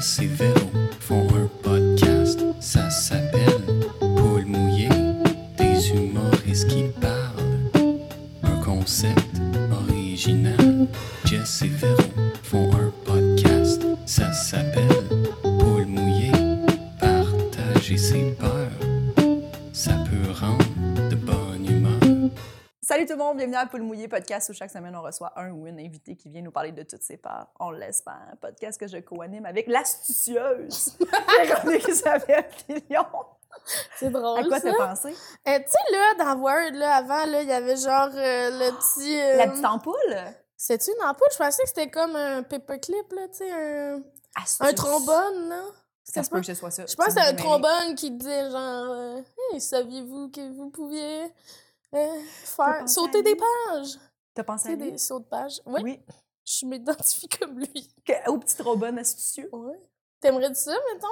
Et Véro font un podcast, ça s'appelle Paul mouillé, des humoristes qui parlent. Un concept original. Jess et Véro font un tout le monde, bienvenue à Poule Mouillé podcast où chaque semaine on reçoit un ou une invité qui vient nous parler de toutes ses peurs. On l'espère. Un podcast que je co-anime avec l'astucieuse Véronique Isabelle Fillon. C'est drôle. À quoi t'as pensé? Euh, tu sais, là, dans Word, là, avant, là, il y avait genre euh, le petit. euh, La petite ampoule? C'était une ampoule? Je pensais que c'était comme un paperclip, là, tu sais, un... Astuce. un trombone, là. Ça se peut que ce soit ça. Je pense que c'était un trombone qui disait genre. euh, Hey, saviez-vous que vous pouviez euh, faire sauter des pages? T'as pensé à lui? des sauts de pages. Oui, Oui. je m'identifie comme lui. Que- au petit trombone astucieux. Ouais. T'aimerais ça, mettons?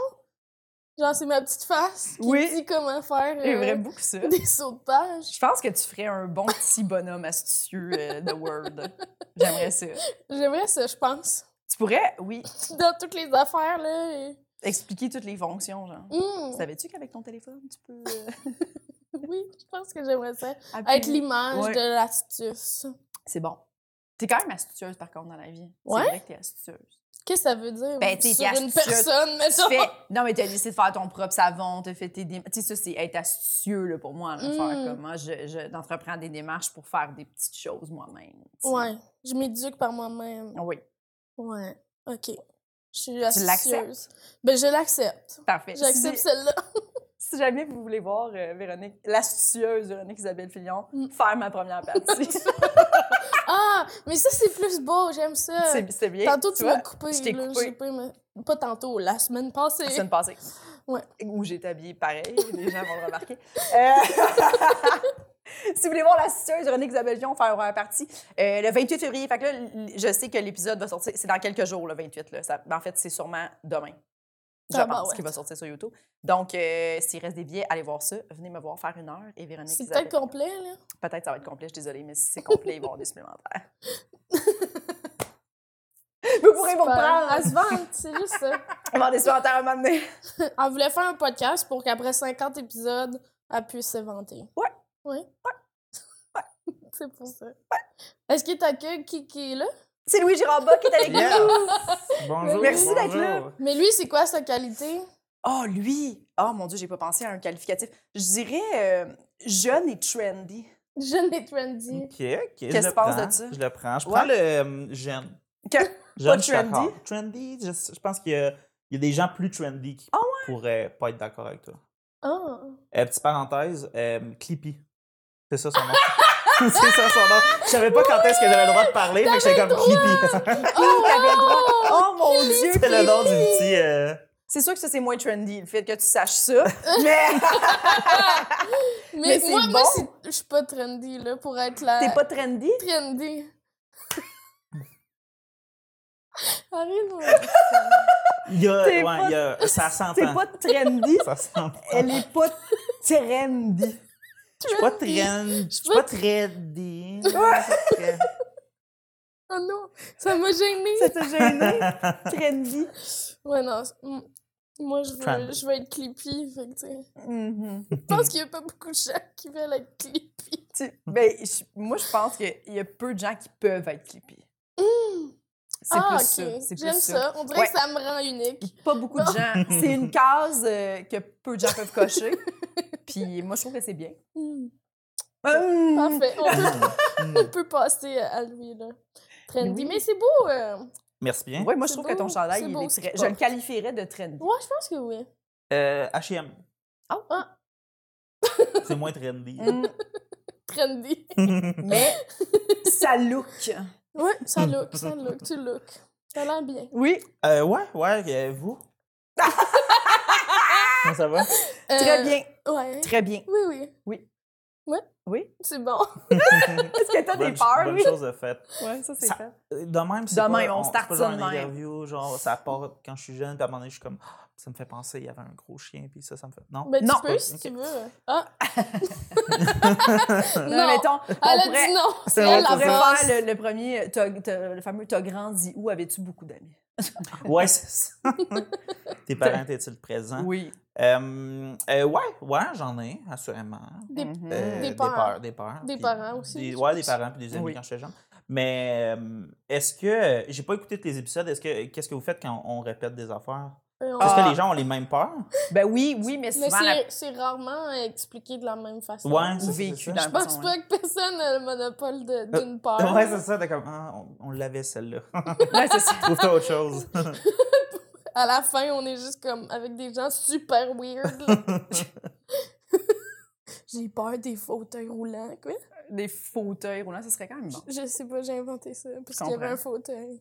Genre, c'est ma petite face qui Oui. dit comment faire euh, J'aimerais beaucoup ça. des sauts de pages. Je pense que tu ferais un bon petit bonhomme astucieux euh, de Word. J'aimerais ça. J'aimerais ça, je pense. Tu pourrais, oui, Dans toutes les affaires, là. et- expliquer toutes les fonctions, genre. Hmm, Savais-tu qu'avec ton téléphone, tu peux euh, oui, je pense que j'aimerais ça. appuyer? Avec l'image Ouais. de l'astuce. C'est bon. T'es quand même astucieuse, par contre, dans la vie. Ouais? C'est vrai que t'es astucieuse. Qu'est-ce que ça veut dire? Ben, t'es- sur une personne, Tu mettons. fais... Non, mais t'as décidé de faire ton propre savon, t'as fait tes démarches. Tu sais, ça, c'est être astucieux, là, pour moi, là, faire Mm. comme moi. Je, je d'entreprends des démarches pour faire des petites choses moi-même. tu. Ouais, je m'éduque par moi-même. Oui, Ouais, ok. Je suis astucieuse. Ben, je l'accepte. parfait. J'accepte celle-là. si jamais vous voulez voir euh, Véronique, l'astucieuse Véronique Isabelle Fillon, Mm. faire ma première partie, Ah, mais ça, c'est plus beau, j'aime ça. c'est bien. Tantôt, tu vois? m'as coupé. Je t'ai coupé. j'ai pas tantôt, la semaine passée. La semaine passée. Ouais. Où j'ai été habillée pareil, les gens vont remarquer. Euh, si vous voulez voir la Véronique Isabelle Dion faire une partie, euh, le 28 février, fait que là, je sais que l'épisode va sortir, c'est dans quelques jours, le 28. Là. Ça- en fait, c'est sûrement demain. Je pense ouais. qu'il va sortir sur YouTube. Donc, euh, s'il reste des billets, allez voir ça. Venez me voir faire une heure. Et Véronique C'est peut-être complet, là. Peut-être ça va être complet, je suis désolée, mais si c'est complet, ils vont avoir des supplémentaires. vous pourrez vous reprendre. Elle se vante, c'est juste ça. Va avoir des supplémentaires à un moment donné. Elle voulait faire un podcast pour qu'après 50 épisodes, elle puisse se vanter. Ouais. Oui. c'est pour ça. Est-ce que t'accueilles qui, qui est là? C'est Louis Giramba qui est avec nous. Yes. Bonjour. Merci d'être là. Mais lui, c'est quoi sa qualité? Oh, lui! Oh mon Dieu, j'ai pas pensé à un qualificatif. Je dirais euh, jeune et trendy. Jeune et trendy. OK, OK. Qu'est-ce que tu penses de ça? Je le prends. Je Ouais. prends le euh, jeune. Que- Jeune, Pas je suis trendy? d'accord. Trendy, je, je pense qu'il y, a- il y a des gens plus trendy qui Ah pourraient pas être d'accord avec toi. Ah. Euh, petite parenthèse, euh, Clippy. C'est ça son nom? c'est ça son nom. Je savais pas quand est-ce que j'avais le droit de parler, que j'étais comme Clippy. Oh, T'avais le droit. Oh mon Dieu! c'est le nom du petit. euh, C'est sûr que ça, c'est moins trendy, le fait que tu saches ça. Mais Mais, Mais moi, bon. c'est- je suis pas trendy, là, pour être la... t'es pas trendy? trendy. Arrête, moi. Il y a. T'es Ouais, pas- il y a. Ça s'entend. pas trendy. Ça s'entend. Elle est pas trendy. Je suis pas trendy. Je suis pas trendy. Très- Oh non, ça m'a gênée. Ça t'a gêné? Trendy. Ouais, non. Moi, je veux, je veux être clippy, fait que, tu sais. Mhm. Je pense qu'il y a pas beaucoup de gens qui veulent être clippy. Tu- ben, je- moi, je pense qu'il y a peu de gens qui peuvent être clippy. C'est ah, plus ok. ça. J'aime ça. ça. On dirait Ouais. que ça me rend unique. Pas beaucoup de gens. C'est une case euh, que peu de gens peuvent cocher. Puis moi, je trouve que c'est bien. Mm. Hum. Parfait. On peut, Mm. on peut passer à lui, là. Trendy. Oui. Mais c'est beau. euh. Merci bien. Ouais, moi, je trouve que ton chandail, il beau est très... Je le qualifierais de trendy. Ouais, je pense que oui. Euh, H&M. Ah. C'est moins trendy. Trendy. Mais ça look. Ouais, ça look, ça look, tu look. Ça a l'air bien. Oui, Euh, ouais, ouais, euh, vous? Comment ça va? très Euh, bien. Ouais. Très bien. Oui, oui. Oui. C'est bon. Est-ce que t'as des bonne, peurs, bonne oui? chose de fait. Ouais, ça, c'est fait. Euh, De même, c'est pas, même, on pas ça genre de même. interview, genre, ça part quand je suis jeune, puis à un moment donné, je suis comme, ça me fait penser, il y avait un gros chien, puis ça, ça me fait... Non? Ben, Non. tu peux si tu veux. Ah, Non, Non. mettons, elle on a pourrait, dit non. C'est on pourrait faire le, le premier, t'as- t'as- le fameux « T'as grandi où? Avais-tu beaucoup d'amis? Ouais, c'est ça. Tes parents étaient-ils présents? Oui. Euh, euh, ouais, ouais, j'en ai, assurément. Des, Mhm. Euh, Des parents. peurs, des peurs. Des puis parents aussi, des- ouais, des parents puis des amis Oui. quand j'étais jeune. Mais euh, est-ce que. J'ai pas écouté tes épisodes. Est-ce que qu'est-ce que vous faites quand on répète des affaires? Euh, on- Est-ce Ah. que les gens ont les mêmes peurs? Ben oui, oui, mais Mais souvent. la- c'est rarement expliqué de la même façon. Ouais, Ou c'est- vécu. Je pense façon, pas que personne a le monopole de- d'une peur. Euh, Ouais, c'est ça. T'es comme, ah, on, on l'avait celle-là. Ouais, c'est ça. Trouve-toi autre chose. À la fin, on est juste comme avec des gens super weird. J'ai peur des fauteuils roulants, quoi. Des fauteuils roulants, ça serait quand même bon. Je sais pas, j'ai inventé ça. Parce Je qu'il y avait un fauteuil.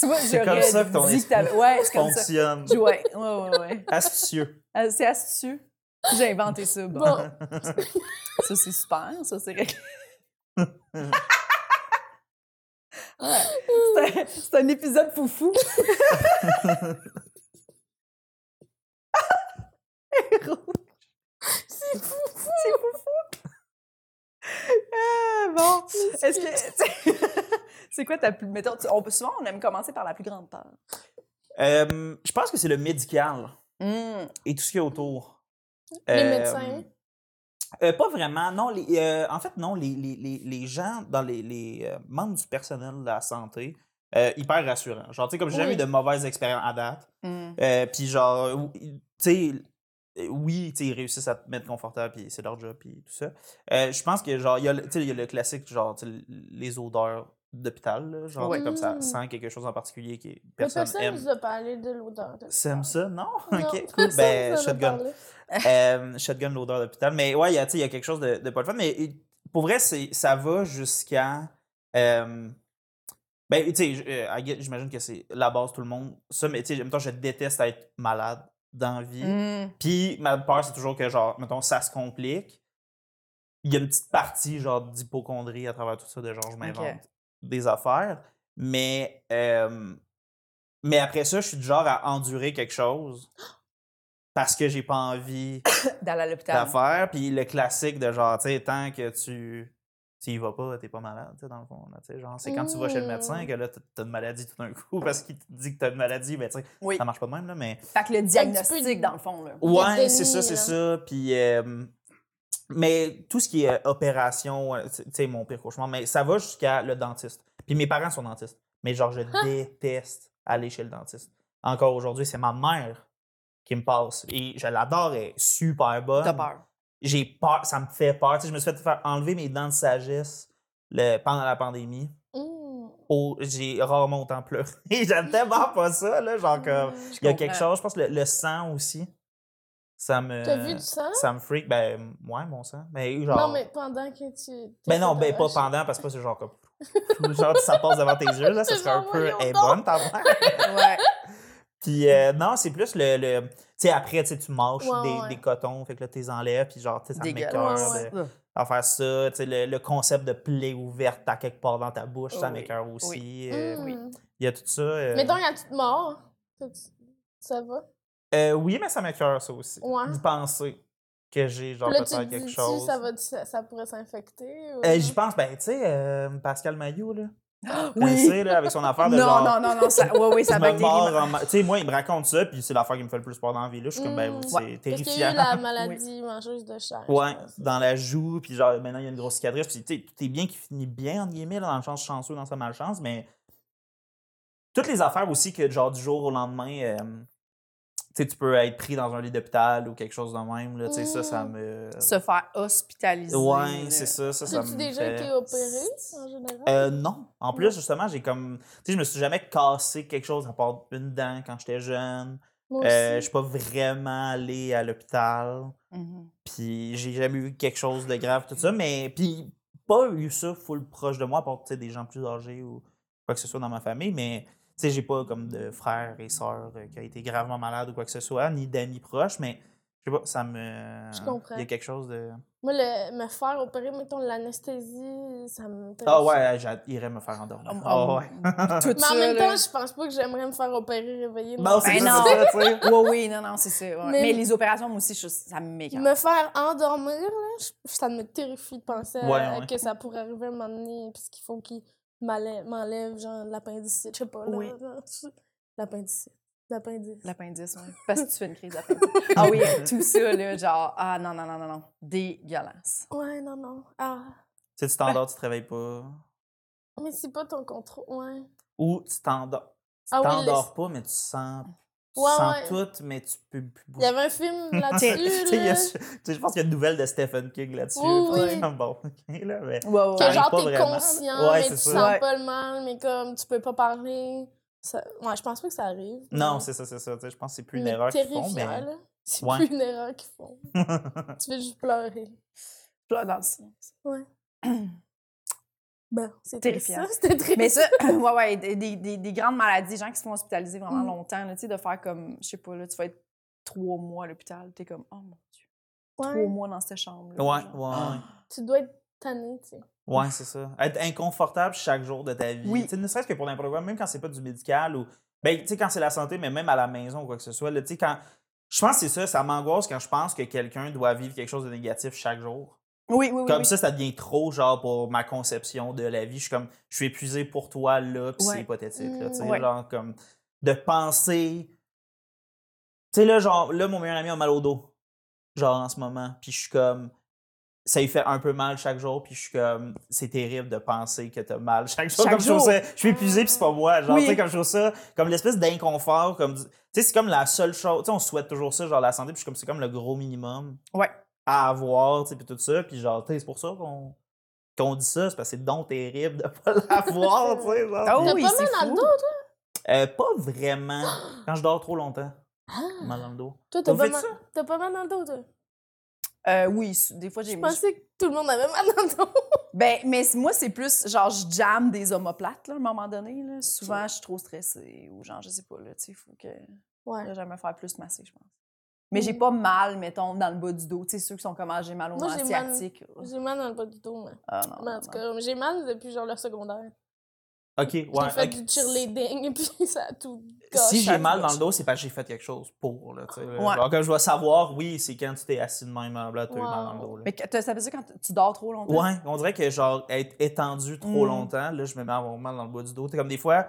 Tu vois, C'est comme ça que ton dit que Ouais, c'est comme ça. Fonctionne. Ouais, ouais, ouais, ouais. Astucieux. Ah, C'est astucieux. J'ai inventé ça. Bon. Bon, Ça, c'est super. Ça, c'est réglé. Ouais. C'est un- un épisode foufou. c'est fou. C'est foufou. Ah, bon. Est-ce que. C'est quoi ta plus. Mettons, tu- on, souvent, on aime commencer par la plus grande peur. Euh, je pense que c'est le médical Hmm. et tout ce qui est autour. Les Euh, médecins? euh, pas vraiment. Non, les, euh, en fait, non. Les, les, les, les gens, dans les, les euh, membres du personnel de la santé, euh, hyper rassurants. Genre, tu sais, comme j'ai jamais Oui. eu de mauvaises expériences à date. Euh, puis genre, tu sais, oui, tu sais, ils réussissent à te mettre confortable, puis c'est leur job, puis tout ça. Euh, je pense que, genre, il y, a le- tu sais, il y a le classique, genre, les odeurs d'hôpital, genre, comme ça Mm. sent quelque chose en particulier qui Mais personne personne aime. nous a parlé de l'odeur de T'aimes ça, non? Non, ok, cool. Ben, shotgun. Euh, shotgun, l'odeur d'hôpital. Mais ouais, il y a, tu sais, il y a quelque chose de, de pas le fun. Mais pour vrai, c'est, ça va jusqu'à. euh, ben, tu sais, je- euh, j'imagine que c'est la base, tout le monde. Ça, mais tu sais, en même temps, je déteste être malade dans la vie. Hmm. Puis ma peur, c'est toujours que, genre, mettons, ça se complique. Il y a une petite partie, genre, d'hypochondrie à travers tout ça, de genre, je m'invente des affaires. Mais, euh, mais après ça, je suis du genre à endurer quelque chose parce que j'ai pas envie D'aller à l'hôpital. d'affaires. Puis le classique de genre, tu sais, tant que tu. Tu y vas pas, t'es pas malade, tu sais, dans le fond. là, tu sais, genre, c'est quand tu vas chez le médecin Mmh. que là, t'as une maladie tout d'un coup parce qu'il te dit que t'as une maladie, mais tu sais, Oui. ça marche pas de même, là, mais. Fait que le diagnostic, dans le fond, là. Ouais, c'est ça, c'est ça. Puis, euh, mais tout ce qui est euh, opération, euh, tu sais, mon pire cauchemar, mais ça va jusqu'à le dentiste. Puis mes parents sont dentistes. Mais genre, je déteste aller chez le dentiste. Encore aujourd'hui, c'est ma mère qui me passe. Et je l'adore, elle est super bonne. T'as peur. J'ai peur, ça me fait peur. Tu sais, je me suis fait faire enlever mes dents de sagesse le, pendant la pandémie. Oh, j'ai rarement autant pleuré. J'aime tellement pas ça, là. Genre, comme, Mmh. il y a quelque chose, je pense que le, le sang aussi, ça me. T'as vu du sang? Ça me freak. Ben, ouais, mon sang. Mais genre. Non, mais pendant que tu. Ben non, ben pas pendant, parce que c'est genre comme. genre, ça passe devant tes yeux, là. Ça C'est serait un peu. Elle est bonne, ta mère. Ouais. Puis euh, non, c'est plus le. le tu sais, après, tu tu Ouais, des, ouais. des cotons, fait que là, tu les enlèves, puis genre, tu sais, ça me m'écoeure Dégueulasse. de, à faire ça. Tu sais, le, le concept de plaie ouverte à quelque part dans ta bouche, ça Oui, m'écoeure aussi. oui. Euh, Mmh. Il y a tout ça. euh, Mettons, il y a toute mort. Ça, tu- Ça va? Euh, oui, mais ça m'écoeure, ça aussi. Ouais. D'y penser que j'ai, genre, peut-être quelque dis-tu, chose. ça, va, ça, ça pourrait s'infecter? ou- Euh, J'y pense, ben, tu sais, euh, Pascal Maillot, là. Oui. Tu sais, là, avec son affaire de Non, genre. non, non, non, ça, ouais, oui, ça bactérie. en Tu sais, moi, il me raconte ça, puis c'est l'affaire qui me fait le plus peur dans la vie. Là, je suis comme, ben, Mm. c'est Parce qu'il y a terrifiant. eu la maladie mangeuse de chair. Ouais, dans la joue, puis genre, maintenant, il y a une grosse cicatrice. Puis, tu sais, tout est bien qui finit bien, entre guillemets, là, dans le sens chanceux, dans sa malchance, mais toutes les affaires aussi que, genre, du jour au lendemain, euh, sais, tu peux être pris dans un lit d'hôpital ou quelque chose de même, là, tu sais, ça, ça Mm. me. Se faire hospitaliser. Ouais, là. c'est ça, ça, ça As-tu me. déjà fait- été opéré, en général? Euh, non. En plus, justement, j'ai comme. Tu sais, je me suis jamais cassé quelque chose à part une dent quand j'étais jeune. Euh, je suis pas vraiment allé à l'hôpital. Mhm. Puis j'ai jamais eu quelque chose de grave, tout ça. Mais puis pas eu ça full proche de moi, à part tu sais, des gens plus âgés ou quoi que ce soit dans ma famille. Mais tu sais, j'ai pas comme de frères et sœurs euh, qui a été gravement malade ou quoi que ce soit, ni d'amis proches. Mais je sais pas, ça me. Je comprends. Il y a quelque chose de. Moi, le, me faire opérer, mettons, l'anesthésie, ça me. Ah ouais, j'irais me faire endormir. Ah um, ouais. Tout Mais en même temps, je pense pas que j'aimerais me faire opérer réveiller. Non, c'est Ben ça, non. c'est ça, tu sais. Oui, oui, non, non, c'est ça. ouais. Mais- Mais... les opérations, moi aussi, je- ça m'écoeure. Me faire endormir, là, je- ça me terrifie de penser à- Ouais, à ouais. que ça pourrait arriver à un moment donné, parce qu'il faut qu'il m'enlève, m'enlève, genre, l'appendicite, je sais pas, là. Oui. L'appendicite. L'appendice. L'appendice, oui. Parce que tu fais une crise d'appendice. ah oui, tout ça, là, genre, ah non, non, non, non, non. Dégueulasse. Ouais, non, non. Ah. Tu sais, tu t'endors, tu te réveilles pas. Mais c'est pas ton contrôle, ouais. Ou tu t'endors. Tu Ah oui, t'endors pas, mais tu sens. Tu Ouais, sens ouais. tout, mais tu peux plus Il y avait un film là-dessus, là. tu sais, je pense qu'il y a une nouvelle de Stephen King là-dessus. Oui, oui. comme, Bon, ok, là, mais... Ouais, ouais. Que genre, t'es vraiment. conscient, Ouais, mais tu ça. sens Ouais. pas le mal, mais comme tu peux pas parler. Ça... Ouais, je pense pas que ça arrive. Non, mais- c'est ça, c'est ça. Tu sais, Je pense que c'est plus une mais erreur qu'ils font, mais. C'est Ouais. plus une erreur qu'ils font. tu veux juste pleurer. Pleure dans le silence. Ouais. Ben, c'était Terrifiant. ça. C'était triste. Mais ça, ouais, ouais, des, des, des- des grandes maladies, des gens qui se font hospitaliser vraiment Mm. longtemps, là, tu sais, de faire comme, je sais pas, là, tu vas être trois mois à l'hôpital, t'es comme, oh mon Dieu, Ouais. trois mois dans cette chambre. Ouais, ouais, ouais. Tu dois être tanné, tu sais. Ouais, c'est ça. Être inconfortable chaque jour de ta vie. Oui. Tu sais, ne serait-ce que pour n'importe quoi, même quand c'est pas du médical ou. Ben, tu sais, quand c'est la santé, mais même à la maison ou quoi que ce soit. là, Tu sais, quand. Je pense que c'est ça, ça m'angoisse quand je pense que quelqu'un doit vivre quelque chose de négatif chaque jour. Oui, oui. Comme oui. ça, ça devient trop, genre, pour ma conception de la vie. Je suis comme, je suis épuisé pour toi, là, pis Ouais. c'est hypothétique, là, tu sais. Ouais. genre, comme, de penser... Tu sais, là, genre, là, mon meilleur ami a mal au dos, genre, en ce moment, puis je suis comme, ça lui fait un peu mal chaque jour, puis je suis comme, c'est terrible de penser que t'as mal chaque jour. Chaque comme je jour. ça- je suis épuisé, puis c'est pas moi, genre, tu sais, comme je trouve ça, comme l'espèce d'inconfort, comme, tu sais, c'est comme la seule chose, tu sais, on souhaite toujours ça, genre, la santé, puis je suis comme, c'est comme le gros minimum Ouais. À avoir, tu sais, puis tout ça. Puis genre, tu sais, c'est pour ça qu'on qu'on dit ça, c'est parce que c'est donc terrible de pas l'avoir, tu sais. genre. Oh T'as oui, pas mal dans le dos, toi? Euh, pas vraiment. Quand je dors trop longtemps, Ah! mal dans le dos. Toi, t'as pas, mal... ça? t'as pas mal dans le dos, toi? Euh, oui, des fois, j'ai... Je pensais que tout le monde avait mal dans le dos. Ben, mais moi, c'est plus, genre, je jamme des omoplates, là, à un moment donné, là. Souvent, je suis trop stressée, ou genre, je sais pas, là, tu sais, il faut que... Ouais. Là, j'aimerais faire plus masser, je pense. Mais j'ai Mm. pas mal, mettons, dans le bas du dos. Tu sais, ceux qui sont comme, ah, j'ai mal au Moi, j'ai mal-. J'ai mal dans le bas du dos, mais. Ah, non, Mais non, en tout cas, j'ai mal depuis genre le secondaire. Ok, ouais. j'ai fait ok. du cheerleading et puis ça a tout Si j'ai mal dans le dos, c'est parce que j'ai fait quelque chose pour, là, tu. Ouais. Genre, comme je vais savoir, oui, c'est quand tu t'es assis de même, là, t'as eu mal dans le dos, là. Mais ça veut dire quand tu dors trop longtemps? Ouais, on dirait que genre être étendu trop Mm. longtemps, là, je me mets à avoir mal dans le bas du dos. C'est comme des fois,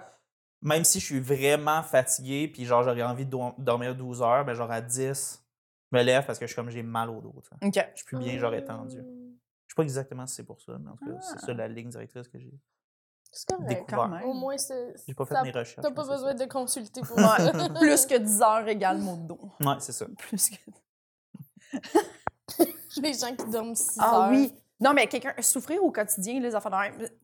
même si je suis vraiment fatigué, puis genre j'aurais envie de do- dormir 12 heures, ben genre à 10, je me lève parce que je suis comme j'ai mal au dos. OK. Je suis plus bien, genre étendu. Hum, Je sais pas exactement si c'est pour ça, mais en tout cas, c'est Ah. ça la ligne directrice que j'ai C'est correct. Quand découvert. même. Au moins, c'est. J'ai pas fait ça- mes recherches. T'as pas besoin ça. de consulter pour Ouais. ça. Plus que 10 heures égale de dos. Ouais, c'est ça. Plus que... Les gens qui dorment 6 Ah heures. oui. Non, mais quelqu'un, souffrir au quotidien, les enfants.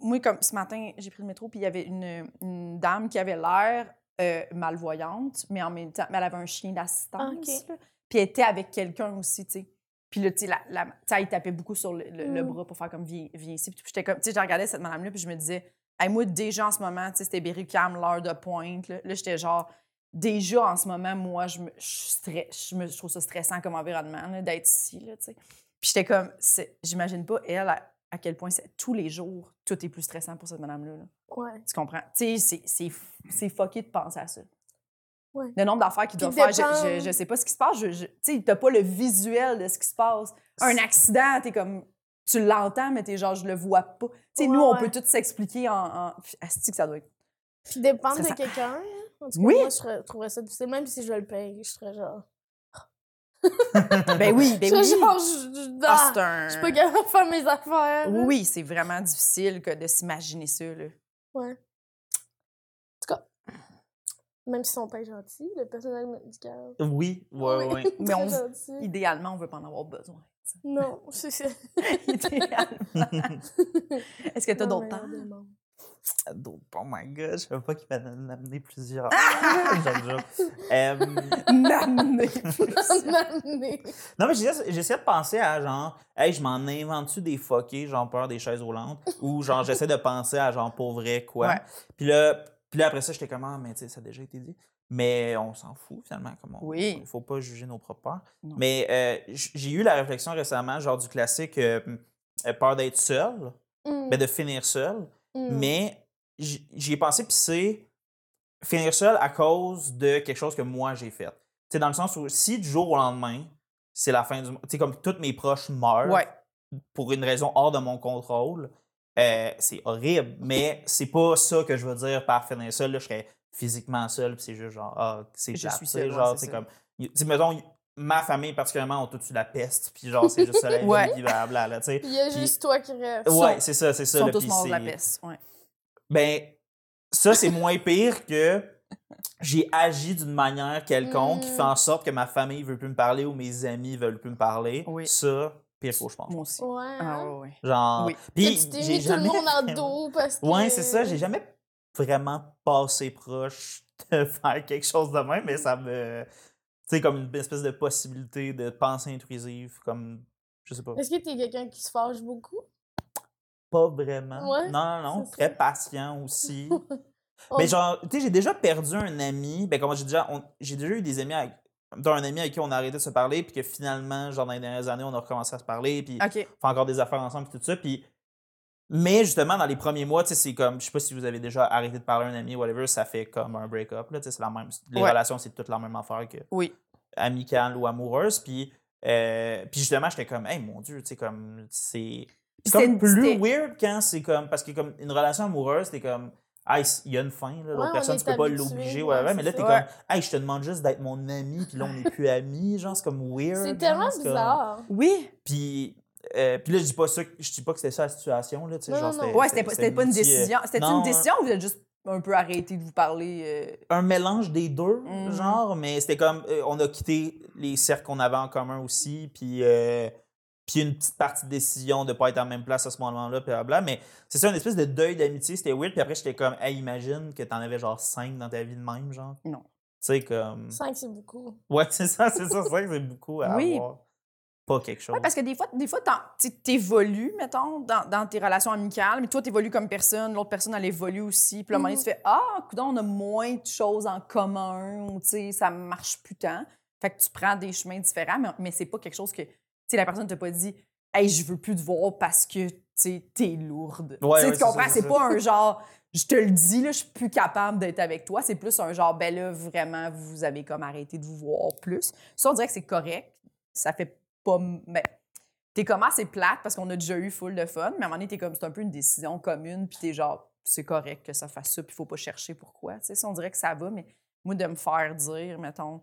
Moi, comme ce matin, j'ai pris le métro, puis il y avait une, une dame qui avait l'air euh, malvoyante, mais en même temps, mais elle avait un chien d'assistance. Ok. là. Puis elle était avec quelqu'un aussi, tu sais. Puis là, tu sais, la, la- tu sais, elle tapait beaucoup sur le, le- le Mm. bras pour faire comme viens, viens ici. Puis j'étais comme, tu sais, je regardais cette madame-là, puis je me disais, hey, moi, déjà en ce moment, tu sais, c'était Berry-Cam, l'heure de pointe. Là, Là, j'étais genre, déjà en ce moment, moi, je, me, je, suis stre- je, me, je trouve ça stressant comme environnement d'être ici, là, tu sais. Puis j'étais comme, j'imagine pas, elle, à, à quel point c'est tous les jours, tout est plus stressant pour cette madame-là. là. Ouais. Tu comprends? Tu sais, c'est- fucké de penser à ça. Ouais. Le nombre d'affaires qu'il Qui doit faire, je, je, je sais pas ce qui se passe. Je, tu sais, t'as pas le visuel de ce qui se passe. Un accident, t'es comme, tu l'entends, mais t'es genre, je le vois pas. Tu sais, Ouais, nous, on peut tout s'expliquer en. en... Asti que ça doit être. Puis dépendre de quelqu'un. hein? En tout cas, Oui. moi, je trouverais ça difficile. Même si je le paye, je serais genre. Ben oui, ben je oui. genre. Je, je- Ah, ah, c'est un. je suis pas capable de faire mes affaires. là. Oui, c'est vraiment difficile que de s'imaginer ça. Là. Ouais. En tout cas, même si son père est gentil, le personnel médical. Oui, ouais, ouais. Mais on-. Idéalement, on veut pas en avoir besoin. tu. Non, c'est ça. Idéalement. Est-ce que t'as Non, d'autres temps? Donc, oh my god, je savais pas qu'il fallait en amener plusieurs. J'aime. Euh. Non, mais j'essaie de penser à genre, hey, je m'en invente-tu des fuckés, genre peur des chaises roulantes, ou genre j'essaie de penser à genre pour vrai quoi? Ouais. Puis là, puis là après ça, j'étais comme, ah, mais tu sais, ça a déjà été dit. Mais on s'en fout finalement, comme on, Oui. il faut pas juger nos propres peurs. Non. Mais euh, j'ai eu la réflexion récemment, genre du classique euh, euh, peur d'être seul, Mm, mais de finir seul. Mm. Mais j'y ai pensé, puis c'est finir seul à cause de quelque chose que moi j'ai fait. Tu sais, dans le sens où si du jour au lendemain, c'est la fin du monde, tu sais, comme tous mes proches meurent Ouais. pour une raison hors de mon contrôle, Euh, c'est horrible, mais c'est pas ça que je veux dire par finir seul. Là, je serais physiquement seul, puis c'est juste genre, ah, c'est Je suis seul, genre, c'est c'est comme. Mettons, ma famille particulièrement ont tous eu la peste, puis genre, c'est juste ça la vie, Ouais. puis blablabla, là, tu sais. Puis il y a Puis- juste toi qui reste. Ouais, c'est ça, c'est Ils ça. sont là, tous morts de la peste. Ouais. Ben, ça, c'est moins pire que j'ai agi d'une manière quelconque qui fait en sorte que ma famille veut plus me parler ou mes amis veulent plus me parler. Oui. Ça, pire cauchemar. Moi aussi. Ouais. Ah, hein? ouais, ouais. Genre. Oui. Puis, tu t'es j'ai mis tout le jamais monde en dos parce que. Ouais, c'est ça. J'ai jamais vraiment passé proche de faire quelque chose de même, mais ça me. Sais, comme une espèce de possibilité de pensée intrusive, comme. Je sais pas. Est-ce que t'es quelqu'un qui se fâche beaucoup? Pas vraiment. Ouais, non, non, Très ça. patient aussi. Mais genre, tu sais, j'ai déjà perdu un ami. Ben, comment j'ai déjà. on- J'ai déjà eu des amis avec. mettons, un ami avec qui on a arrêté de se parler, puis que finalement, genre, dans les dernières années, on a recommencé à se parler, puis OK. fait encore des affaires ensemble, puis tout ça. Puis. Mais justement, dans les premiers mois, tu sais, c'est comme. Je sais pas si vous avez déjà arrêté de parler à un ami, whatever, ça fait comme un break-up, là. Tu sais, c'est la même. Les Ouais. relations, c'est toute la même affaire que Oui. amicale ou amoureuse. Puis. euh, puis justement, j'étais comme, hey, mon Dieu, tu sais, comme. C'est. Comme plus weird quand c'est comme. Parce que comme une relation amoureuse, t'es comme. Hey, il y a une fin, là. L'autre Ouais, personne, tu peux pas l'obliger, ouais, mais là, t'es comme. Hey, je te demande juste d'être mon ami, puis là, on n'est plus amis. Genre, c'est comme weird. C'est genre, tellement comme- bizarre. Oui. Puis. Euh, puis là, je dis pas ça, je dis pas que c'était ça la situation, là, Non, genre, non, Ouais, c'était pas, c'était pas une euh, décision. C'était une décision ou vous êtes juste un peu arrêté de vous parler? euh, un mélange des deux, Mhm. genre, mais c'était comme, euh, on a quitté les cercles qu'on avait en commun aussi, puis, euh, puis une petite partie de décision de pas être en même place à ce moment-là, puis blabla, mais c'est ça, une espèce de deuil d'amitié, c'était weird, puis après, j'étais comme, hey, imagine que t'en avais genre cinq dans ta vie de même, genre. Non. Tu sais, comme... Cinq, c'est beaucoup. Ouais, c'est ça, c'est ça, que c'est beaucoup à Oui. avoir. Pas quelque chose. Ouais, parce que des fois, des fois t'évolues, mettons, dans, dans tes relations amicales, mais toi, t'évolues comme personne, l'autre personne, elle évolue aussi. Puis à un moment donné, Mhm. tu fais Ah, coudonc, on a moins de choses en commun, ou tu sais, ça marche plus tant. Fait que tu prends des chemins différents, mais, mais c'est pas quelque chose que, tu sais, la personne t'a pas dit Hey, je veux plus te voir parce que, tu sais, t'es lourde. Ouais, Tu ouais, comprends? c'est pas un genre je te le dis, là, je suis plus capable d'être avec toi. C'est plus un genre, ben là, vraiment, vous avez comme arrêté de vous voir plus. Ça, on dirait que c'est correct. Ça fait pas. Ben, t'es comme assez plate parce qu'on a déjà eu full de fun, mais à un moment donné, t'es comme, c'est un peu une décision commune, puis t'es genre, c'est correct que ça fasse ça, puis faut pas chercher pourquoi. Tu sais, on dirait que ça va, mais moi, de me faire dire, mettons,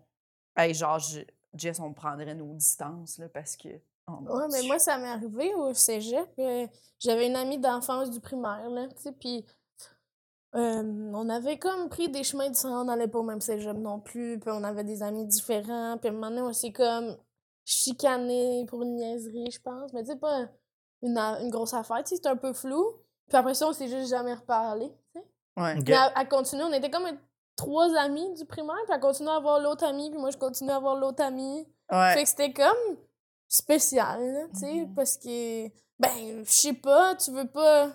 hey, genre, je- Jess, on prendrait nos distances, là, parce que. oh Ouais, mais moi, ça m'est arrivé au cégep. euh, J'avais une amie d'enfance du primaire, là, tu sais, puis euh, on avait comme pris des chemins différents, on n'allait pas au même cégep non plus, puis on avait des amis différents, puis à un moment donné, on s'est comme chicané pour une niaiserie, je pense, mais tu sais, pas une, une grosse affaire, tu sais, c'était un peu flou. Puis après ça, on s'est juste jamais reparlé, tu sais. Ouais. Mais elle, elle continuait, on était comme trois amis du primaire, puis elle continuait à avoir l'autre ami, puis moi, je continuais à avoir l'autre ami. Ouais. Fait que c'était comme spécial, tu sais, Mhm. parce que, ben, je sais pas, tu veux pas.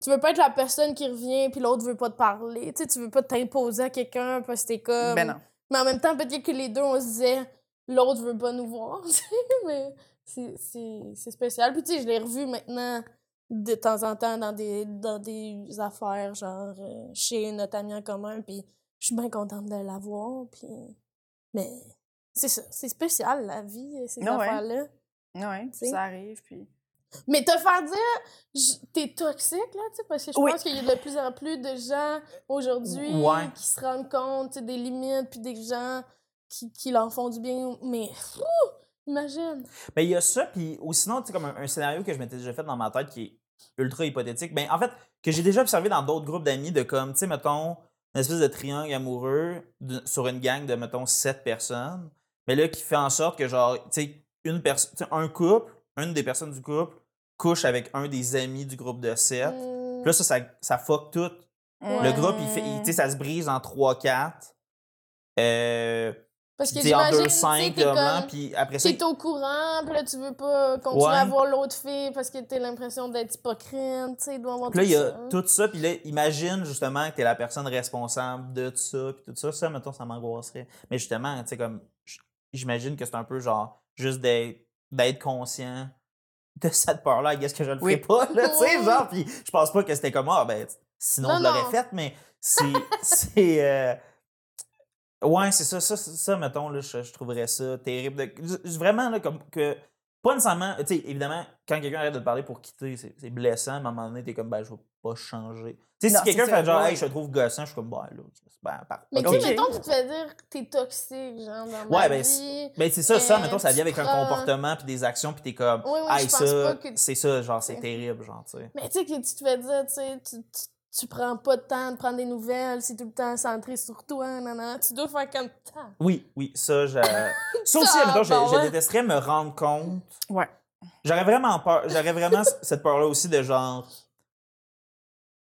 Tu veux pas être la personne qui revient puis l'autre veut pas te parler. Tu sais, tu veux pas t'imposer à quelqu'un parce que t'es comme. Ben non. Mais en même temps, peut-être que les deux, on se disait, l'autre veut pas nous voir, tu sais, mais c'est- spécial. Puis tu sais, je l'ai revu maintenant de temps en temps dans des, dans des affaires, genre euh, chez notre ami en commun, puis je suis bien contente de la voir, puis... Mais c'est ça, c'est spécial, la vie, ces ouais. affaires-là. Sais. ça arrive, puis. Mais te faire dire, t'es toxique, là, tu sais, parce que je Oui. pense qu'il y a de plus en plus de gens aujourd'hui Ouais. qui se rendent compte des limites, puis des gens qui, qui leur font du bien. Mais, imagine. Ben, il y a ça, puis ou sinon, tu comme un, un scénario que je m'étais déjà fait dans ma tête qui est ultra hypothétique. Ben, en fait, que j'ai déjà observé dans d'autres groupes d'amis de comme, tu sais, mettons, une espèce de triangle amoureux de- sur une gang de, mettons, sept personnes. Mais là, qui fait en sorte que, genre, tu sais, une personne, un couple, une des personnes du couple couche avec un des amis du groupe de sept. Mm, Puis là, ça, ça, ça fuck tout. Le groupe, il fait, il- tu sais, ça se brise en 3-4. Euh, parce que j'imagine, deux tu sais, cinq t'es là, comme... puis après ça, T'es au courant, puis là, tu veux pas continuer Ouais. à voir l'autre fille parce que t'as l'impression d'être hypocrite, tu sais, il doit y avoir Puis là, tout il y a ça. tout ça, puis là, imagine justement que t'es la personne responsable de tout ça, puis tout ça. Ça, mettons, ça m'angoisserait. Mais justement, tu sais, comme, j'imagine que c'est un peu genre, juste d'être d'être conscient de cette peur-là, qu'est-ce que je le ferais Oui. pas, là, tu sais, Oui. genre, puis je pense pas que c'était comme, ah, ben, sinon Non, je l'aurais fait, mais c'est. c'est euh, Ouais, c'est ça, ça, ça, ça, mettons, là, je, je trouverais ça terrible. de- Vraiment, là, comme que. Pas nécessairement, tu sais, évidemment, quand quelqu'un arrête de te parler pour quitter, c'est blessant, mais à un moment donné, t'es comme, ben, je vais pas changer. Tu sais, si quelqu'un fait genre, hey, je te trouve gossant, je suis comme, ben, là, c'est ben, par- Mais tu sais, mettons, tu te fais dire t'es toxique, genre, dans Ouais, ma ben, vie. Ben, c'est ça, ça, mettons, ça tu vient avec un comportement puis des actions, puis t'es comme, Oui, oui, hey, ça, c'est ça, genre, c'est terrible, genre, tu sais. Mais tu sais, que tu te fais dire, tu sais, tu, prends pas de temps de prendre des nouvelles, c'est tout le temps centré sur toi, nan, nan. Tu dois faire comme ça. Oui, oui, ça, je... ça aussi, Ah, je, ouais. détesterais me rendre compte. Ouais. J'aurais vraiment peur, j'aurais vraiment cette peur-là aussi de genre.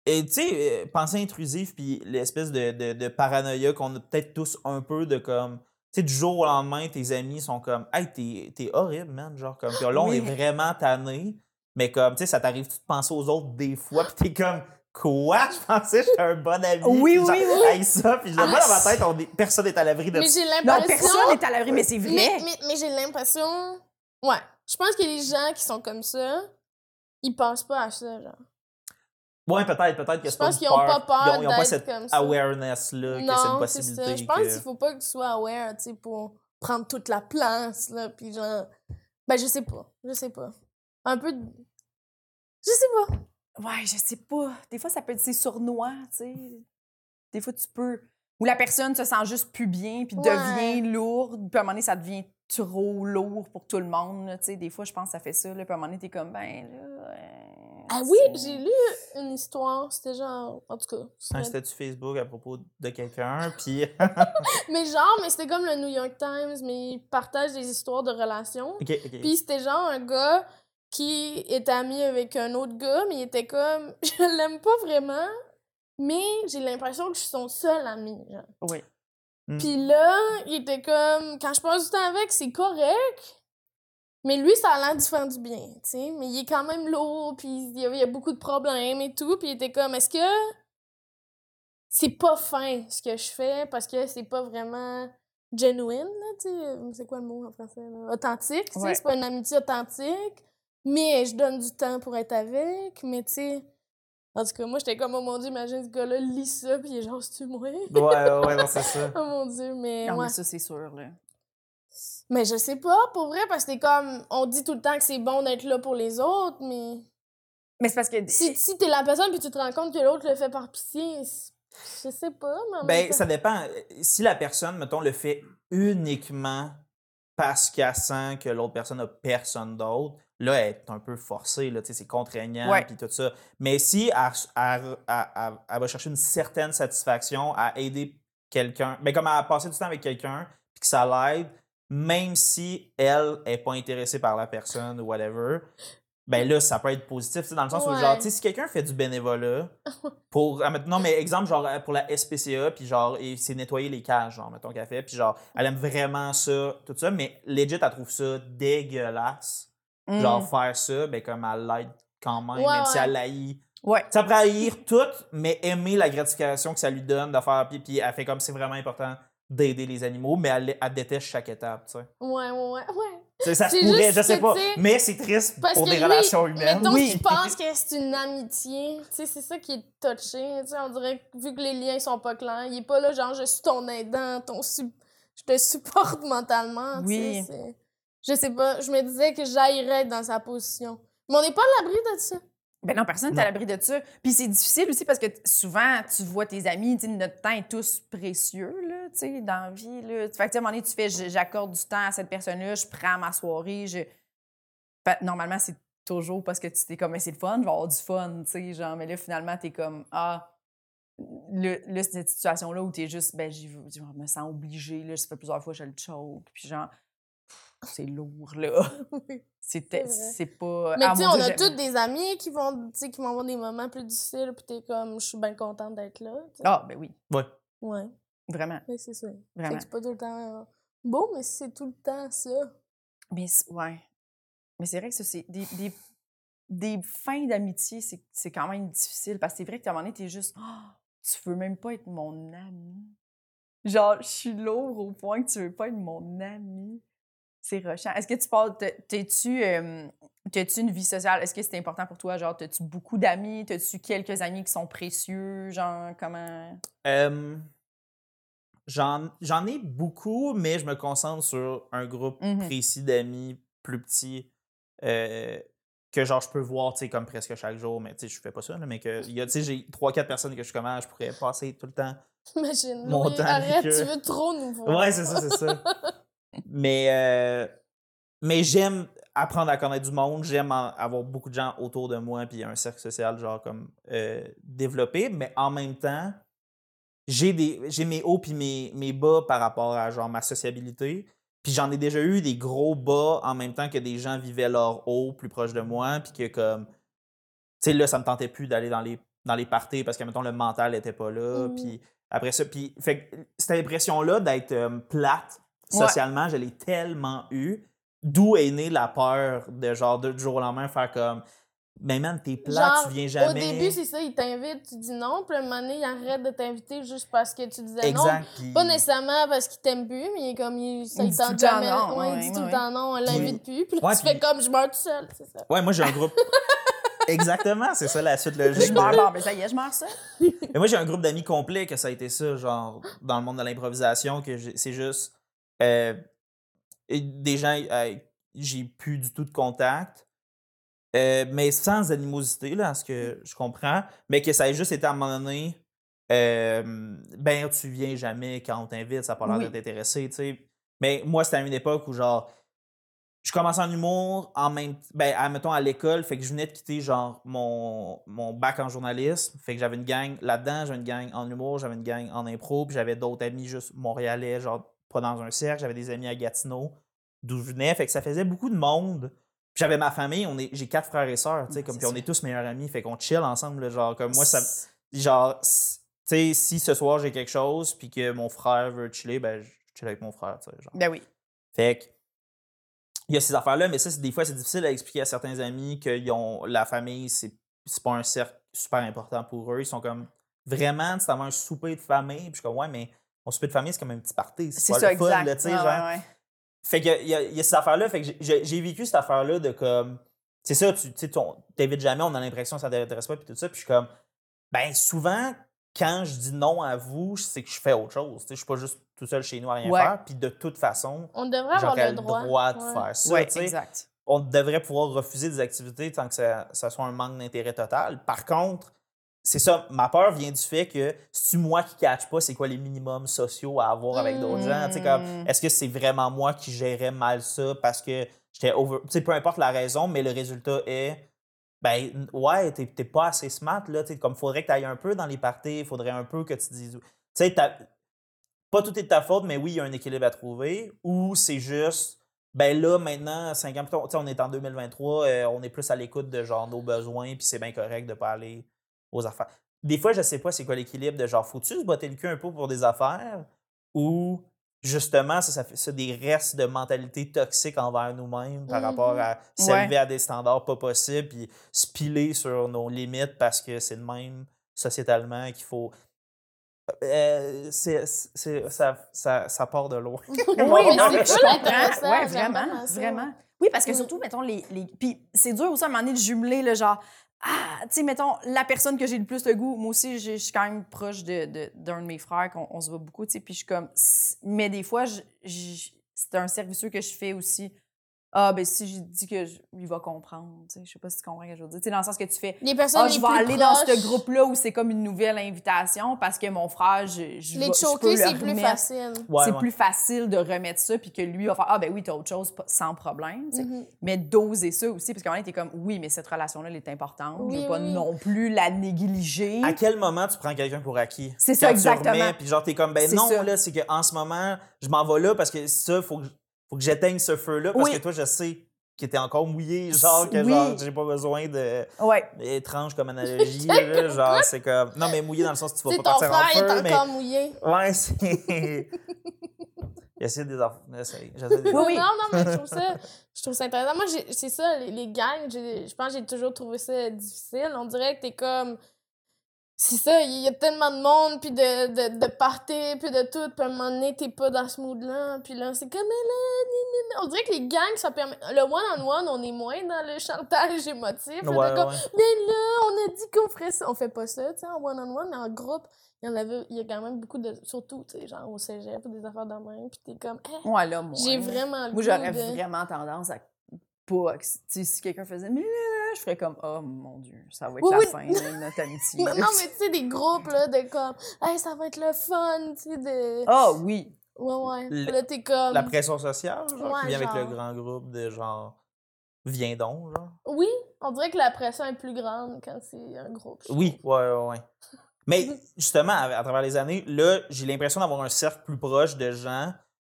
Et tu sais, euh, pensée intrusive, puis l'espèce de, de, de paranoïa qu'on a peut-être tous un peu de comme. Tu sais, du jour au lendemain, tes amis sont comme, hey, t'es t'es horrible, man. Genre, comme, puis là, on Oui. est vraiment tanné. Mais comme, tu sais, ça t'arrive-tu de penser aux autres des fois, puis t'es comme, quoi? Je pensais que j'étais un bon ami. Oui, oui, oui. Hey, ça, puis Ah, moi, dans ma tête, on est- personne n'est à l'abri de Mais j'ai Non, l'impression. personne n'est à l'abri, mais c'est vrai. Mais, mais, mais j'ai l'impression. Ouais. Je pense que les gens qui sont comme ça, ils pensent pas à ça, genre. Ouais, peut-être, peut-être que Je c'est pas pense qu'ils ont pas peur Ils ont, ils ont pas cette awareness-là, que c'est une Non, c'est possibilité. ça. Je pense que- qu'il faut pas que tu sois aware, tu sais, pour prendre toute la place, là, puis genre... Ben, je sais pas. Je sais pas. Un peu de... Je sais pas. Ouais, je sais pas. Des fois, ça peut être c'est sournois, tu sais. Des fois, tu peux. Ou la personne se sent juste plus bien, puis Ouais. devient lourde, puis à un moment donné, ça devient trop lourd pour tout le monde, là, tu sais. Des fois, je pense que ça fait ça, là, puis à un moment donné, t'es comme, ben là. euh, Ah oui, j'ai lu une histoire, c'était genre... En tout cas, un c'était- statut Facebook à propos de quelqu'un, puis... Mais genre, mais c'était comme le New York Times, mais ils partagent des histoires de relations. OK, OK. Puis c'était genre un gars qui est ami avec un autre gars, mais il était comme, je l'aime pas vraiment, mais j'ai l'impression que je suis son seul ami. Genre. Oui. Mm. Puis là, il était comme, quand je passe du temps avec, c'est correct. Mais lui, ça a l'air d'y faire du bien, tu sais. Mais il est quand même lourd, puis il y a, il y a beaucoup de problèmes et tout. Puis il était comme, est-ce que c'est pas fin ce que je fais parce que c'est pas vraiment genuine, tu sais. C'est quoi le mot en français? là? Authentique, tu sais. Ouais. C'est pas une amitié authentique. Mais je donne du temps pour être avec. Mais tu sais. En tout cas, moi, j'étais comme, oh mon dieu, imagine ce gars-là lit ça, puis il est genre, c'est-tu moi? Ouais, ouais, ouais, non, c'est ça. Oh mon dieu, mais. Non, ouais. mais ça, c'est sûr, là. Mais je sais pas, pour vrai, parce que c'est comme. On dit tout le temps que c'est bon d'être là pour les autres, mais. Mais c'est parce que. Si, si t'es la personne puis tu te rends compte que l'autre le fait par pitié, je sais pas, mais. Ben, ça dépend. Si la personne, mettons, le fait uniquement parce qu'elle sent que l'autre personne a personne d'autre, là, elle est un peu forcée, là, c'est contraignant, puis tout ça. Mais si elle, elle- elle- elle- elle va chercher une certaine satisfaction à aider quelqu'un, ben, comme à passer du temps avec quelqu'un, puis que ça l'aide, même si elle est pas intéressée par la personne ou whatever, ben là, ça peut être positif, dans le sens où, genre, tu sais, si quelqu'un fait du bénévolat, pour, ah, non, mais exemple, genre, euh, pour la SPCA, puis genre, et c'est nettoyer les cages, genre, mettons qu'elle fait, puis genre, elle aime vraiment ça, tout ça, mais legit, elle trouve ça dégueulasse. Mm. Genre, faire ça, ben, comme elle l'aide quand même, Ouais, même si elle haït. Ouais. Ça pourrait haïr tout, mais aimer la gratification que ça lui donne de faire, puis, puis elle fait comme c'est vraiment important d'aider les animaux, mais elle, elle déteste chaque étape, tu sais. Ouais, ouais, ouais, Ça se pourrait, je sais pas, mais c'est triste Parce pour que des lui, relations humaines. Mettons Oui. qu'il pense que c'est une amitié. Tu sais, c'est ça qui est touché. Tu sais, on dirait que vu que les liens sont pas clairs, il est pas là, genre, je suis ton aidant, ton je te supporte mentalement. tu Oui. sais, c'est- Je sais pas, je me disais que j'aillerais être dans sa position. Mais on n'est pas à l'abri de ça. Ben non, personne n'est à l'abri de ça. Puis c'est difficile aussi parce que souvent, tu vois tes amis, notre temps est tous précieux, là, tu sais, dans la vie, là. Fait que, tu sais, à un moment donné, tu fais, j'accorde du temps à cette personne-là, je prends ma soirée, je... Fait, normalement, c'est toujours parce que tu t'es comme, mais c'est le fun, je vais avoir du fun, tu sais, genre, mais là, finalement, t'es comme, ah, le, là, cette situation-là où t'es juste, ben, je me sens obligée, là, ça fait plusieurs fois que je le choke, puis genre, c'est lourd, là. C'était, C'est pas... Mais Ah, tu sais, on Dieu, a tous des amis qui vont, tu sais, qui vont avoir des moments plus difficiles, puis t'es comme, je suis bien contente d'être là. Ah, ben oui, Ouais. Ouais, vraiment, mais c'est ça. C'est vraiment. que c'est pas tout le temps euh, beau, mais c'est tout le temps ça. Mais ouais. Mais c'est vrai que ça, c'est des, des, des fins d'amitié, c'est c'est quand même difficile parce que c'est vrai que à un moment donné, t'es juste Ah, tu veux même pas être mon ami. Genre, je suis lourd au point que tu veux pas être mon ami. C'est rushant. Est-ce que tu parles, t'es-tu, euh, t'as-tu une vie sociale? Est-ce que c'est important pour toi? Genre, t'as-tu beaucoup d'amis? T'as-tu quelques amis qui sont précieux? Genre, comment? Euh, J'en j'en ai beaucoup, mais je me concentre sur un groupe Mhm. précis d'amis plus petits. Euh, que genre je peux voir, tu comme presque chaque jour, mais tu sais, je fais pas ça, là, mais que, tu sais, j'ai trois, quatre personnes que je suis comme, ah, je pourrais passer tout le temps. Imagine. Mon temps arrête, tu veux trop nous voir. Ouais, c'est ça, c'est ça. mais, euh, mais j'aime apprendre à connaître du monde, j'aime avoir beaucoup de gens autour de moi, puis un cercle social, genre, comme, euh, développé, mais en même temps, j'ai des j'ai mes hauts puis mes, mes bas par rapport à genre ma sociabilité puis j'en ai déjà eu des gros bas en même temps que des gens vivaient leur haut plus proche de moi puis que comme tu sais là ça me tentait plus d'aller dans les dans les parties parce que mettons le mental était pas là Mhm. puis après ça puis fait cette impression là d'être euh, plate Ouais. socialement je l'ai tellement eu d'où est née la peur de genre de, du jour au lendemain faire comme mais man t'es Genre, tu viens jamais Au début, c'est ça, il t'invite, tu dis non, puis à un moment donné, il arrête de t'inviter juste parce que tu disais non. exact puis- Pas nécessairement parce qu'il t'aime plus, mais il est comme, il, ça, Il il dit tente tout le temps jamais. non, ouais, il ouais, dit ouais, tout le ouais. temps non, on l'invite plus, puis là, Ouais, tu fais comme, je meurs tout seul, c'est ça. Ouais, moi j'ai un groupe. Exactement, c'est ça la suite logique. Je meurs, bon, ben ça y est, je meurs ça. Mais moi j'ai un groupe d'amis complet que ça a été ça, genre dans le monde de l'improvisation, que c'est juste euh, et des gens j'ai plus du tout de contact. euh, mais sans animosité, là, à ce que je comprends, mais que ça ait juste été à un moment donné, ben tu viens jamais quand on t'invite, ça n'a pas l'air Oui. de t'intéresser, tu sais. Mais moi, c'était à une époque où genre je commençais en humour en même ben à, mettons à l'école fait que je venais de quitter genre mon, mon bac en journalisme fait que j'avais une gang là-dedans j'avais une gang en humour j'avais une gang en impro puis j'avais d'autres amis juste montréalais genre pas dans un cercle j'avais des amis à Gatineau d'où je venais fait que ça faisait beaucoup de monde j'avais ma famille on est j'ai quatre frères et sœurs tu sais comme C'est puis on est tous meilleurs amis fait qu'on chill ensemble genre comme moi ça genre tu sais si ce soir j'ai quelque chose puis que mon frère veut chiller ben je chill avec mon frère tu sais genre Ben oui. fait que, il y a ces affaires-là, mais ça, c'est- des fois, c'est difficile à expliquer à certains amis que ils ont, la famille, c'est c'est pas un cercle super important pour eux. Ils sont comme vraiment, tu sais, avoir un souper de famille. Puis je suis comme, ouais, mais mon souper de famille, c'est comme un petit party. C'est ça, le fun, exact. là, tu sais, Ouais, genre. ouais, ouais. Fait que, il y a, il y a ces affaires-là. Fait que j'ai- vécu cette affaire-là de comme. C'est ça, tu t'invites jamais, on a l'impression que ça t'intéresse pas, puis tout ça. Puis je suis comme. Ben, souvent, quand je dis non à vous, c'est que je fais autre chose. Tu sais, je suis pas juste tout seul chez nous à rien Ouais. faire. Puis de toute façon, On devrait avoir le le droit. droit, de Ouais. faire ça. Ouais, tu sais. exact. On devrait pouvoir refuser des activités tant que ça, ça soit un manque d'intérêt total. Par contre, c'est ça, ma peur vient du fait que c'est moi qui ne catch pas c'est quoi les minimums sociaux à avoir avec d'autres gens. Tu sais, comme, Mm. Est-ce que c'est vraiment moi qui gérais mal ça parce que j'étais over. Tu sais, peu importe la raison, mais le résultat est. Ben, ouais, t'es t'es pas assez smart, là. Tu comme, faudrait que tu ailles un peu dans les parties, il faudrait un peu que tu dises. Tu sais, t'as- pas tout est de ta faute, mais oui, il y a un équilibre à trouver. Ou c'est juste, ben là, maintenant, 5 ans plus tard, tu sais, on est en 2023, euh, on est plus à l'écoute de genre nos besoins, puis c'est bien correct de pas aller aux affaires. Des fois, je sais pas c'est quoi l'équilibre de genre, faut-tu se botter le cul un peu pour des affaires ou justement, ça, ça fait ça des restes de mentalité toxique envers nous-mêmes par Mhm. rapport à s'élever à des standards pas possibles, puis se piler sur nos limites parce que c'est le même sociétalement qu'il faut. Euh, c'est, c'est- ça, ça, ça part de loin. Oui, non, mais je comprends. Ouais, vraiment, vraiment. Oui, parce que Mm. surtout, mettons, les. les... Puis c'est dur aussi à un moment donné de jumeler, le genre. Ah, tu sais, mettons, la personne que j'ai le plus de goût, moi aussi, je suis quand même proche de- de- d'un de, mes frères, qu'on on se voit beaucoup, tu sais, puis je suis comme. Mais des fois, c'est un service que je fais aussi. Ah, ben si je dis que je- il va comprendre, tu sais, je sais pas si tu comprends ce que je veux dire. Tu sais, dans le sens que tu fais. Les personnes Ah, les je vais plus aller dans ce groupe-là où c'est comme une nouvelle invitation parce que mon frère, je, je, Les peux choquer, le c'est plus facile. Ouais, c'est ouais. plus facile de remettre ça, puis que lui va faire Ah, ben oui, t'as autre chose pas- sans problème. tu sais. Mhm. Mais doser ça aussi, parce qu'à un moment donné, t'es comme Oui, mais cette relation-là, elle est importante. je Oui, veux pas oui. non plus la négliger. À quel moment tu prends quelqu'un pour acquis? C'est ça, exactement. Puis genre, t'es comme, ben C'est non, ça. là, c'est qu'en ce moment, je m'en vais là parce que ça, faut que, faut que j'éteigne ce feu-là parce Oui. que toi, je sais que t'es encore mouillé, genre, que Oui. genre, j'ai pas besoin de. Ouais. étrange comme analogie, là, genre, c'est comme. Non, mais mouillé dans le sens que tu vas pas partir en feu, est mais. encore mouillé. Ouais, c'est. J'essaie des des- Oui, oui. Non, non, mais je trouve ça, je trouve ça intéressant. Moi, c'est ça, les, les gangs, je pense que j'ai toujours trouvé ça difficile. On dirait que t'es comme. C'est ça, il y a tellement de monde, puis de, de, de party, puis de tout, puis à un moment donné, t'es pas dans ce mood-là, puis là, c'est comme, on dirait que les gangs, ça permet... Le one-on-one, on est moins dans le chantage émotif. là, de Ouais, comme, ouais. mais là, on a dit qu'on ferait ça. On fait pas ça, tu sais, en one-on-one, mais en groupe, il y en avait, il y a quand même beaucoup de, surtout, tu sais, genre au cégep, ou des affaires de même, puis t'es comme, Eh, Ouais, là, moi. j'ai vraiment le Moi, j'aurais de- vraiment tendance à pas. que- tu sais, Si quelqu'un faisait, mais là, là, je ferais comme, oh mon Dieu, ça va être Oui, la oui. fin de notre amitié. Non, mais tu sais, des groupes, là, de comme, hey, ça va être le fun, tu sais, de. Oh oui. Ouais, ouais. Le- Là, t'es comme. La pression sociale, genre, Ouais, qui vient avec le genre. grand groupe de genre. Viens donc, genre? Oui, on dirait que la pression est plus grande quand c'est un groupe. Oui, ouais, ouais, ouais. Mais justement, à, à travers les années, là, j'ai l'impression d'avoir un cercle plus proche de gens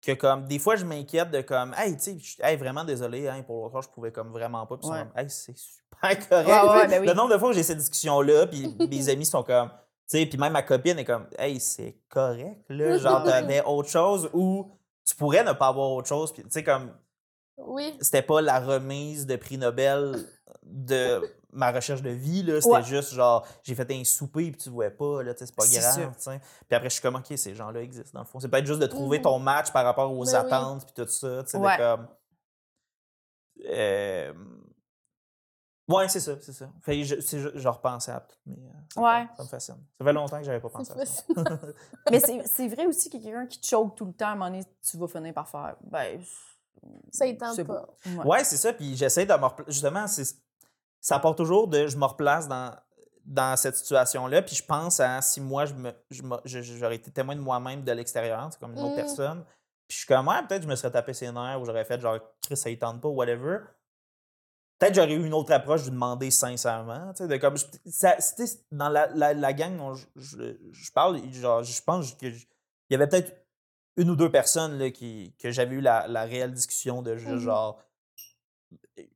que comme des fois je m'inquiète de comme hey tu sais je suis hey, vraiment désolé hein, pour l'autre fois je pouvais comme vraiment pas puis Ouais. comme, hey c'est super correct Ouais, ouais, ben oui. le nombre de fois où j'ai cette discussion là puis mes amis sont comme tu sais puis même ma copine est comme hey c'est correct là genre t'avais autre chose ou tu pourrais ne pas avoir autre chose puis tu sais comme Oui. c'était pas la remise de prix Nobel de ma recherche de vie là c'était Ouais. juste genre j'ai fait un souper puis tu vois pas là tu sais c'est pas grave puis après je suis comme ok ces gens là existent dans le fond c'est peut-être juste de trouver Mhm. ton match par rapport aux Ben oui. attentes puis tout ça tu sais Ouais. comme euh, ouais c'est ça c'est ça fait je, je repensais à tout mais euh, ça, me Ouais. fait- ça me fascine ça fait longtemps que j'avais pas pensé à ça Mais c'est c'est vrai aussi que quelqu'un qui te choke tout le temps, à un moment donné, tu vas finir par faire. Ben. Ça y tente pas. beau. Ouais. Ouais, c'est ça. Puis j'essaie de me Justement, c'est- ça apporte toujours de. Je me replace dans, dans cette situation-là. Puis je pense à si moi, je me, je me- je- j'aurais été témoin de moi-même de l'extérieur, c'est comme une autre Mm. personne. Puis je suis comme, ouais, peut-être que je me serais tapé ses nerfs ou j'aurais fait genre, Chris, ça y tente pas, whatever. Peut-être que j'aurais eu une autre approche de demander sincèrement. Tu sais, de comme. ça- dans la, la, la gang dont je, je- je parle, genre, je pense que. je- Il y avait peut-être une ou deux personnes là, qui, que j'avais eu la, la réelle discussion de juste Mhm. genre.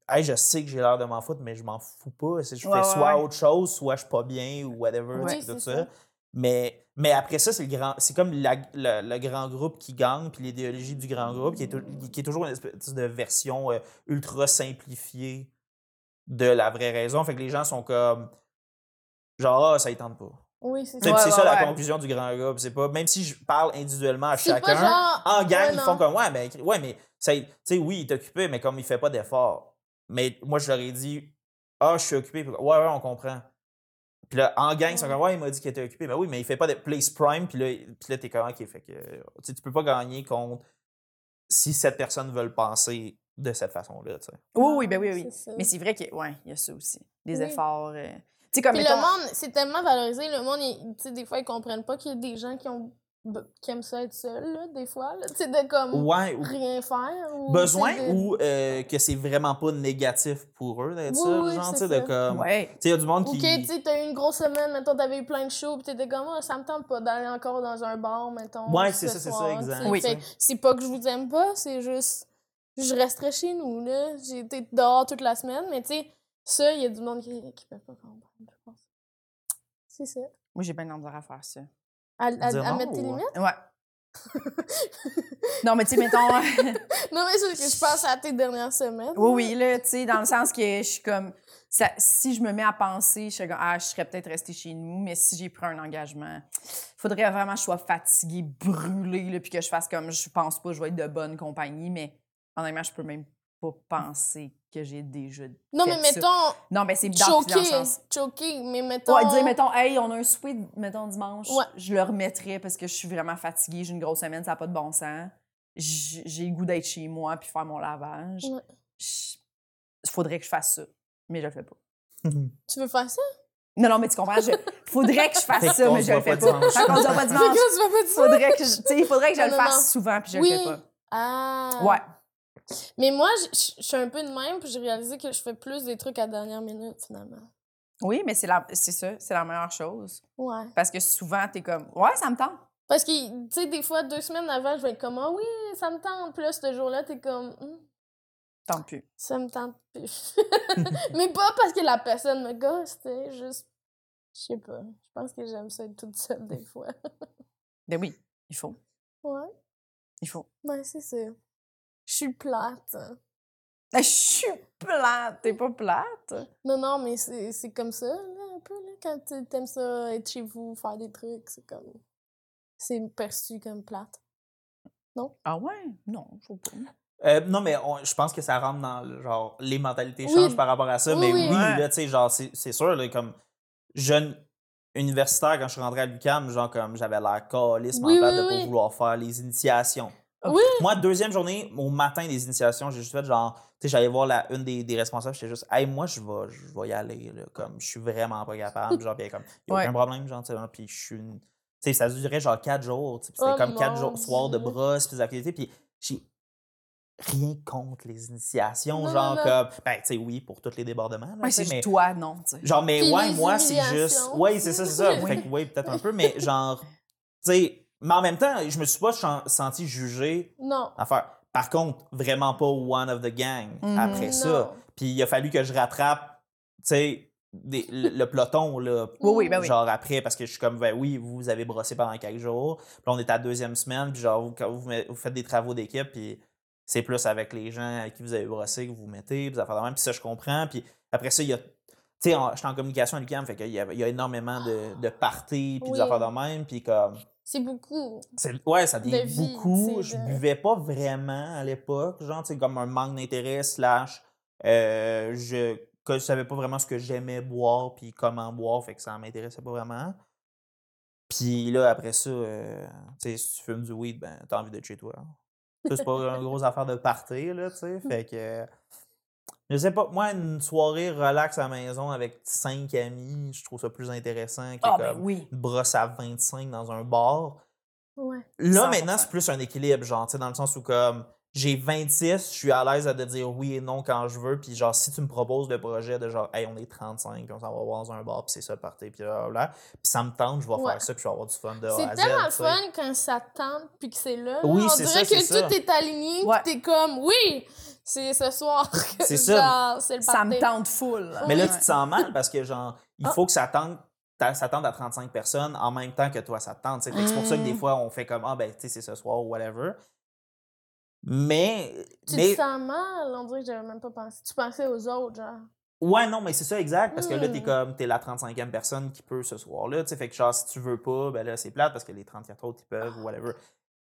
Hey, je sais que j'ai l'air de m'en foutre, mais je m'en fous pas. Je fais ouais, soit ouais. autre chose, soit je suis pas bien ou whatever, tout ça. ça. Mais, mais après ça, c'est le grand. C'est comme la- le, le grand groupe qui gagne, puis l'idéologie du grand groupe, qui est, qui est toujours une espèce de version euh, ultra simplifiée de la vraie raison. Fait que les gens sont comme. Genre, ah, ça y tente pas. Oui, c'est ça. Ouais, c'est ouais, ça la ouais. conclusion du grand groupe. C'est pas. Même si je parle individuellement à chacun, genre. en gang, ouais, ils font comme ouais, mais, ouais, mais tu sais, oui, il est occupé, mais comme il fait pas d'effort. Mais moi, je leur ai dit Ah, je suis occupé. Puis, Ouais, ouais, on comprend. Puis là, en gang, ils sont comme Ouais, il m'a dit qu'il était occupé. Ben oui, mais il fait pas de place prime. Puis là, puis là t'es comme OK, fait que. Tu peux pas gagner contre si cette personne veut le penser de cette façon-là. Oui, oui, ben oui, oui. Mais c'est vrai que, ouais, il y a ça aussi. Des Oui. efforts. euh, sais, comme. Puis mettons- le monde, c'est tellement valorisé. Le monde, il- tu sais, des fois, ils comprennent pas qu'il y a des gens qui ont qui aiment ça être seuls, là, des fois. là. Tu sais, de comme Ouais, ou rien faire. Ou, besoin de- ou euh, que c'est vraiment pas négatif pour eux d'être Oui, oui, genre, c'est tu sais, de comme. Ouais. Tu sais, il y a du monde Ou qui. que, tu sais, t'as eu une grosse semaine, mettons, t'avais eu plein de shows, pis t'étais comme, Ah, ça me tente pas d'aller encore dans un bar, mettons. Ouais, ce c'est ça, c'est ça, exact. Oui. C'est pas que je vous aime pas, c'est juste, je resterai chez nous, là. J'ai été dehors toute la semaine, mais tu sais, ça, il y a du monde qui, qui peut pas comprendre. C'est ça. Moi, j'ai bien de à faire ça. À, mettre tes limites? Ouais. Non, mais tu sais, mettons. Non, mais c'est que je pense à tes dernières semaines. Oui, oui, là, tu sais, dans le sens que je suis comme. Ça, si je me mets à penser, je suis comme, ah, je serais peut-être restée chez nous, mais si j'ai pris un engagement, il faudrait vraiment que je sois fatiguée, brûlée, là, puis que je fasse comme, je pense pas je vais être de bonne compagnie, mais honnêtement, je peux même pas penser que j'ai déjà. Non, fait mais ça. mettons, Non, mais c'est choqué, sens. choqué, mais mettons... Ouais, dire, mettons, hey, on a un souper, mettons, dimanche. Ouais. Je le remettrais parce que je suis vraiment fatiguée, j'ai une grosse semaine, ça n'a pas de bon sens. J'ai le goût d'être chez moi puis faire mon lavage. Ouais. Il faudrait que je fasse ça, mais je le fais pas. Tu veux faire ça? Non, non, mais tu comprends, je... faudrait que je fasse ça, mais je le fais pas pas. dimanche. Qu'on se voit pas dimanche. que tu vas pas dire ça? Faudrait que je, tu sais, il faudrait que je le fasse souvent puis je le fais pas. Ah! Ouais. Mais moi, je- suis un peu de même, puis j'ai réalisé que je fais plus des trucs à la dernière minute, finalement. Oui, mais c'est la... c'est ça, c'est la meilleure chose. Ouais. Parce que souvent, t'es comme, ouais, ça me tente. Parce que, tu sais, des fois, deux semaines avant, je vais être comme, ah oui, ça me tente. Puis là, ce jour-là, t'es comme, Hum, Tente plus. ça me tente plus. Mais pas parce que la personne me gosse, tu sais, juste, je sais pas. Je pense que j'aime ça être toute seule des fois. Ben oui, il faut. Ouais, Il faut. ouais, c'est ça. Je suis plate. Ben, Je suis plate. T'es pas plate? Non, non, mais c'est c'est comme ça, là, un peu, là, quand tu- t'aimes ça, être chez vous, faire des trucs, c'est comme... C'est perçu comme plate. Ah ouais? Non, je sais pas. Euh, non, mais on- je pense que ça rentre dans le- genre les mentalités Oui. changent par rapport à ça. Oui, mais oui. là, tu sais, genre, c'est c'est sûr, là, comme jeune universitaire, quand je suis rentré à l'UQAM, genre, comme j'avais l'air calisse Oui, mental oui, de pas vouloir faire les initiations. Oui, Moi, deuxième journée, au matin des initiations, j'ai juste fait genre, tu sais, j'allais voir la, une des, des responsables, j'étais juste, hey, moi, je vais, je vais y aller, là, comme, je suis vraiment pas capable, genre, est comme, y a Ouais. aucun problème, genre, tu sais, puis je suis une. Tu sais, ça durait genre quatre jours, tu sais, puis c'était Oh comme quatre jours, soirs de brosse, puis des activités, puis j'ai rien contre les initiations, Non, genre, non, non. comme, ben, tu sais, oui, pour tous les débordements, là, Ouais, c'est mais. toi, non, tu sais. Genre, mais Puis ouais, moi, c'est juste. Ouais, c'est ça, c'est ça. Oui. Fait que, ouais, peut-être un peu, mais genre, tu sais, mais en même temps, je me suis pas senti jugé non. à faire. Par contre, vraiment pas one of the gang Mhm. après ça. Puis il a fallu que je rattrape, tu sais, des- le, le peloton, là. Oui, oui, ben oui. Genre après, parce que je suis comme, ben oui, vous avez brossé pendant quelques jours. Puis on est à la deuxième semaine, puis genre, vous, quand vous, faites des travaux d'équipe, puis c'est plus avec les gens avec qui vous avez brossé que vous vous mettez, puis ça fait même, puis ça, je comprends. Puis après ça, il y a. Tu sais, j'étais en communication avec l'UQAM, fait qu'il y, a- il y a énormément de, de parties, puis des Oui. affaires de même, puis comme. C'est beaucoup. C'est- Ouais, ça devient De vie, beaucoup. Je de- buvais pas vraiment à l'époque. Genre, tu sais, comme un manque d'intérêt, slash. euh, je, que je savais pas vraiment ce que j'aimais boire, puis comment boire, fait que ça m'intéressait pas vraiment. Puis là, après ça, euh, tu sais, si tu fumes du weed, ben, t'as envie d'être chez toi. Ça, c'est pas une grosse affaire de party, là, tu sais. Fait que. Je sais pas, moi, une soirée relax à la maison avec cinq amis, je trouve ça plus intéressant que Ah, ben comme oui. une brosse à 25 dans un bar. Ouais. Là, 100%. maintenant, c'est plus un équilibre, genre, tu sais, dans le sens où, comme, j'ai 26, je suis à l'aise à te dire oui et non quand je veux, puis genre, si tu me proposes le projet de genre, hey, on est 35, puis on s'en va voir dans un bar, puis c'est ça, party, puis là, là, puis ça me tente, je vais Ouais. faire ça, puis je vais avoir du fun de C'est tellement fun quand ça tente puis que c'est là. là. Oui, On c'est dirait ça, que tout ça. est aligné Ouais. puis t'es comme oui, c'est ce soir que C'est ça. genre, c'est le Ça me tente full. Mais là, tu te sens mal parce que, genre, il Ah. faut que ça tente. Ça tente à 35 personnes en même temps que toi, ça te tente. C'est pour ça que des Mm. fois, on fait comme Ah, ben, tu sais, c'est ce soir ou whatever. Mais. Tu mais te sens mal, on dirait que j'avais même pas pensé. Tu pensais aux autres, genre. Ouais, non, mais c'est ça, exact. Parce que là, t'es Mm. comme, t'es la 35e personne qui peut ce soir-là. Tu sais, fait que genre, si tu veux pas, ben là, c'est plate parce que les 34 autres, ils peuvent ou whatever.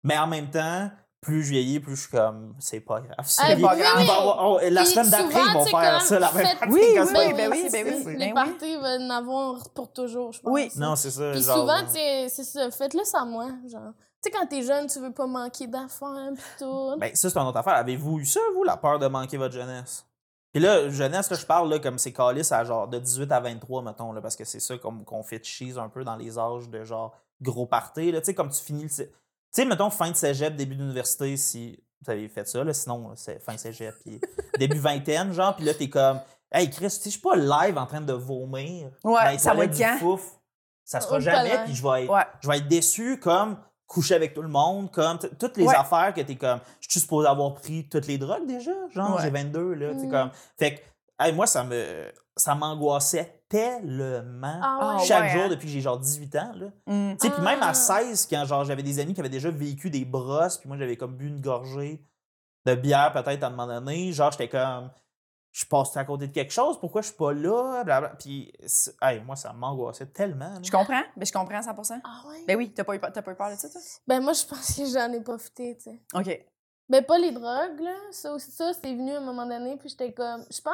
Mais en même temps, plus je vieillis, plus je suis comme, c'est pas grave. C'est Ah, pas grave. oui. oh, la Puis semaine d'après, ils vont faire ça la même partie Oui, oui, ben oui, ben oui. c'est- Les Ben oui. parties vont en avoir pour toujours, je pense. Oui. Non, c'est ça. Puis genre, souvent, tu sais, c'est ça, faites-le sans moi, genre. Tu sais, quand t'es jeune, tu veux pas manquer d'affaires pis tout. Ben, ça, c'est une autre affaire. Avez-vous eu ça, vous, la peur de manquer votre jeunesse? Puis là, jeunesse, là, je parle là, comme c'est calice à genre de 18 à 23, mettons, là, parce que c'est ça comme qu'on fait cheese un peu dans les âges de genre gros party. là. Tu sais, comme tu finis le. Tu sais, mettons, fin de cégep, début d'université, si vous avez fait ça, là, sinon, c'est fin cégep, puis début vingtaine, genre, puis là, t'es comme, hey, Chris, tu sais, je suis pas live en train de vomir. Ouais, les ça va être du fouf. Ça sera Oh, jamais, puis je vais être Ouais. je vais être déçu comme coucher avec tout le monde, comme toutes les Ouais. affaires que t'es comme, je suis supposé avoir pris toutes les drogues déjà, genre Ouais. j'ai 22 là, Mm. comme, fait que, hey, moi ça me, ça m'angoissait tellement Ah chaque ouais, jour hein? depuis que j'ai genre 18 ans là. Mm. Tu sais, puis même Ah. à 16 quand genre j'avais des amis qui avaient déjà vécu des brosses, puis moi j'avais comme bu une gorgée de bière peut-être à un moment donné, genre j'étais comme je passe à côté de quelque chose, pourquoi je suis pas là, blablabla. Puis, hey, moi, ça m'angoissait tellement. là. Je comprends, mais je comprends à 100% Ah ouais? Ben oui, t'as pas, eu peur- t'as pas eu peur de ça, toi? Ben moi, je pense que j'en ai profité, tu sais. OK. Ben pas les drogues, là. Ça aussi, ça, c'est venu à un moment donné, puis j'étais comme... Je pense,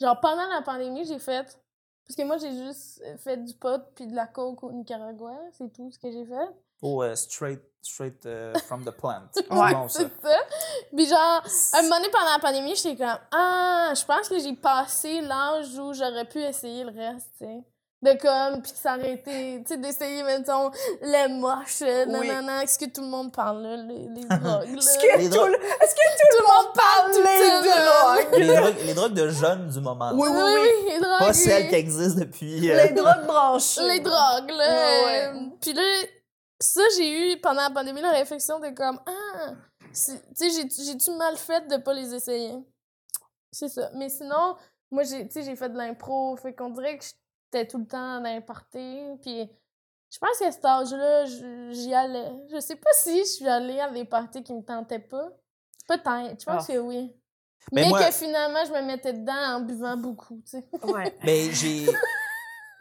genre, pendant la pandémie, j'ai fait... Parce que moi, j'ai juste fait du pot puis de la coke au Nicaragua. C'est tout ce que j'ai fait. Oh, euh, straight, straight euh, from the plant. C'est Ouais. bon. C'est ça. Puis genre, un moment donné, pendant la pandémie, j'étais comme... Ah, je pense que j'ai passé l'âge où j'aurais pu essayer le reste, tu sais. De comme, puis s'arrêter, tu sais, d'essayer, mettons, les moches, euh, Oui. nanana, est-ce que tout le monde parle, là, les, les drogues, là? Est-ce que, Les tout drogues. le... Est-ce que tout tout le monde parle les drogues? les, drogues, les drogues de jeunes du moment. Oui, Oui, oui, oui, les drogues. Pas celles qui existent depuis. euh, Les drogues branchées. Les drogues, là. Ouais, ouais. Puis là, ça, j'ai eu, pendant la pandémie, la réflexion de comme, ah, c'est- tu sais, j'ai- j'ai-tu mal fait de pas les essayer? C'est ça. Mais sinon, moi, j'ai, tu sais, j'ai fait de l'impro, fait qu'on dirait que j'étais tout le temps dans les parties, puis je pense qu'à cet âge-là, j'y allais. Je sais pas si je suis allée à des parties qui me tentaient pas. Peut-être, je pense Ah. que oui. Mais Mais, moi- que finalement, je me mettais dedans en buvant beaucoup, tu sais. Ouais. Mais j'ai.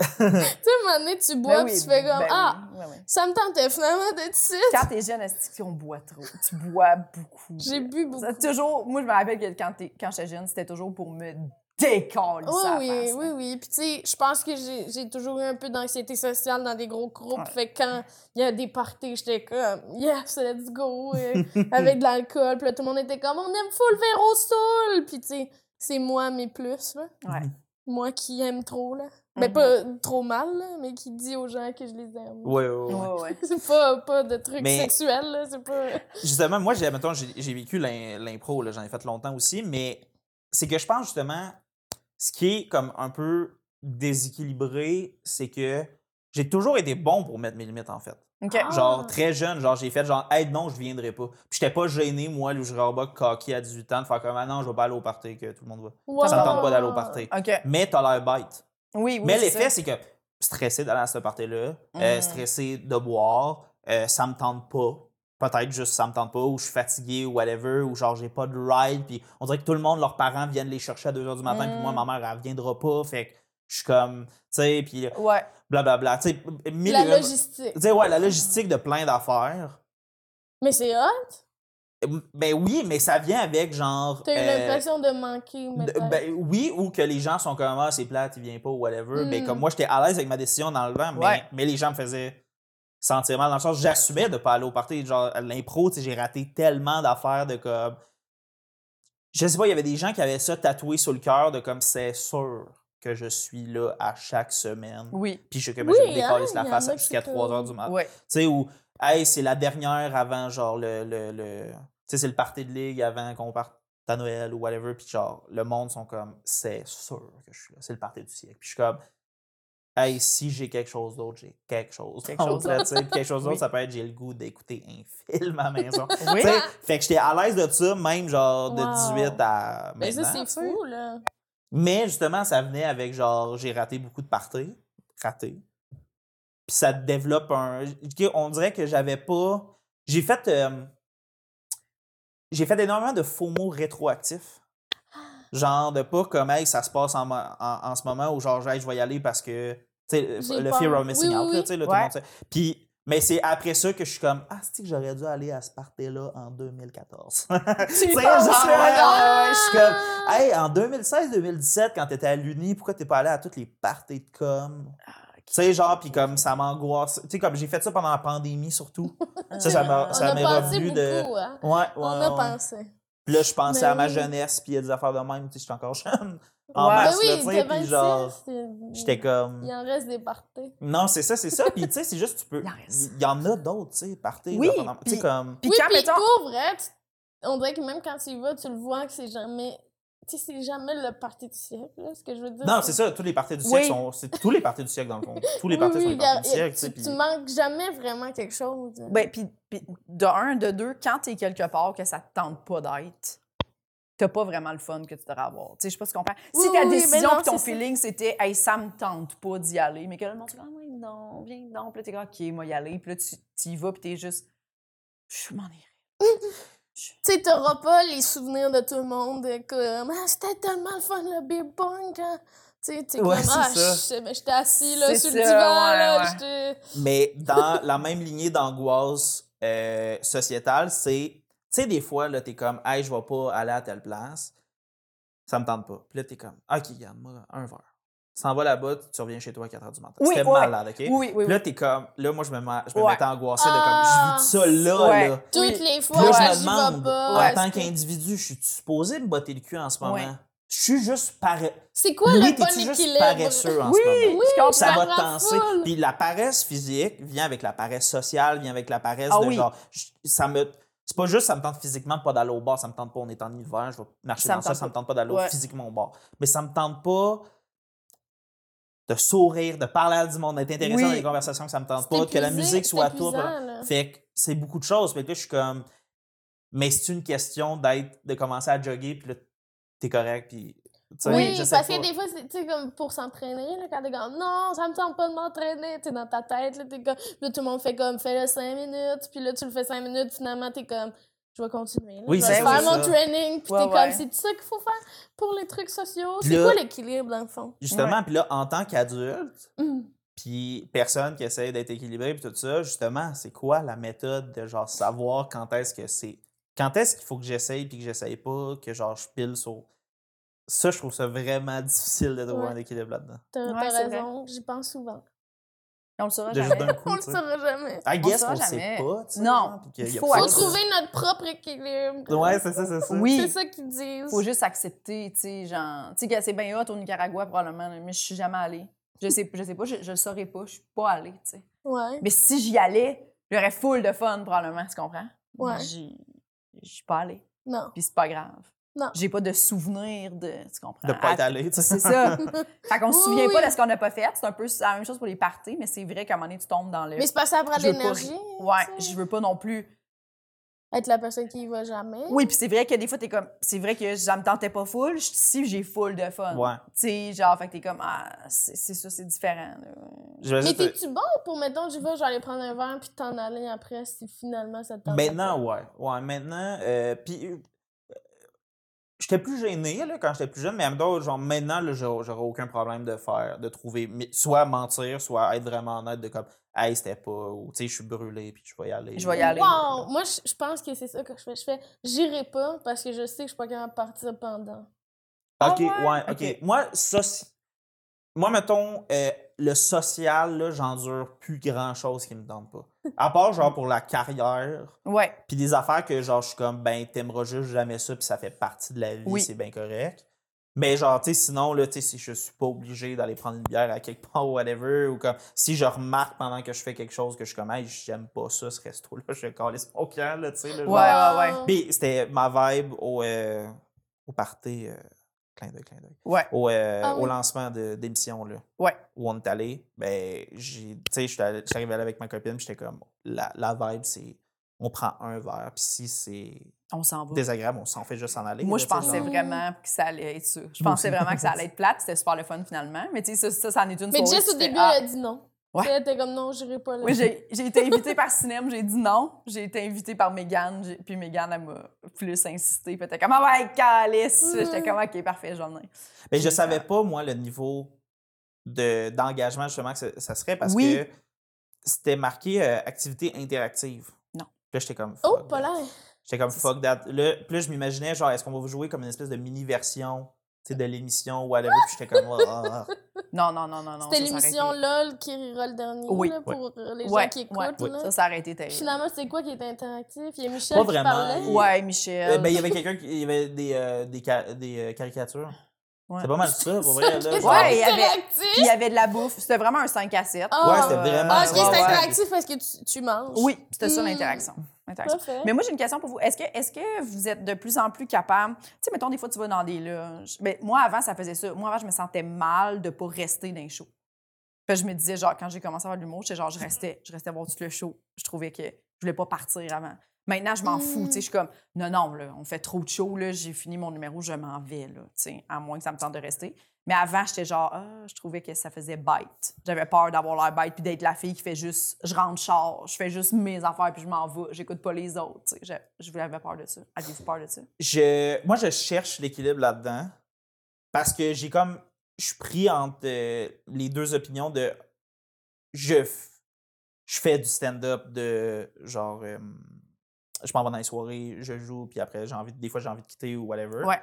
Tu sais, à un moment donné, tu bois, Ben oui, tu fais comme, ben ah, oui, ouais. ça me tentait finalement d'être ici. Quand t'es jeune, est-ce qu'on boit trop? Tu bois beaucoup. J'ai bu beaucoup. Ça, toujours, moi, je me rappelle que quand, quand j'étais jeune, c'était toujours pour me décolle Oui, ça oui, oui, oui. Puis, tu sais, je pense que j'ai toujours eu un peu d'anxiété sociale dans des gros groupes. Ouais. Fait que quand il y a des parties, j'étais comme, yes, let's go, euh, avec de l'alcool. Puis là, tout le monde était comme, on aime full verre au sol. Puis, tu sais, c'est moi, mes plus, là. Ouais. Moi qui aime trop, là. Mais Mhm. pas trop mal, là, mais qui dit aux gens que je les aime. Ouais, ouais, ouais. Ouais, ouais. C'est pas, pas de trucs Mais- sexuels, là. C'est pas. Justement, moi, j'ai, mettons, j'ai, j'ai vécu l'im- l'impro, là, j'en ai fait longtemps aussi, mais c'est que je pense justement, ce qui est comme un peu déséquilibré, c'est que j'ai toujours été bon pour mettre mes limites, en fait. Ah. Genre, très jeune, genre, j'ai fait genre, hey, non, je viendrai pas. Puis j'étais pas gêné, moi, le Robot cocky à 18 ans, de faire comme, ah non, je vais pas aller au party, que tout le monde va. Ça me tente pas d'aller au party. OK. Mais t'as l'air bête. Oui, oui. Mais l'effet, c'est que stressé d'aller à ce party-là, euh, Mm. stressé de boire, euh, ça me tente pas. Peut-être juste ça me tente pas, ou je suis fatigué, ou whatever, ou genre j'ai pas de ride, puis on dirait que tout le monde, leurs parents viennent les chercher à 2 h du matin, puis moi, Mm. ma mère, elle viendra pas, fait que je suis comme, tu sais, puis Ouais. Blablabla, tu sais, mille La logistique. Tu sais, ouais, la logistique de plein d'affaires. Mais c'est hot. Ben oui, mais ça vient avec genre. T'as eu euh, l'impression de manquer, de- ben oui, ou que les gens sont comme ah, c'est plate, il vient pas ou whatever. Mais Mm. comme moi, j'étais à l'aise avec ma décision dans le vent, mais, Ouais. mais les gens me faisaient sentir mal dans le sens j'assumais de pas aller au party. Genre, l'impro, tu sais, j'ai raté tellement d'affaires de comme. Je sais pas, il y avait des gens qui avaient ça tatoué sur le cœur de comme c'est sûr que je suis là à chaque semaine. Oui. Puis je, comme, Oui, je me décalisse hein, la face jusqu'à c'est 3 heures du matin. Ouais. Tu sais, où, hey, c'est la dernière avant, genre, le. le, le tu sais, c'est le party de ligue avant qu'on parte à Noël ou whatever. Puis, genre, le monde sont comme, c'est sûr que je suis là. C'est le party du siècle. Puis, je suis comme, hey, si j'ai quelque chose d'autre, j'ai quelque chose Quelque d'autre. chose. Puis quelque chose d'autre, Oui. ça peut être, j'ai le goût d'écouter un film à la maison. Oui. Fait que j'étais à l'aise de ça, même, genre, de Wow. 18 à Mais maintenant. ça, c'est fou, là. Mais justement, ça venait avec genre, j'ai raté beaucoup de parties. Raté. Puis ça développe un. On dirait que j'avais pas. J'ai fait. euh, J'ai fait énormément de faux mots rétroactifs. Genre de pas comme, hey, ça se passe en, en, en ce moment où genre, hey, je vais y aller parce que. Tu sais, J'ai le peur. fear of missing Oui, out, oui, là, oui. tu sais, là, tout Ouais. le monde. Puis. Mais c'est après ça que je suis comme, ah, c'est que j'aurais dû aller à ce party-là en 2014. Tu sais, genre, ah, je suis comme, Hey, en 2016-2017, quand t'étais à l'Uni, pourquoi t'es pas allé à toutes les parties de com? Tu sais, genre, puis comme ça m'angoisse. Tu sais, comme j'ai fait ça pendant la pandémie surtout. Ça, ça m'est revenu beaucoup, de. hein. Ouais, ouais. On a ouais. pensé. Puis là, je pensais Mais à ma jeunesse, puis il y a des affaires de même, tu sais, j'étais encore jeune. En Ouais. Ben masse, oui, tu sais, puis 26, genre, j'étais comme. Il en reste des parties. Non, c'est ça, c'est ça. Puis tu sais, c'est juste, tu peux. Il en reste. Il y en a d'autres, tu sais, parties. Oui, puis- comme. Puis oui, quand, puis mettons... pour vrai, tu- on dirait que même quand tu y vas, tu le vois que c'est jamais... Tu sais, c'est jamais le parti du siècle, là, ce que je veux dire. Non, c'est ça, tous les parties du siècle Oui. sont. C'est tous les parties du siècle, dans le fond. Tous les Oui, parties oui, sont les a- du siècle, tu manques jamais vraiment quelque chose. Ben, puis, puis de un, de deux, quand t'es quelque part que ça te tente pas d'être, t'as pas vraiment le fun que tu devrais avoir. Tu sais, je sais pas si tu comprends. Si Oui, ta oui, mais décision non, puis ton feeling, c'était « Hey, ça me tente pas d'y aller », mais que là, le monde dit « Ah ouais, non, viens donc », puis là, t'es comme « OK, moi y aller », puis là, tu tu y vas, puis t'es juste « Je m'en irai Tu sais, t'auras pas les souvenirs de tout le monde de comme ah, c'était tellement le fun le beer pong quand. Tu sais, t'es Ouais, comme ah, ça. je sais, mais j'étais assis là sur ça, le divan, ouais, là, ouais. Mais dans la même lignée d'angoisse euh, sociétale, c'est, tu sais, des fois, là, t'es comme, hey, je vais pas aller à telle place, ça me tente pas. Puis là, t'es comme, ok, regarde, moi, un verre. Tu s'en vas là-bas, tu reviens chez toi à 4 h du matin. Oui, C'était ouais. malade, OK? ». Oui, oui, oui. Puis là, t'es comme, là, moi, je me, ma- je me Ouais. mettais angoissé de Ah, comme, je vis ça là, ouais. là. Toutes Oui. les fois, là, je me demande, pas. en tant qu'individu, je suis supposé me botter le cul en ce moment? Ouais. Je suis juste paresseux. C'est quoi le bon t'es-tu juste équilibre? paresseux en Oui, ce moment? je comprends. ça va te folle. Puis la paresse physique vient avec la paresse sociale, vient avec la paresse Ah de oui. genre. je- Ça me. C'est pas juste ça me tente physiquement pas d'aller au bar, ça me tente pas, on est en hiver, je vais marcher Ça dans ça, ça me tente pas d'aller Ouais. physiquement au bar. Mais ça me tente pas de sourire, de parler à du monde, d'être intéressant Oui. dans les conversations que ça me tente pas, que la musique soit toi. épuisant, là. Fait que c'est beaucoup de choses. Fait que là, je suis comme. Mais c'est une question d'être, de commencer à jogger, puis là, t'es correct, puis. Oui, je sais parce pas. que des fois, c'est tu sais, comme pour s'entraîner, là, quand t'es comme non, ça me tente pas de m'entraîner, t'es dans ta tête, là, t'es comme. Là, tout le monde fait comme fais-le 5 minutes, puis là, tu le fais 5 minutes, finalement, t'es comme je vais continuer. Là, Oui, je vais c'est faire ça. mon training, puis Ouais, t'es ouais. comme c'est ça qu'il faut faire pour les trucs sociaux. C'est quoi l'équilibre, dans le fond? Justement, puis là, en tant qu'adulte, Hum. puis personne qui essaie d'être équilibré, puis tout ça, justement, c'est quoi la méthode de genre savoir quand est-ce que c'est. Quand est-ce qu'il faut que j'essaye puis que j'essaye pas, que genre je pile sur ça, je trouve ça vraiment difficile de trouver Ouais. un équilibre là-dedans. T'as Ouais, raison, j'y pense souvent. On le saura jamais. coup, On le saura jamais. I guess le jamais. sait pas, tu sais. Non. a Il faut trouver notre propre équilibre. Ouais, c'est ça, c'est ça. Oui. C'est ça qu'ils disent. faut juste accepter, tu sais, genre, tu sais, que c'est bien hot au Nicaragua, probablement, mais je suis jamais allée. Je sais, je sais pas, je, je le saurais pas, je suis pas allée, tu sais. Ouais. Mais si j'y allais, j'aurais full de fun, probablement, tu comprends? Ouais. J'y- Je suis pas allée, Non. puis c'est pas grave. Non. J'ai pas de souvenir de, tu comprends? De pas être Ah, allé, tu sais. C'est ça. fait qu'on se Oui, souvient oui. pas de ce qu'on n'a pas fait. C'est un peu la même chose pour les parties, mais c'est vrai qu'à un moment donné, tu tombes dans le... Mais c'est que ça prend de pas- l'énergie. Ouais, je veux pas non plus Être la personne qui y va jamais. Oui, puis c'est vrai que des fois, t'es comme. C'est vrai que ça me tentait pas full. Je suis ici, j'ai full de fun. Ouais. Tu sais, genre, fait que t'es comme. Ah, c'est ça, c'est différent. là. Je vais Mais t'es-tu bon pour, mettons, je vais, j'allais prendre un verre puis t'en aller après si finalement ça te tente Maintenant, pas? ouais. Ouais, maintenant. Euh, puis. J'étais plus gêné là, quand j'étais plus jeune, mais même temps, genre maintenant, j'aurais aucun problème de faire, de trouver, soit mentir, soit être vraiment honnête de comme, hey, c'était pas, ou tu sais, je suis brûlé, puis je vais y aller. Je vais y aller. Wow! Moi, je pense que c'est ça que je fais. Je fais, j'irai pas parce que je sais que je suis pas capable de partir pendant. Ah Ok, ouais? ouais, ok. Moi, ça, moi, mettons, euh, le social, là, j'endure plus grand chose qui me tente pas. À part, genre, pour la carrière, Ouais. puis des affaires que, genre, je suis comme, ben, t'aimeras juste jamais ça, puis ça fait partie de la vie, Oui. c'est bien correct. Mais, genre, tu sais, sinon, là, tu sais, si je suis pas obligé d'aller prendre une bière à quelque part ou whatever, ou comme, si je remarque pendant que je fais quelque chose que je suis comme, hey, j'aime pas ça, ce resto-là, je calisse mon camp, là, tu sais. Ouais, ouais, ouais. Puis c'était ma vibe au, euh, au party, euh, clin d'œil, clin d'œil, Ouais. au, euh, Ah au oui. lancement de- d'émission, là, Ouais. où on est allé, ben, j'ai, tu sais, allé- j'étais arrivé là avec ma copine, puis j'étais comme, la, la vibe, c'est, on prend un verre, puis si c'est On s'en va. désagréable, on s'en fait juste en aller. Moi, là, je pensais genre. vraiment que ça allait être ça. Je pensais vraiment que ça allait être plate. C'était super le fun, finalement. Mais tu sais, ça, ça, ça en est une Mais tu au début, ah. elle a dit non. Ouais. Elle était comme non, j'irai pas là. Oui, j'ai j'ai été invitée par Cinéma, j'ai dit non. J'ai été invitée par Mégane, j'ai- puis Mégane, elle m'a plus insisté. Puis elle était comme, ah ouais, calice! J'étais comme, ok, parfait, j'en ai. Mais je savais pas, moi, le niveau de, d'engagement, justement, que ça, ça serait parce Oui. que c'était marqué euh, activité interactive. Non. Puis là, j'étais comme. Oh, pas l'air. J'étais comme fuck that. Là, puis là, je m'imaginais, genre, est-ce qu'on va vous jouer comme une espèce de mini-version tu sais, de l'émission ou whatever. Puis j'étais comme. Ah, ah, ah. Non, non, non, non, non. C'était l'émission LOL qui rira le dernier Oui. là, pour les gens Ouais, qui ouais, écoutent. là. Ça, ça aurait été terrible. Finalement, c'est quoi qui était interactif? Il y a Michel Pas qui vraiment. parlait. Ouais, Euh, Michel. ben, il y avait quelqu'un qui. Il y avait des, euh, des, ca- des euh, caricatures. Ouais. C'est pas mal ça, pour vrai. Là, C'était genre- Ouais, il y avait- interactif. Puis il y avait de la bouffe. C'était vraiment un 5 à 7. Ah, Ouais, c'était vraiment- Ah, ok, ouais. interactif parce que tu, tu manges. Oui, c'était ça Hmm. l'interaction. Mais moi, j'ai une question pour vous. Est-ce que, est que vous êtes de plus en plus capable... Tu sais, mettons, des fois, tu vas dans des loges. Mais moi, avant, ça faisait ça. Moi, avant, je me sentais mal de pas rester dans les shows. Puis je me disais, genre, quand j'ai commencé à faire de l'humour, genre, je restais, je restais voir tout le show. Je trouvais que je voulais pas partir avant. Maintenant, je m'en fous. Mm. Tu sais, je suis comme, non, non, là, on fait trop de shows, là, j'ai fini mon numéro, je m'en vais, là, tu sais, à moins que ça me tente de rester. Mais avant, j'étais genre, ah, je trouvais que ça faisait bête. J'avais peur d'avoir l'air bête puis d'être la fille qui fait juste, je rentre char, je fais juste mes affaires puis je m'en vais, j'écoute pas les autres. tu sais. Je, je avais peur de ça. Aviez-vous peur de ça? je, moi, je cherche l'équilibre là-dedans parce que j'ai comme. Je suis pris entre euh, les deux opinions de. Je, je fais du stand-up de genre. euh, je m'en vais dans les soirées, je joue, puis après, j'ai envie, de- des fois, j'ai envie de quitter ou whatever. Ouais.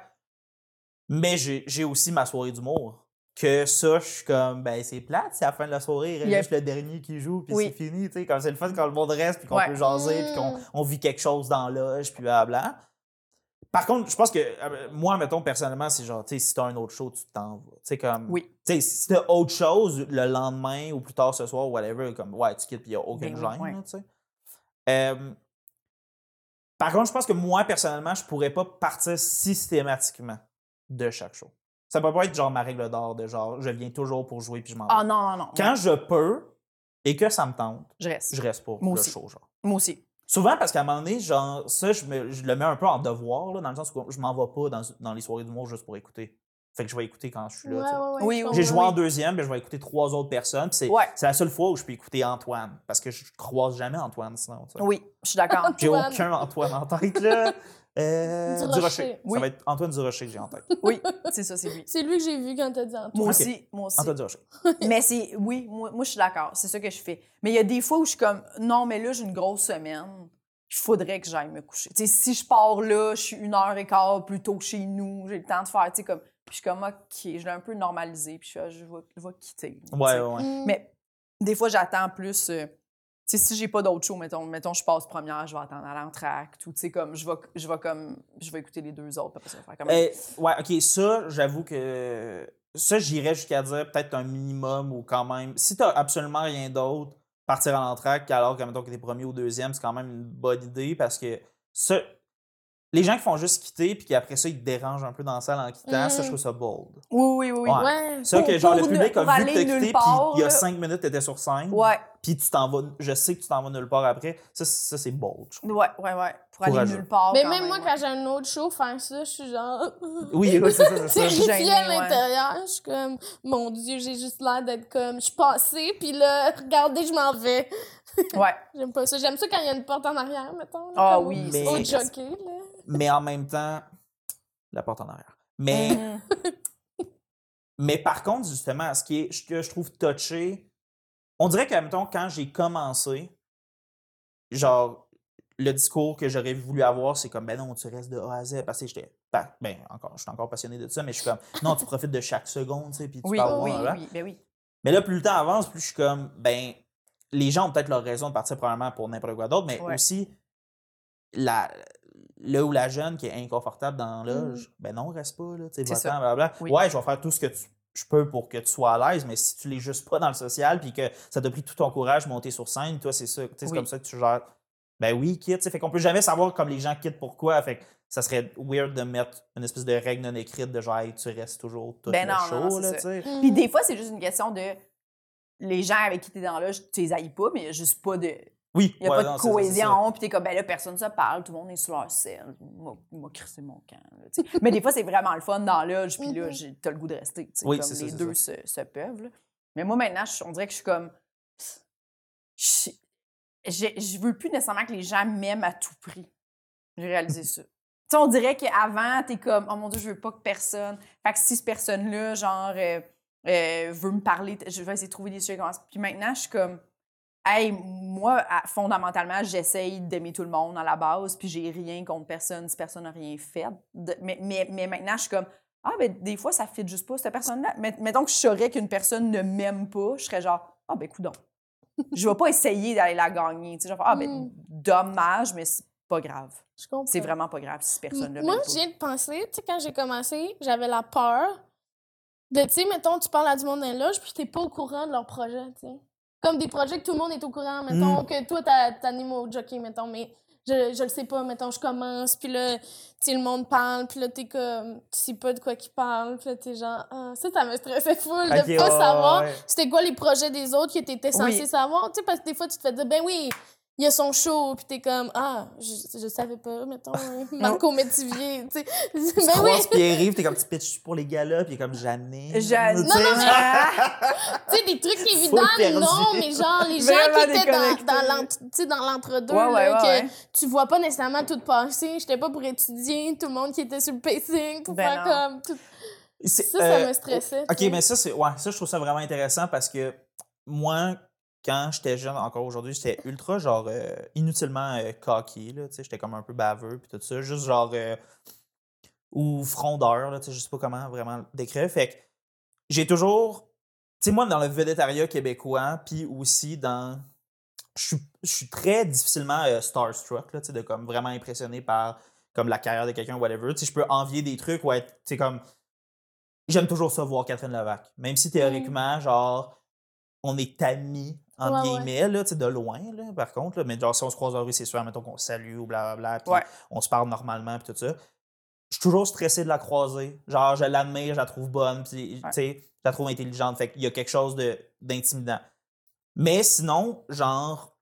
Mais j'ai aussi ma soirée d'humour. Que ça, je suis comme, ben c'est plate, c'est à la fin de la soirée, il reste Il y a- juste le dernier qui joue, puis Oui. c'est fini, tu sais. Comme c'est le fun quand le monde reste, puis qu'on Ouais. peut jaser, puis qu'on Mm. on vit quelque chose dans l'âge, puis blablabla. Par contre, je pense que euh, moi, mettons, personnellement, c'est genre, tu sais, si t'as un autre show, tu t'en vas. Tu sais, comme. Oui. Tu sais, si t'as autre chose le lendemain ou plus tard ce soir, whatever, comme, ouais, tu quittes, puis il n'y a aucune Ben gêne, tu sais. Par contre, je pense que moi, personnellement, je pourrais pas partir systématiquement de chaque show. Ça peut pas être genre ma règle d'or de genre, je viens toujours pour jouer, puis je m'en vais. Ah non, non, non. Quand je peux et que ça me tente, je reste. je reste Moi le aussi. show, genre. Moi aussi. Souvent, parce qu'à un moment donné, genre, ça, je, me- je le mets un peu en devoir, là, dans le sens où je m'en vais pas dans, dans les soirées d'humour juste pour écouter. Fait que je vais écouter quand je suis là. Ouais, ouais, ouais, Oui, J'ai joué en deuxième, mais je vais écouter trois autres personnes. puis C'est la seule fois où je peux écouter Antoine. Parce que je croise jamais Antoine sinon. Oui, je suis d'accord. J'ai aucun Antoine en tête, là. Euh, Durocher. Durocher. Oui. Ça va être Antoine Durocher que j'ai en tête. oui, c'est ça, c'est lui. C'est lui que j'ai vu quand t'as dit Antoine. Moi aussi, moi aussi. Antoine Durocher. mais c'est, oui, moi, moi je suis d'accord, c'est ça que je fais. Mais il y a des fois où je suis comme, non, mais là, j'ai une grosse semaine, il faudrait que j'aille me coucher. Si je pars là, je suis une heure et quart plus tôt chez nous, j'ai le temps de faire, tu sais, comme, je suis comme, OK, je l'ai un peu normalisé, puis je je vais, je vais quitter. Ouais, ouais. Mm. Mais des fois, j'attends plus. euh, sais, si j'ai pas d'autres shows, mettons, mettons, je passe première, je vais attendre à l'entracte, ou tu sais, comme, je vais, je vais comme, je vais écouter les deux autres, puis après ça, faire comme. Eh, ouais, ok, ça, j'avoue que. Ça, j'irais jusqu'à dire peut-être un minimum ou quand même. Si t'as absolument rien d'autre, partir à l'entraque, alors que, mettons, que t'es premier ou deuxième, c'est quand même une bonne idée parce que ça. Les gens qui font juste quitter puis qu'après ça, ils te dérangent un peu dans la salle en quittant, ça, je trouve ça bold. Oui, oui, oui. Ouais. Ouais. Ça, que genre, le public a vu que aller t'as quitté, puis part, il y a cinq minutes, t'étais sur scène, Ouais, puis tu t'en vas. Je sais que tu t'en vas nulle part après. Ça, ça c'est bold. ouais, ouais, ouais. Pour aller nulle part. Mais quand même moi, ouais. quand j'ai un autre show, faire ça, je suis genre. Oui, oui, c'est ça, c'est ça. Gênée, à ouais. l'intérieur. Je suis comme, mon Dieu, j'ai juste l'air d'être comme, je suis passée, puis là, regardez, je m'en vais. Ouais. J'aime pas ça. J'aime ça quand il y a une porte en arrière, mettons. là, Ah comme oui, Mais- Au c'est- jockey, là. Mais en même temps, la porte en arrière. Mais. Mhm. Mais par contre, justement, ce, qui est, ce que je trouve touché, on dirait que, mettons, quand j'ai commencé, genre, le discours que j'aurais voulu avoir, c'est comme, ben non, tu restes de A à Z. Parce que j'étais, ben, ben, encore, je suis encore passionné de ça, mais je suis comme, non, tu profites de chaque seconde, tu sais, puis tu Oui, parles oui, ben oui. Mais là, plus le temps avance, plus je suis comme, ben, les gens ont peut-être leur raison de partir probablement pour n'importe quoi d'autre, mais Ouais. aussi, la, le ou la jeune qui est inconfortable dans l'âge, ben non, reste pas, là, tu sais, blablabla. Oui. Ouais, je vais faire tout ce que tu- je peux pour que tu sois à l'aise, mais si tu l'es juste pas dans le social, puis que ça t'a pris tout ton courage de monter sur scène, toi, c'est ça, tu sais, c'est Oui. comme ça que tu gères. Ben oui, quitte, tu sais, fait qu'on peut jamais savoir comme les gens quittent pourquoi, fait que ça serait weird de mettre une espèce de règle non écrite de genre, hey, tu restes toujours tout Ben le non, show, non, là. Puis des fois, c'est juste une question de. Les gens avec qui t'es dans l'âge, tu les haïs pas, mais il n'y a juste pas de. Oui, Il n'y a ouais, pas non, de cohésion, puis t'es comme, ben là, personne se parle, tout le monde est sur leur selle. Moi, moi crissé mon camp. là, mais des fois, c'est vraiment le fun dans l'âge, puis là, Mhm. j'ai- t'as le goût de rester. tu sais, Oui, comme c'est ça, les c'est deux se, se peuvent. là. Mais moi, maintenant, on dirait que je suis comme. Je, je, veux plus nécessairement que les gens m'aiment à tout prix. J'ai réalisé ça. Tu sais, on dirait qu'avant, t'es comme, oh mon Dieu, je veux pas que personne. Fait que si cette personne-là, genre, euh, euh, veut me parler, je vais essayer de trouver des sujets comme ça. Puis maintenant, je suis comme, hey, moi, fondamentalement, j'essaye d'aimer tout le monde à la base, puis j'ai rien contre personne si personne n'a rien fait. Mais, mais, mais maintenant, je suis comme, ah, ben, des fois, ça fit juste pas, cette personne-là. Mais, mettons que je saurais qu'une personne ne m'aime pas, je serais genre, ah, ben, coudon. je vais pas essayer d'aller la gagner. Tu sais, genre, ah, ben, Mm. dommage, mais c'est pas grave. Je comprends. C'est vraiment pas grave si cette personne-là Moi, viens de penser, tu sais, quand j'ai commencé, j'avais la peur de, tu sais, mettons, tu parles à du monde dans les loges, puis t'es pas au courant de leur projet, tu sais. Comme des projets que tout le monde est au courant, mettons, Mm. que toi, t'as- t'animes au jockey, mettons, mais je, je le sais pas, mettons, je commence, puis là, tu sais, le monde parle, puis là, t'es comme, tu sais pas de quoi qu'ils parlent, puis là, t'es genre, ah, ça, ça me stressait full de pas savoir ouais. c'était quoi les projets des autres que t'étais censé Oui. savoir, tu sais, parce que des fois, tu te fais dire, ben oui, il y a son show, puis t'es comme, ah, je, je savais pas, mettons, hein, Marco Métivier, tu sais. Tu ben oui, croises Pierre-Yves, t'es comme tu pitches pour les galas, puis comme jamais. Jamais. Tu sais, Non, non, mais- tu sais, des trucs évidents, non, mais genre, les gens qui étaient dans, dans l'entre- tu sais, dans l'entre-deux, Ouais, ouais, ouais, que ouais. tu vois pas nécessairement tout passer. J'étais pas pour étudier, tout le monde qui était sur le pacing, pour Ben faire non. comme... tout- Ça, ça euh, me stressait. Ok, mais ça, c'est. Ouais, ça, je trouve ça vraiment intéressant parce que moi, quand j'étais jeune, encore aujourd'hui, j'étais ultra, genre, euh, inutilement euh, cocky, là, tu sais, j'étais comme un peu baveux, puis tout ça, juste genre. euh, ou frondeur, là, tu sais, je sais pas comment vraiment décrire. Fait que j'ai toujours. Tu sais, moi, dans le vedettariat québécois, puis aussi dans. Je suis, je suis très difficilement starstruck, là, tu sais, de comme vraiment impressionné par comme la carrière de quelqu'un, whatever. Tu sais, je peux envier des trucs ou être, tu sais, comme. J'aime toujours ça voir Catherine Levac. Même si théoriquement, genre, on est amis, entre Ouais, ouais. guillemets, là, sais, de loin, là, par contre. là. mais genre, si on se croise dans la rue, c'est sûr, mettons qu'on se salue ou blablabla, puis Ouais. on se parle normalement, puis tout ça. Je suis toujours stressé de la croiser. Genre, je l'admire, je la trouve bonne, puis, tu Ouais. sais, je la trouve intelligente. Fait qu'il y a quelque chose d'intimidant. Mais sinon, genre,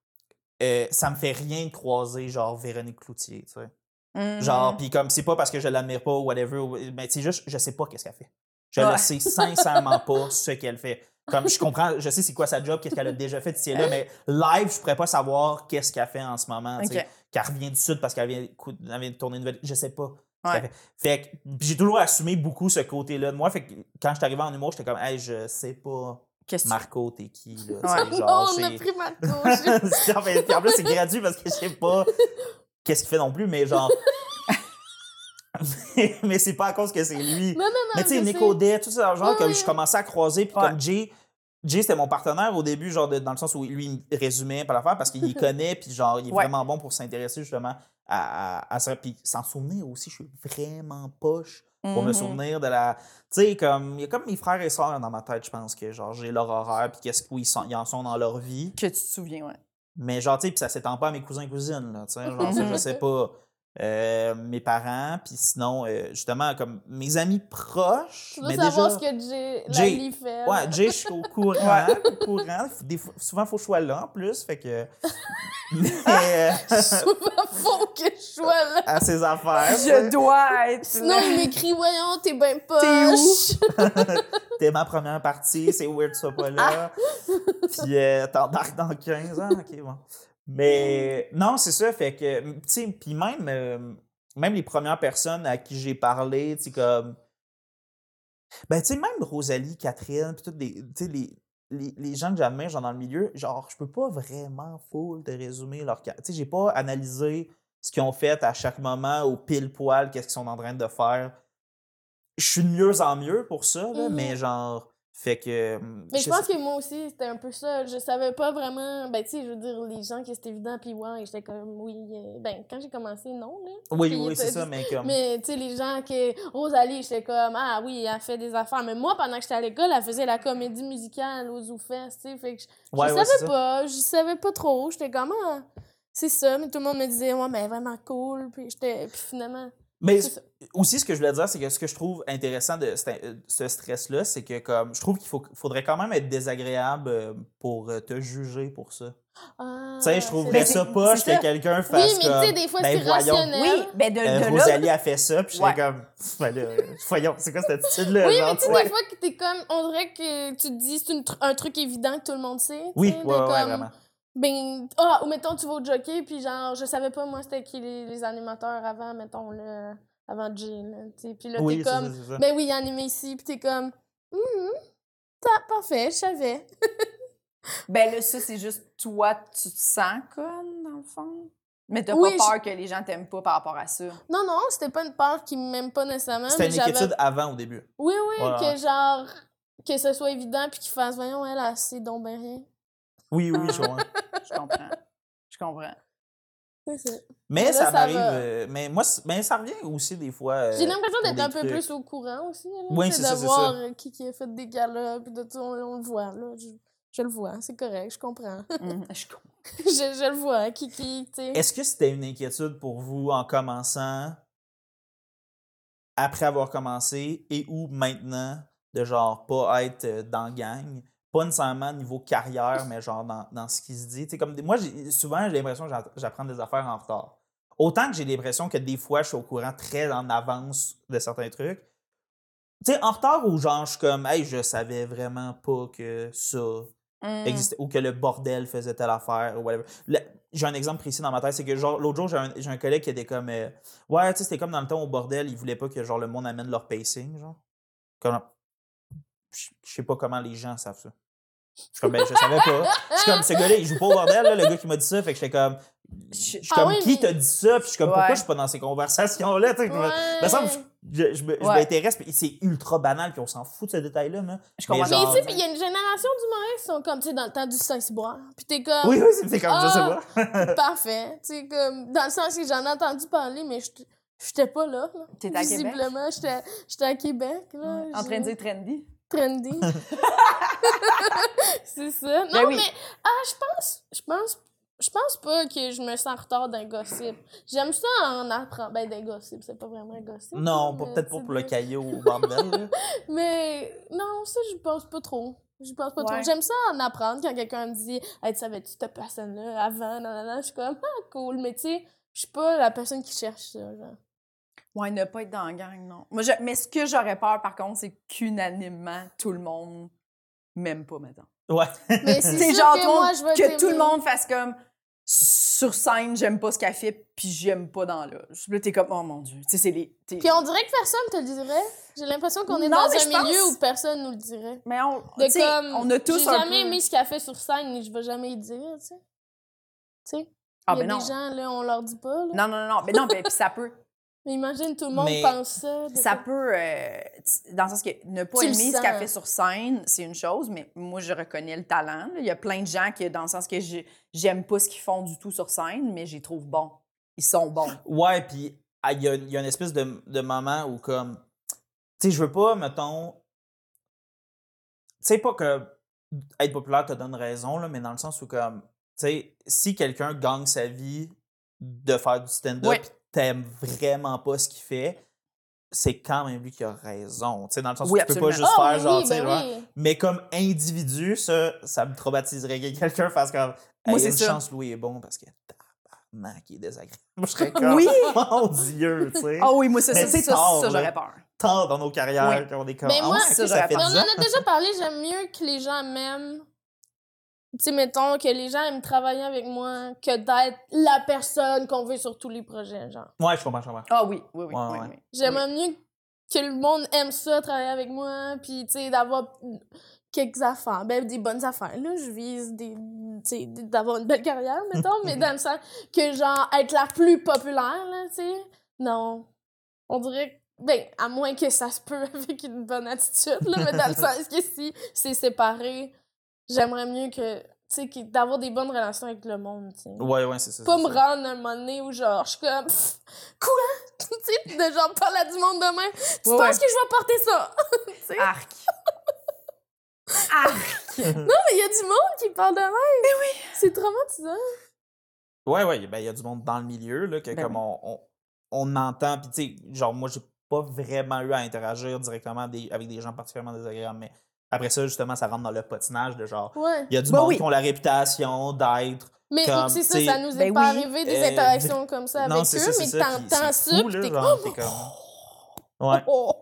euh, ça me fait rien de croiser, genre, Véronique Cloutier, tu sais. Genre, puis comme c'est pas parce que je l'admire pas ou whatever, mais c'est juste, je sais pas qu'est-ce qu'elle fait. Je Ouais. ne sais sincèrement pas ce qu'elle fait. Comme je comprends, je sais c'est quoi sa job, qu'est-ce qu'elle a déjà fait ici et là, mais live, je pourrais pas savoir qu'est-ce qu'elle fait en ce moment. Qu'elle revient du sud parce qu'elle vient, vient de tourner une nouvelle. Je sais pas. Ouais. fait. Que j'ai toujours assumé beaucoup ce côté-là de moi. Fait que quand je suis arrivé en humour, j'étais comme, hey, je sais pas, que Marco, t'es qui, là? Ouais. sais, Oh, genre, on a pris Marco. je- en, fait, puis en plus, c'est gratuit parce que je sais pas qu'est-ce qu'il fait non plus, mais genre. mais c'est pas à cause que c'est lui. Non, non, non. mais tu sais. Audet, tout ça, genre, Ouais, comme ouais. je commençais à croiser, puis Ouais. comme Jay, Jay, c'était mon partenaire au début, genre, de- dans le sens où lui, il me résumait pas l'affaire parce qu'il connaît, puis genre, il est Ouais. vraiment bon pour s'intéresser justement à, à, à ça. Puis s'en souvenir aussi, je suis vraiment poche pour me Mhm. souvenir de la. Tu sais, comme, il y a comme mes frères et sœurs dans ma tête, je pense que genre, j'ai leur horaire, puis qu'est-ce qu'ils sont, ils en sont dans leur vie. Que tu te souviens, ouais. Mais genre, tu sais, puis ça s'étend pas à mes cousins et cousines, là, tu sais, genre, ça, je sais pas. Euh, mes parents, puis sinon, euh, justement, comme mes amis proches. Tu veux mais savoir déjà, ce que Jay, fait. Ouais, Jay, je suis au courant. au courant. Des fois, souvent, il faut que je sois là en plus, fait que. Mais, euh, Souvent, faut que je sois là. à ses affaires. Je dois être. Sinon, il m'écrit Voyons, t'es ben T'es où? T'es ma première partie, c'est weird tu sois pas là. Puis euh, t'embarques dans 15 ans, ok, bon. Mais non, c'est ça, fait que, tu sais, puis même, euh, même les premières personnes à qui j'ai parlé, tu sais, comme. Ben, tu sais, même Rosalie, Catherine, puis toutes les, tu sais, les, les, les gens que j'admire, genre dans le milieu, genre, je peux pas vraiment full te résumer leur. Tu sais, j'ai pas analysé ce qu'ils ont fait à chaque moment au pile poil, qu'est-ce qu'ils sont en train de faire. Je suis de mieux en mieux pour ça, là, mais genre, fait que. hum, Mais je pense que moi aussi, c'était un peu ça. Je savais pas vraiment. Ben, tu sais, je veux dire, les gens que c'était évident, puis ouais, j'étais comme, oui. euh, Ben, quand j'ai commencé, non, là. Oui, Puis oui, c'est ça, mais comme. Mais, tu sais, les gens que. Rosalie, j'étais comme, ah oui, elle fait des affaires. Mais moi, pendant que j'étais à l'école, elle faisait la comédie musicale au ZooFest, tu sais. Fait que je, je Ouais, savais pas. Je savais pas trop. J'étais comme, ah, c'est ça. Mais tout le monde me disait, ouais, mais vraiment cool. Puis j'étais. Puis finalement. Mais aussi, ce que je voulais dire, c'est que ce que je trouve intéressant de ce, euh, ce stress-là, c'est que comme je trouve qu'il faut, faudrait quand même être désagréable euh, pour euh, te juger pour ça. Ah, tu sais, je c'est trouverais ça poche que quelqu'un Oui, fasse mais tu comme. sais, des fois, ben, c'est voyons, rationnel. Oui, ben de, euh, de là. Rosalie a fait ça, puis j'étais comme. Ben là, voyons, c'est quoi cette attitude-là? Oui, genre, mais tu sais, ouais. des fois que t'es comme, on dirait que tu te dis, c'est un truc évident que tout le monde sait. Oui, ouais, ouais, vraiment. Ben, ah, ou mettons, tu vas au jockey, puis genre, je savais pas, moi, c'était qui les, les animateurs avant, mettons, là, avant Jay, là, tu sais. Puis là, Oui, t'es c'est ça, comme, c'est ça. ben oui, il est animé ici, puis t'es comme, hum, t'as parfait, je savais. Ben là, ça, c'est juste toi, tu te sens conne, dans le fond? Mais t'as Oui, pas peur que les gens t'aiment pas par rapport à ça? Non, non, c'était pas une peur qui m'aime pas nécessairement, C'était une inquiétude avant au début. Oui, oui, que genre, que ce soit évident, puis qu'ils fassent, voyons, elle, sait donc ben rien. Oui, oui, je vois. Je comprends. Je comprends. Ça. Mais Là, ça ça m'arrive. euh, mais moi, ben, ça revient aussi des fois. euh, J'ai l'impression d'être un peu trucs. plus au courant aussi. Là, Oui, c'est ça, de voir ça. euh, qui, qui a fait des galas, puis de tout, on, on le voit. Là, je, je le vois, c'est correct, je comprends. Mhm, je comprends. je, je le vois, Kiki, tu sais. Est-ce que c'était une inquiétude pour vous en commençant, après avoir commencé, et ou maintenant, de genre pas être dans la gang? Pas nécessairement niveau carrière, mais genre dans, dans ce qui se dit. Tu sais, comme moi, souvent, j'ai l'impression que j'a- j'apprends des affaires en retard. Autant que j'ai l'impression que des fois, je suis au courant très en avance de certains trucs. Tu sais, en retard ou genre, je suis comme, hey, je savais vraiment pas que ça Mhm. existait ou que le bordel faisait telle affaire ou whatever. J'ai un exemple précis dans ma tête, c'est que genre l'autre jour, j'ai un, un collègue qui était comme euh, Ouais, tu sais, c'était comme dans le temps au bordel, il voulait pas que genre le monde amène leur pacing, genre. Comme je je sais pas comment les gens savent ça. Je suis comme ben je savais pas. Je suis comme ce gars-là, il joue pas au bordel, là, le gars qui m'a dit ça, fait que j'étais comme je suis Ah comme oui, qui mais- t'a dit ça, puis je suis comme pourquoi Ouais. je suis pas dans ces conversations là, tu sais, je me- Ouais. je, je je Ouais. m'intéresse, puis c'est ultra banal, puis on s'en fout de ce détail-là. Je comprends. Mais genre- tu sais, puis il y a une génération d'humoristes qui sont comme, tu sais, dans le temps du Saint-Cyboire. Puis t'es comme, Oui, oui, c'est comme, je sais Ah! pas. parfait. Tu sais, comme, dans le sens que j'en ai entendu parler, mais j'étais- j'étais pas là. là. T'étais à Québec? Visiblement, j'étais j'étais à Québec. Là, En train de dire trendy. Trendy. c'est ça. Non, Ben oui. mais ah, je pense, je pense, je pense pas que je me sens en retard d'un gossip. J'aime ça en apprendre. Ben, d'un gossip, c'est pas vraiment un gossip. Non, peut-être pas pour le caillou au bordel. Mais non, ça, je pense pas trop. Je pense pas Ouais. trop. J'aime ça en apprendre quand quelqu'un me dit Hey, tu savais-tu cette personne-là avant? Non, non, non. Je suis comme Ah, cool. Mais tu sais, je suis pas la personne qui cherche ça. Genre. Ouais, ne pas être dans la gang, non. Moi, je- Mais ce que j'aurais peur, par contre, c'est qu'unanimement, tout le monde m'aime pas, maintenant. Ouais. Mais c'est genre que moi, je que tout le monde fasse comme sur scène, j'aime pas ce qu'elle fait, puis j'aime pas dans là. Là, t'es comme, oh mon Dieu. Tu sais, c'est les. Puis on dirait que personne te le dirait. J'ai l'impression qu'on est Non, dans un pense- milieu où personne nous le dirait. Mais on, De comme, on a tous J'ai jamais peu- aimé ce qu'elle fait sur scène et je vais jamais y dire, tu sais. Tu sais, Ah, il y a ben non. des gens, là, on leur dit pas. Là. Non, non, non, non. Mais non, ben, puis ça peut. Mais imagine, tout le monde Mais pense ça. Ça peut, euh, dans le sens que ne pas Tu aimer ce qu'elle fait sur scène, c'est une chose, mais moi, je reconnais le talent. là. Il y a plein de gens qui, dans le sens que j'ai- j'aime pas ce qu'ils font du tout sur scène, mais je les trouve bons. Ils sont bons. Ouais, puis ah, il y, a, il y a une espèce de, de moment où, comme, tu sais, je veux pas, mettons, tu sais, pas que être populaire te donne raison, là, mais dans le sens où, comme, tu sais, si quelqu'un gagne sa vie de faire du stand-up, Ouais. T'aimes vraiment pas ce qu'il fait, c'est quand même lui qui a raison. Tu sais, dans le sens Oui, où tu peux pas juste Ah faire, oui, genre, oui, tu sais, ben genre, oui. mais comme individu, ça, ça me traumatiserait que quelqu'un fasse comme. Moi, Hey, c'est une ça. chance, Louis est bon parce que tabarnak, il est désagréable. Je serais comme. Oui! Mon Dieu, tu sais. Ah oui, moi, ça, Mais ça, c'est ça, tard, ça, là. j'aurais peur. Tant dans nos carrières Oui. qu'on est comme. Mais moi, ouais, ça, fait on 10 en a déjà parlé, j'aime mieux que les gens m'aiment. Tu sais, mettons, que les gens aiment travailler avec moi que d'être la personne qu'on veut sur tous les projets, genre. Ouais, je comprends, je comprends. Ah oui, oui, oui. Ouais, oui, ouais. oui. J'aimerais mieux que le monde aime ça, travailler avec moi, puis, tu sais, d'avoir quelques affaires. Ben, des bonnes affaires, là. Je vise des, tu sais, d'avoir une belle carrière, mettons, mais dans le sens que, genre, être la plus populaire, là, tu sais. Non. On dirait que ben, à moins que ça se peut avec une bonne attitude, là, mais dans le sens que si c'est séparé, j'aimerais mieux que, tu sais, d'avoir des bonnes relations avec le monde, tu sais. Ouais, ouais, c'est ça. Pas me ça. rendre un moment donné où, genre, je suis comme, quoi? tu sais, de genre parler à du monde demain. Tu Ouais, penses ouais. que je vais porter ça? tu sais? Arc. Arc. Non, mais il y a du monde qui parle de même. Mais oui. C'est traumatisant. Ouais, ouais, ben, il y a du monde dans le milieu, là, que Ben comme oui. on, on, on entend, puis tu sais, genre, moi, j'ai pas vraiment eu à interagir directement des- avec des gens particulièrement désagréables, mais après ça, justement, ça rentre dans le patinage de genre, Ouais. il y a du Ben monde oui. qui ont la réputation d'être. Mais Comme, c'est ça, ça nous est ben pas oui, arrivé des euh, interactions comme ça avec non, eux, c'est ça, c'est mais ça, puis t'entends ça, là, t'es comme... t'es comme. Ouais, Oh.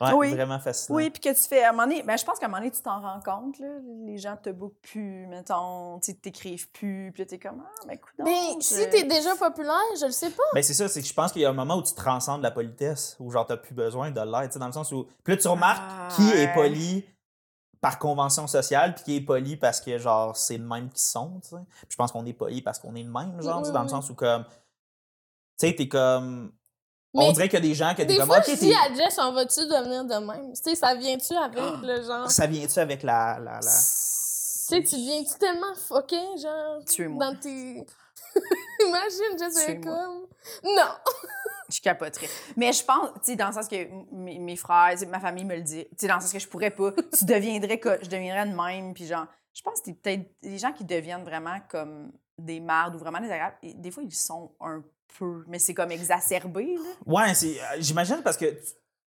ouais, Oui. vraiment fascinant. Oui, puis que tu fais à un moment donné, ben, je pense qu'à un moment donné, tu t'en rends compte, là. Les gens te bookent plus, mettons, tu sais, t'écrivent plus, puis là, t'es comme, ah, ben, écoute, Ben, si t'es déjà populaire, je le sais pas. Ben c'est ça, c'est que je pense qu'il y a un moment où tu transcendes la politesse, où genre t'as plus besoin de sais, dans le sens où. Puis là, tu remarques Ah, qui est ouais. poli par convention sociale, puis qui est poli parce que genre c'est le même qu'ils sont, tu sais. Puis je pense qu'on est poli parce qu'on est le même, genre, Oui, tu sais, dans oui, le sens où comme. Tu sais, t'es comme. Mais on dirait qu'il y a des gens t'es Des comme. fois, ok, je t'es- dis à Jess, on va-tu devenir de même? Tu sais, ça vient-tu avec Ah. le genre... Ça vient-tu avec la. la, la... Tu sais, tu deviens-tu tellement fucké, genre, dans tes... Imagine, Jess, comme... Non! Je capoterais. Mais je pense, tu sais, dans le sens que mes, mes frères, tu sais, ma famille me le dit, tu sais, dans le sens que je pourrais pas, tu deviendrais, que je deviendrais de même, puis genre, je pense que c'est peut-être des gens qui deviennent vraiment comme des mardes ou vraiment désagréables. Et des fois, ils sont un peu, mais c'est comme exacerbé, là. Ouais, c'est. euh, J'imagine parce que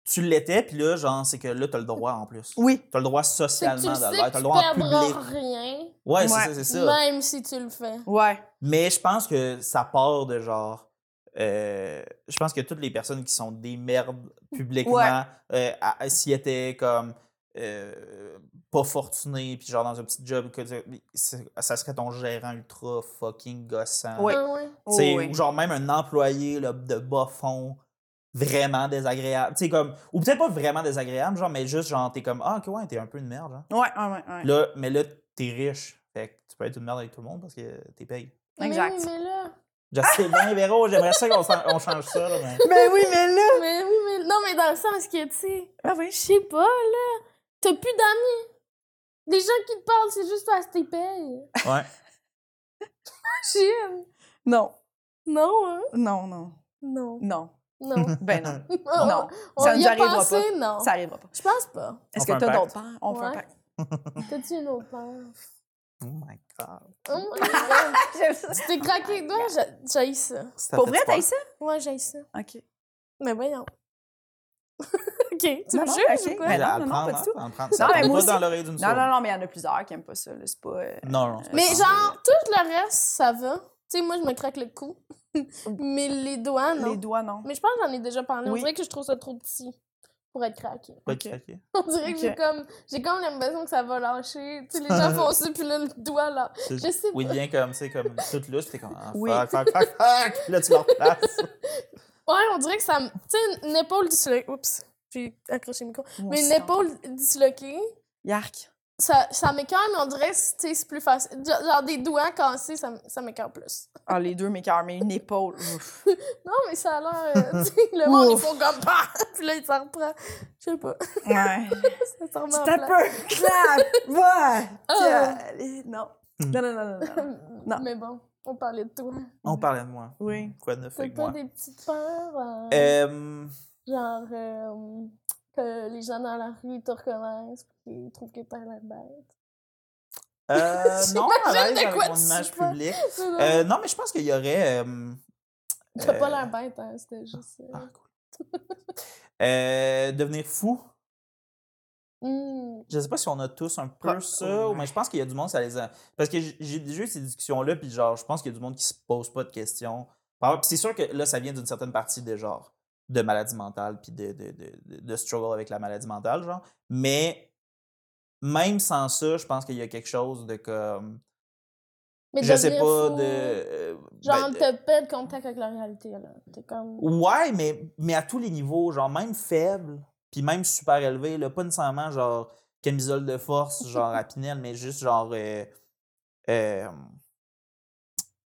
tu, l'étais, puis là, genre, c'est que là, t'as le droit en plus. Oui. T'as le droit C'est socialement que t'as le droit en perdras public. rien, Ouais, c'est Ouais. ça, c'est ça. même si tu le fais. Ouais. Mais je pense que ça part de genre. Euh, je pense que toutes les personnes qui sont des merdes publiquement, euh, à- à- s'ils étaient comme euh, pas fortunés, puis genre dans un petit job, que ça serait ton gérant ultra fucking gossant. Oui. Ah ouais. Oui. Ou genre même un employé là, de bas fond, vraiment désagréable. Comme, ou peut-être pas vraiment désagréable, genre, mais juste genre, t'es comme, ah, ok, ouais, t'es un peu une merde. Genre. Ouais, ouais, ouais. ouais. Là, mais là, t'es riche. Fait que tu peux être une merde avec tout le monde parce que t'es payé. Exact. Mais, mais là... Je sais bien, Véro, j'aimerais ça qu'on change ça, là, mais. Oui, mais là. Mais oui, mais... Non, mais dans le sens que, tu sais... Ah oui. Je sais pas, là. T'as plus d'amis. Les gens qui te parlent, c'est juste parce que t'es payes. Ouais. Chine. Non. Non, hein? Non, non. Non. Non. Non. Ben non. non. Non. On Ça a arrivera pensé, non. Ça arrivera pas. Je pense pas. Est-ce que t'as d'autres peurs? On fait un Ouais. pacte. T'as-tu une autre peur? Oh my god. Oh my God. J'aime ça. Tu t'es craqué les doigts? J'a- J'haïs ça. Ça Pour vrai, t'as ça? Ouais, j'haïs ça. OK. Mais voyons. OK. Tu Non, me non, juges ok. ou quoi? Ben non, à non, non, prendre, pas du tout. Non, mais moi dans l'oreille d'une Non, non, non, mais il y en a plusieurs qui aiment pas ça. là. C'est pas. euh, Non, non. pas Mais ça. genre, tout le reste, ça va. Tu sais, moi, je me craque le cou. Mais les doigts, non. Les doigts, non. Mais je pense que j'en ai déjà parlé. On Oui. dirait que je trouve ça trop petit pour être craqué. Ok? de craquer. On dirait que j'ai comme j'ai comme l'impression que ça va lâcher. Tu sais, les gens font ça, puis là, le doigt, là. Je sais Oui, pas. bien comme, c'est comme toute louche, t'es comme, ah, Oui. fuck, fuck, fuck, fuck. Puis là, tu le replaces. Ouais, on dirait que ça me... Tu sais, une épaule disloquée... Oups, j'ai accroché le micro. Moi Mais une épaule disloquée, Yark. Ça, ça m'écoeure, mais on dirait que c'est plus facile. Genre, des doigts cassés, ça, ça m'écoeure plus. Ah, les deux m'écœurent, mais une épaule. ouf. Non, mais ça a l'air. euh, le monde, ils Ouf. font comme. Bah! Puis là, il s'en reprend. Je sais pas. Ouais. Ça s'en remet C'est un peu. Clap! Ouais! Ah. Calé- Non. Non, non, non, non, non. Non. Mais bon, on parlait de toi. On parlait de moi. Oui. Quoi de neuf avec pas moi? des petites peurs? euh, Euh, Genre, euh, que les gens dans la rue te reconnaissent puis qu'ils trouvent que t'as l'air bête. euh, non, à l'aise avec mon image publique. Euh, non, mais je pense qu'il y aurait. euh, T'as pas euh, l'air bête, hein, c'était juste. euh, Ah, cool. Euh, devenir fou. hmm. Je sais pas si on a tous un peu Ah, ça, ouais. mais je pense qu'il y a du monde, ça les a. Parce que j'ai déjà eu ces discussions-là, puis genre, je pense qu'il y a du monde qui se pose pas de questions. Puis c'est sûr que là, ça vient d'une certaine partie de genre, de maladie mentale, puis de, de, de, de- struggle avec la maladie mentale, genre. Mais même sans ça, je pense qu'il y a quelque chose de comme. Mais je sais pas, fou, de. euh, Genre, ben, t'as pas de contact avec la réalité, là. T'es comme. Ouais, mais, mais à tous les niveaux, genre même faible, puis même super élevé, là, pas nécessairement genre camisole de force, genre à Pinel, mais juste genre. euh, euh,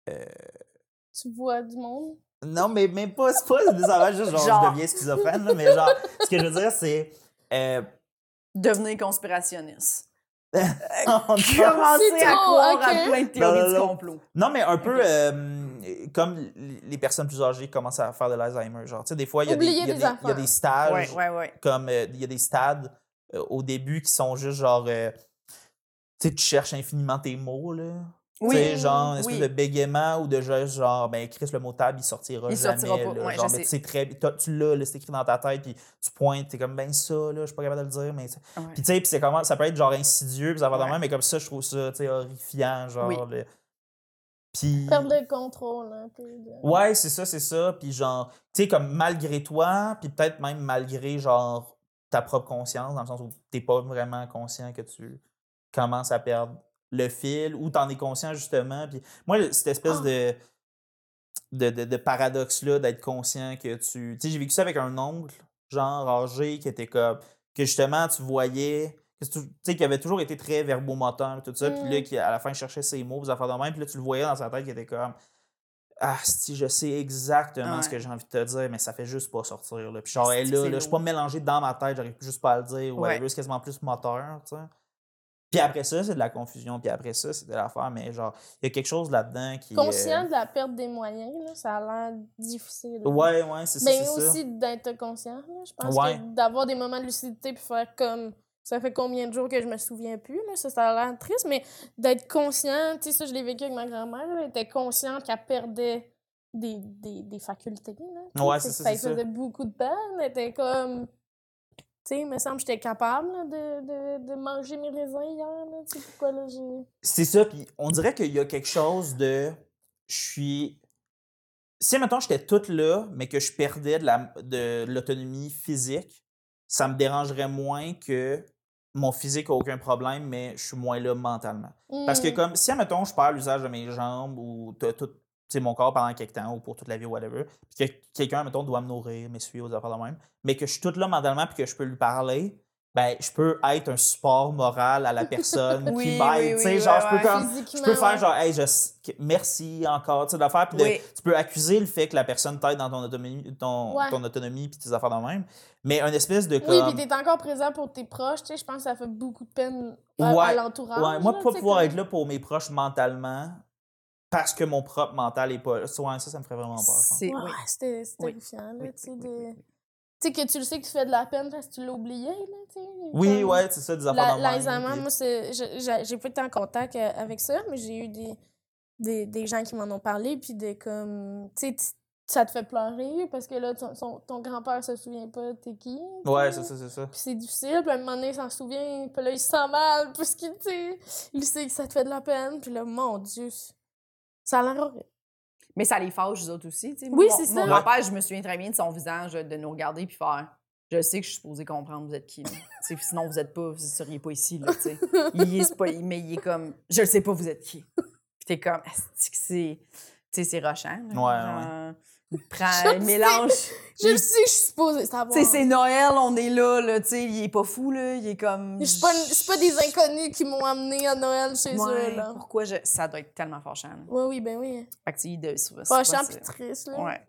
euh, Tu vois du monde? Non, mais même pas, c'est pas nécessairement juste genre, Genre. je deviens schizophrène, là, mais genre, ce que je veux dire, c'est. euh, Devenir conspirationniste. on- Commencer C'est à croire à plein de Non, théories non, du complot. Non, mais un peu euh, comme les personnes plus âgées commencent à faire de l'Alzheimer. Genre, tu sais, des fois, il y, a des- y y a stages. Ouais, ouais, ouais. comme euh, il y a des stades euh, au début qui sont juste genre euh, tu sais tu cherches infiniment tes mots là Oui. tu sais genre une espèce oui. de bégaiement ou de juste genre ben Chris le mot table il sortira Il jamais sortira pas. là. Ouais, genre je mais sais. tu sais très t'as- tu l'as c'est écrit dans ta tête puis tu pointes t'es comme ben ça là je suis pas capable de le dire mais sais. Ouais. puis tu sais puis c'est comment ça peut être genre insidieux puis ça va Ouais. même mais comme ça je trouve ça tu sais horrifiant genre Oui. le- puis Perdre le contrôle, un peu. de- Ouais, c'est ça, c'est ça. Puis genre, tu sais, comme malgré toi, puis peut-être même malgré, genre, ta propre conscience, dans le sens où t'es pas vraiment conscient que tu commences à perdre le fil, ou t'en es conscient, justement. Puis moi, cette espèce Ah. de, de, de, de paradoxe-là, d'être conscient que tu... Tu sais, j'ai vécu ça avec un oncle, genre, âgé, qui était comme... Que justement, tu voyais... Tu sais, qui avait toujours été très verbomoteur, tout ça. Puis là, Mm. qui, à la fin, cherchait ses mots, des affaires de même. Puis là, tu le voyais dans sa tête qui était comme... Ah, si, je sais exactement ce que j'ai envie de te dire, mais ça fait juste pas sortir. Là. Puis genre, elle là, là, je suis pas mélangé dans ma tête, j'arrive juste pas à le dire. Ou Ouais. c'est quasiment plus moteur, tu sais. Puis après ça, c'est de la confusion. Puis après ça, c'est de l'affaire. Mais genre, il y a quelque chose là-dedans qui. euh, Conscient de la perte des moyens, là, ça a l'air difficile. Ouais, ouais, c'est ça. Mais aussi d'être conscient. là. Je pense Ouais. que d'avoir des moments de lucidité puis faire comme ça fait combien de jours que je me souviens plus, là, ça, ça a l'air triste, mais d'être conscient, tu sais, ça, je l'ai vécu avec ma grand-mère, là, elle était consciente qu'elle perdait des, des, des facultés. Là, Ouais, c'est ça, ça. faisait beaucoup de peine, elle était comme. Tu sais, il me semble que j'étais capable là, de, de, de manger mes raisins hier, là, tu sais, pourquoi là, j'ai. C'est ça, puis on dirait qu'il y a quelque chose de. Je suis. Si, mettons, j'étais toute là, mais que je perdais de la- de l'autonomie physique, ça me dérangerait moins que mon physique n'a aucun problème, mais je suis moins là mentalement. Parce que, Hmm. comme, si, mettons, je perds l'usage de mes jambes ou t'as tout, tu sais, mon corps pendant quelque temps ou pour toute la vie ou whatever, puis que quelqu'un, mettons, doit me nourrir, m'essuyer, aux affaires de même, mais que je suis toute là mentalement puis que je peux lui parler, ben, je peux être un support moral à la personne Oui, qui oui, m'aide, sais, oui, genre, ouais, je peux ouais. comme... Je peux faire genre, hey, je, merci encore, tu sais, d'affaires. Puis de- Oui. tu peux accuser le fait que la personne t'aide dans ton autonomie, ton, Ouais. ton autonomie puis tes affaires de même. Mais une espèce de Oui, comme. puis t'es encore présent pour tes proches, tu sais, je pense que ça fait beaucoup de peine à, à l'entourage. moi, là, pas pouvoir comme- être là pour mes proches mentalement parce que mon propre mental est pas là. Ça, ça, ça me ferait vraiment peur. C'est Ouais, oui. c'était c'était Oui. terrifiant, là, Oui, tu sais, oui, de... oui, oui, oui. Tu sais, que tu le sais que tu fais de la peine parce que tu l'as oublié, là, tu sais. Oui, comme ouais, c'est ça, des affaires la- moi, J'ai j'ai pas été en contact euh, avec ça, mais j'ai eu des, des, des gens qui m'en ont parlé, puis des comme... Tu sais, ça te fait pleurer parce que là, ton, son- ton grand-père se souvient pas t'es qui. Ouais, c'est ça, c'est ça. Puis c'est difficile, puis à un moment donné, il s'en souvient, puis là, il se sent mal, parce qu'il, tu sais, il sait que ça te fait de la peine, puis là, mon Dieu, ça a l'air horrible. Mais ça les fâche, eux autres aussi. tu sais. Oui, Mon- c'est Mon ça. grand-père, je me souviens très bien de son visage, de nous regarder puis faire Je sais que je suis supposée comprendre vous êtes qui. là. Tu sais, sinon, vous êtes pas, vous seriez pas ici. Là, il est, pas, mais il est comme Je le sais pas, vous êtes qui. Puis t'es comme c'est. Tu sais, c'est rochant. là. Ouais, Genre, Il prend, Je il mélange. Je le sais, je suis supposée savoir. Tu sais, c'est Noël, on est là, là, tu sais, il est pas fou, là, il est comme... Je suis pas, je suis pas des inconnus qui m'ont amené à Noël chez Ouais, eux, là. Pourquoi je... Ça doit être tellement fâchant. là. Oui, oui, ben oui. Fait que, tu il de- c'est Fâchant c'est- pis triste, là. Ouais.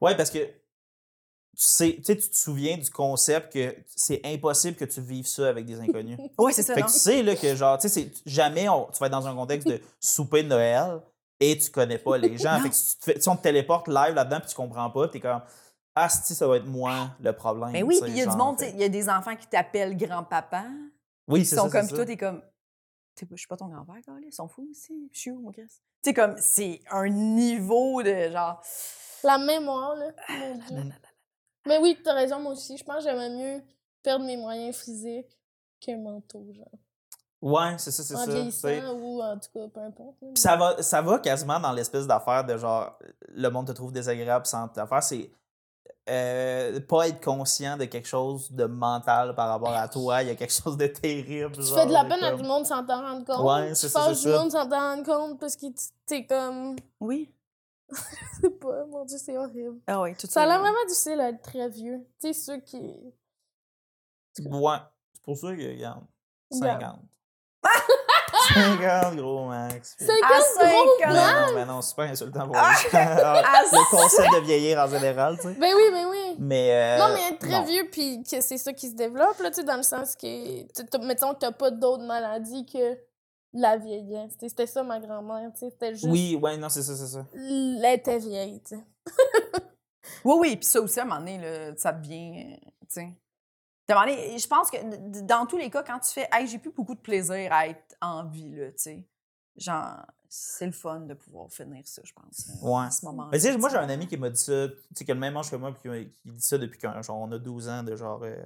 Ouais, parce que tu sais, tu te souviens du concept que c'est impossible que tu vives ça avec des inconnus. Ouais, c'est ça, Fait non? que tu sais là, que genre, tu sais, c'est- jamais on- tu vas être dans un contexte de souper de Noël et tu connais pas les gens. Fait que si, tu te fais- si on te téléporte live là-dedans puis tu comprends pas, t'es comme Ah, si, ça va être moi le problème. Mais oui, puis il y a du monde, tu fait- sais, il y a des enfants qui t'appellent grand-papa. Oui, Ils c'est sont ça. comme, c'est puis ça. toi, t'es comme, T'es pas- je suis pas ton grand-père, gars, ils sont fous aussi. Je suis où, mon Chris? Tu sais, comme, c'est un niveau de genre. La mémoire, là. Mon Dieu. Mm. Mais oui, t'as raison, moi aussi. Je pense que j'aimerais mieux perdre mes moyens physiques qu'un manteau, genre. Ouais, c'est ça, c'est En ça. tu sais. vieillissant ou en tout cas, peu importe. Puis ça va, ça va quasiment dans l'espèce d'affaire de genre, le monde te trouve désagréable sans t'affaire. C'est euh, pas être conscient de quelque chose de mental par rapport à toi. Il y a quelque chose de terrible. Tu genre, fais de la peine à tout le monde sans t'en rendre compte. Ouais, tu c'est ça, fâches c'est du ça. monde sans t'en rendre compte parce que tu- t'es comme. Oui. Je sais pas, mon Dieu, c'est horrible. Ah oui, tout Ça a l'air vraiment difficile à être très vieux. Tu sais, ceux qui. Ouais. C'est pour ça que, regarde, Regarde. 50. 50, gros max. Puis- 50 À gros 50. Mais non, mais non, c'est pas insultant pour les gens. Ah, Le concept de vieillir en général, tu sais. Ben oui, ben oui. Mais. euh, non, mais être très non. vieux, puis que c'est ça qui se développe, là, tu sais, dans le sens que, mettons que t'as pas d'autres maladies que la vieillesse. C'était ça, ma grand-mère, tu sais, c'était juste... Oui, ouais, non, c'est ça, c'est ça. Elle était vieille, tu sais. Oui, oui, puis ça aussi, à un moment donné, là, ça devient. euh, Tu sais. Donné, je pense que dans tous les cas, quand tu fais Hey, j'ai plus beaucoup de plaisir à être en vie, là, tu sais. Genre, c'est le fun de pouvoir finir ça, je pense. euh, Ouais. À ce moment Mais tu sais, moi, j'ai un ami qui m'a dit ça, tu sais, qui a le même âge que moi, puis qui, dit ça depuis qu'on genre, on a 12 ans, de genre. euh,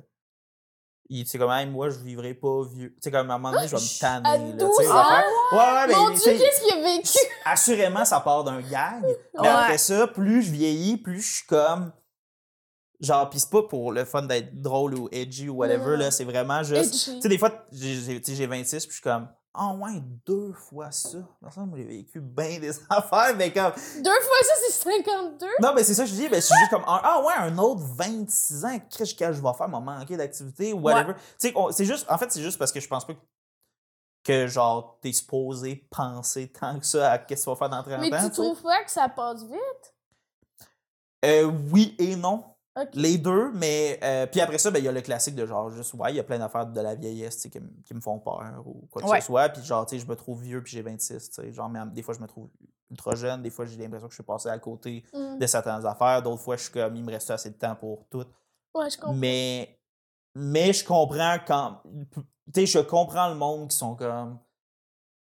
il c'est comme, Hey, moi, je vivrai pas vieux. Tu sais, comme à un moment donné, je vais me tanner. Là, tu 12 sais. Ouais, ouais, mais. Mon Dieu, qu'est-ce qu'il a vécu? Assurément, ça part d'un gag. Mais Ouais. après ça, plus je vieillis, plus je suis comme. Genre, pis c'est pas pour le fun d'être drôle ou edgy ou whatever, là, c'est vraiment juste. Tu sais, des fois, j'ai j'ai- tu sais, j'ai 26, puis je suis comme, ah ouais, deux fois ça. Dans ça, j'ai vécu bien des affaires, mais comme. Deux fois ça, c'est 52? Non, mais c'est ça que je dis, ben, c'est juste comme, ah ouais, un autre 26 ans, qu'est-ce que je vais faire, m'a manqué d'activité ou whatever. Tu sais, c'est juste, en fait, c'est juste parce que je pense pas que, que, genre, t'es supposé penser tant que ça à qu'est-ce que tu vas faire dans 30 Mais ans. tu tu trouves pas que ça passe vite? Euh, oui et non. Les deux, mais. euh, puis après ça, ben, il y a le classique de genre, juste, ouais, il y a plein d'affaires de la vieillesse qui, me- qui me font peur ou quoi que Ouais. ce soit. Puis genre, tu sais, je me trouve vieux puis j'ai 26. tu sais. Genre, mais, des fois, je me trouve ultra jeune. Des fois, j'ai l'impression que je suis passé à côté Mm. de certaines affaires. D'autres fois, je suis comme, il me reste assez de temps pour tout. Ouais, je comprends. Mais, mais je comprends quand. Tu sais, je comprends le monde qui sont comme.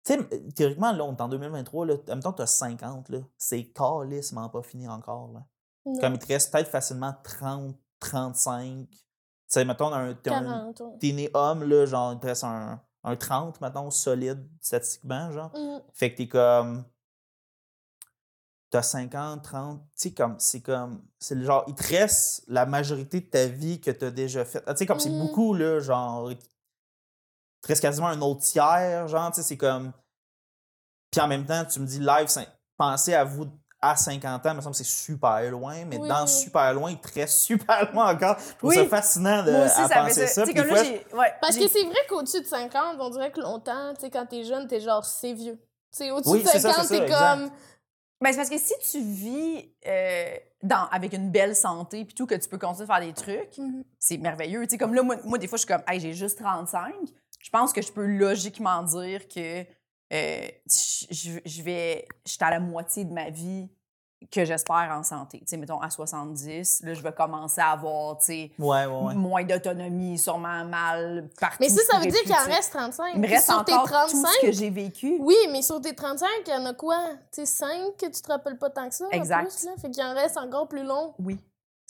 Tu sais, théoriquement, là, on est en 2023, là, en même temps que tu as 50, là, c'est calissement pas fini encore. Là. Non. Comme il te reste peut-être facilement 30, 35. Tu sais, mettons, un, t'es un- 40, ouais. t'es né homme, là, genre, il te reste un, un 30, mettons, solide, statistiquement, genre. Mm. Fait que t'es comme. T'as 50, 30. Tu sais, comme. C'est comme. C'est le genre. Il te reste la majorité de ta vie que t'as déjà fait. Tu sais, comme c'est Mhm. beaucoup, là, genre. Il te reste quasiment un autre tiers, genre, tu sais, c'est comme. Puis en même temps, tu me dis live, pensez à vous à 50 ans, il me semble que c'est super loin, mais Oui, dans oui. super loin, il te reste super loin encore. Je trouve Oui. ça fascinant de Moi aussi, à ça fait penser ça. comme là. Ouais, Parce que c'est vrai qu'au-dessus de 50, on dirait que longtemps, tu sais, quand t'es jeune, t'es genre, c'est vieux. Tu sais, au-dessus Oui, de c'est ça, 50, c'est ça, t'es exact. comme. Ben, c'est parce que si tu vis euh, dans, avec une belle santé puis tout, que tu peux continuer à faire des trucs, Mhm. c'est merveilleux. Tu sais, comme là, moi, moi, des fois, je suis comme, hey, j'ai juste 35. Je pense que je peux logiquement dire que euh, je, vais. Je suis à la moitié de ma vie que j'espère en santé. Tu sais, mettons, à 70, là, je vais commencer à avoir, tu sais, Ouais, ouais, ouais. moins d'autonomie, sûrement mal partout. Mais ça, ça veut dire qu'il en reste 35. Il me reste sur tes encore 35, tout ce que j'ai vécu. Oui, mais sur tes 35, il y en a quoi? Tu sais, 5 que tu te rappelles pas tant que ça. en Exact. plus, là? Fait qu'il en reste encore plus long. Oui.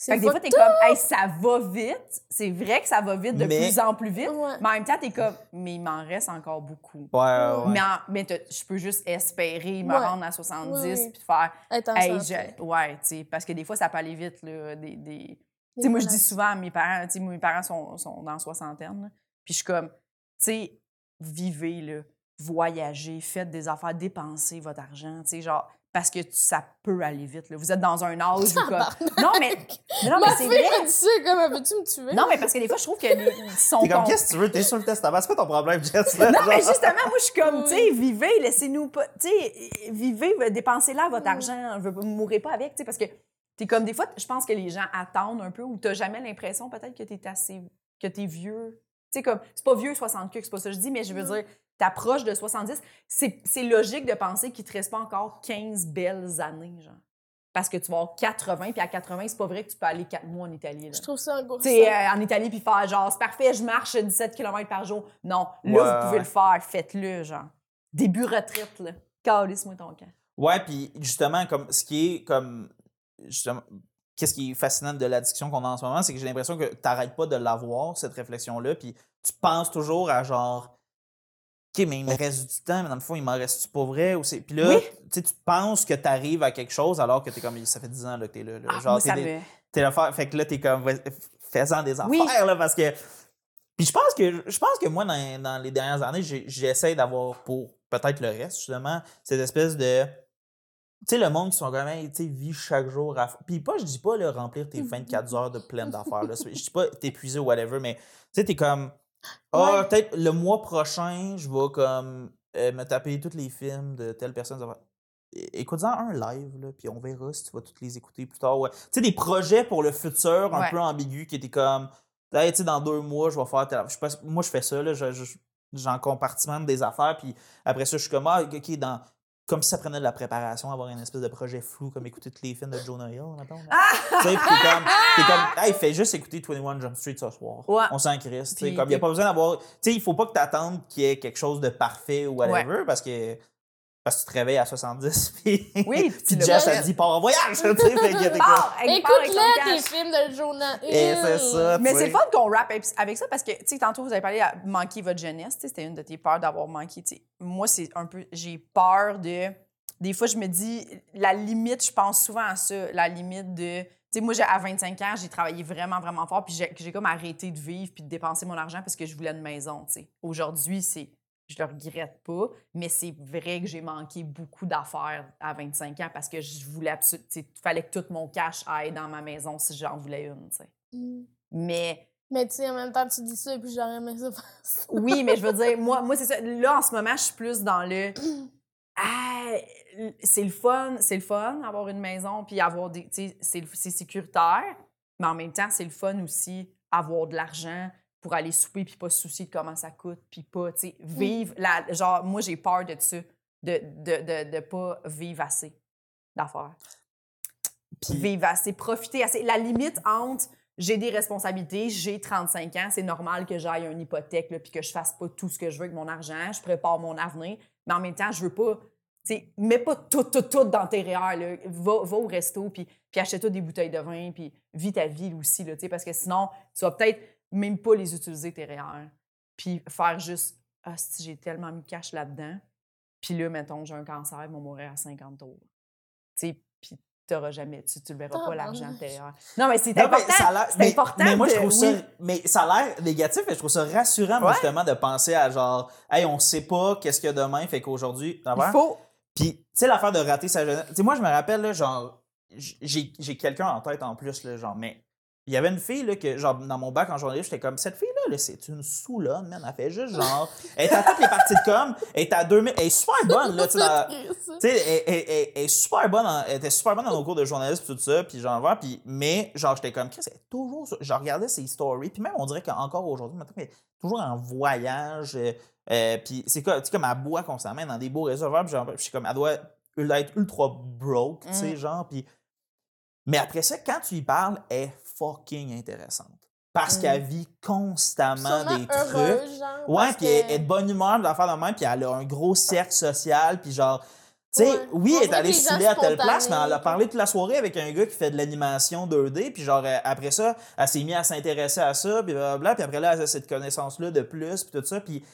Fait que des fois, t'es comme, hey, ça va vite. C'est vrai que ça va vite de Mais- plus en plus vite. Ouais. Mais en même temps, t'es comme, mais il m'en reste encore beaucoup. Ouais, ouais, ouais. Mais, en- mais je peux juste espérer me rendre à 70 Oui, oui. puis faire, hey, je- ouais, tu sais, parce que des fois, ça peut aller vite, là. Des, des... Tu sais, moi, je dis souvent à mes parents, tu sais, mes parents sont, sont dans la soixantaine, puis je suis comme, tu sais, vivez, là, voyagez, faites des affaires, dépensez votre argent, tu sais, genre, parce que ça peut aller vite. Là. Vous êtes dans un âge où comme... Non, mais, mais non, mais Ma c'est fille vrai. dit ça, comme, veux-tu me tuer? Non, mais parce que des fois, je trouve que les, ils sont T'es comme, qu'est-ce que tu veux? T'es sur le testament. C'est pas ton problème, Jess. là, Non, mais justement, moi, je suis comme, tu sais, vivez, laissez-nous pas, tu sais, vivez, dépensez là votre Oui. argent, ne mourrez pas avec, tu sais, parce que t'es comme, des fois, je pense que les gens attendent un peu ou t'as jamais l'impression peut-être que t'es assez, que t'es vieux. Tu sais, comme, c'est pas vieux 60 c'est pas ça que je dis, mais je veux Mm. dire, t'approches de 70, c'est logique de penser qu'il te reste pas encore 15 belles années, genre. Parce que tu vas avoir 80, puis à 80, c'est pas vrai que tu peux aller 4 mois en Italie, là. Je trouve ça Tu angoissant. sais, euh, en Italie, puis faire genre, c'est parfait, je marche 17 km par jour. Non, là, Ouais, vous pouvez le faire, faites-le, genre. Début retraite, là. Calisse-moi ton camp. Ouais, puis justement, comme ce qui est comme. Justement, qu'est-ce qui est fascinant de la discussion qu'on a en ce moment, c'est que j'ai l'impression que tu n'arrêtes pas de l'avoir, cette réflexion-là, puis tu penses toujours à genre. OK, mais il me reste du temps, mais dans le fond, il m'en reste-tu pas vrai? Ou. Puis là, Oui. tu tu penses que tu arrives à quelque chose alors que tu es comme. Ça fait 10 ans là, que tu es là. là. Ah, genre, t'es des- me... Fait que là, t'es comme, vas- faisant des affaires, Oui. là, parce que. Puis je pense que, je pense que moi, dans, dans les dernières années, j'essaie d'avoir pour peut-être le reste, justement, cette espèce de. Tu sais, le monde qui sont quand même, tu sais, vit chaque jour à. Puis pas, je dis pas, là, remplir tes 24 heures de pleine d'affaires, là. Je dis pas t'épuiser ou whatever, mais tu sais, t'es comme. Ah, Ouais. peut-être le mois prochain, je vais comme euh, me taper tous les films de telle personne. ça va- É- Écoute-en un live, là, puis on verra si tu vas tous les écouter plus tard. ouais. Tu sais, des projets pour le futur un Ouais. peu ambigus qui étaient comme. Tu sais, dans deux mois, je vais faire tel. Je sais pas, moi, je fais ça, là. je- je- J'en compartimente des affaires, puis après ça, je suis comme, ah, OK, dans. Comme si ça prenait de la préparation, avoir une espèce de projet flou, comme écouter tous les films de Jonah Hill, mettons. là. Tu sais, puis comme, t'es comme, hey, fais juste écouter 21 Jump Street ce soir. Ouais. On s'en crisse. tu sais, Comme, il n'y a pas besoin d'avoir. Tu sais, il faut pas que tu attendes qu'il y ait quelque chose de parfait ou whatever, parce que. Parce que tu te réveilles à 70, puis. Oui, puis Jess, pas elle dit, pars en voyage, tu sais, fait que t'es Ah, films de Jonah Hill. Et c'est ça. Mais c'est le fun qu'on rappe avec ça parce que, tu sais, tantôt, vous avez parlé de manquer votre jeunesse. tu sais, C'était une de tes peurs d'avoir manqué. Moi, c'est un peu. J'ai peur de. Des fois, je me dis, la limite, je pense souvent à ça, la limite de. Tu sais, moi, j'ai- à 25 ans, j'ai travaillé vraiment, vraiment fort, puis j'ai j'ai comme arrêté de vivre puis de dépenser mon argent parce que je voulais une maison, tu sais. Aujourd'hui, c'est. Je le regrette pas, mais c'est vrai que j'ai manqué beaucoup d'affaires à 25 ans parce que je voulais absolument. Il fallait que tout mon cash aille dans ma maison si j'en voulais une, tu sais. Mm. Mais Mais tu sais, en même temps, tu dis ça, puis j'aurais aimé ça faire oui, mais je veux dire, moi, moi c'est ça. Là, en ce moment, je suis plus dans le. Ah, c'est le fun, c'est le fun avoir une maison puis avoir des. C'est sécuritaire, mais en même temps, c'est le fun aussi avoir de l'argent pour aller souper puis pas se soucier de comment ça coûte puis pas, tu sais, vivre. La, genre, moi, j'ai peur de ça, de de, de, de pas vivre assez d'affaires. Puis- Vivre assez, profiter assez. La limite entre j'ai des responsabilités, j'ai 35 ans, c'est normal que j'aille une hypothèque là, puis que je fasse pas tout ce que je veux avec mon argent, je prépare mon avenir, mais en même temps, je veux pas, tu sais, mets pas tout, tout, tout dans tes REER, là. Va, va au resto, puis, puis achète-toi des bouteilles de vin, puis vis ta vie aussi, là, tu sais, parce que sinon, tu vas peut-être même pas les utiliser, tes REER, puis faire juste, ah, si j'ai tellement mis de cash là-dedans, puis là, mettons, j'ai un cancer, ils vont mourir à 50 tours. Tu sais, puis t'auras jamais, tu, tu le verras pas, l'argent de tes REER. Non, mais c'est mais important. ça a mais- important. Mais moi, je trouve ça. oui. Mais ça a l'air négatif, mais je trouve ça rassurant, Ouais. justement, de penser à genre, hey, on sait pas qu'est-ce qu'il y a demain, fait qu'aujourd'hui. t'as Il faut. Puis, tu sais, l'affaire de rater sa jeunesse. Tu sais, moi, je me rappelle, là, genre, j'ai j'ai quelqu'un en tête en plus, là, genre, mais il y avait une fille, là, que, genre, dans mon bac en journaliste, j'étais comme, cette fille-là, là, c'est une soulonne, man. Elle fait juste, genre, elle est à toutes les parties de com, elle est à 2000, elle est super bonne, là, tu sais, elle, elle- elle- elle est super bonne, en- elle était super bonne dans nos cours de journalisme, tout ça, puis genre, puis, mais, genre, j'étais comme, Chris, elle est toujours, je regardais ses stories, puis même, on dirait qu'encore aujourd'hui, maintenant, elle est toujours en voyage, euh, euh, puis c'est comme, tu sais, comme elle boit constamment dans des beaux réservoirs, puis genre, je suis comme, elle doit être ultra broke, tu sais, Mm. genre, puis, mais après ça, quand tu y parles, elle est fucking intéressante. Parce Mm. qu'elle vit constamment Sûrement des trucs. genre. Ouais, puis que- elle est de bonne humeur, puis l'affaire de même, puis elle a un gros cercle social, puis genre, tu sais, Ouais. oui, elle est allée saouler à telle place, mais elle a parlé toute la soirée avec un gars qui fait de l'animation 2D, puis genre, après ça, elle s'est mise à s'intéresser à ça, puis blablabla, puis après là, elle a cette connaissance-là de plus, puis tout ça, puis, tu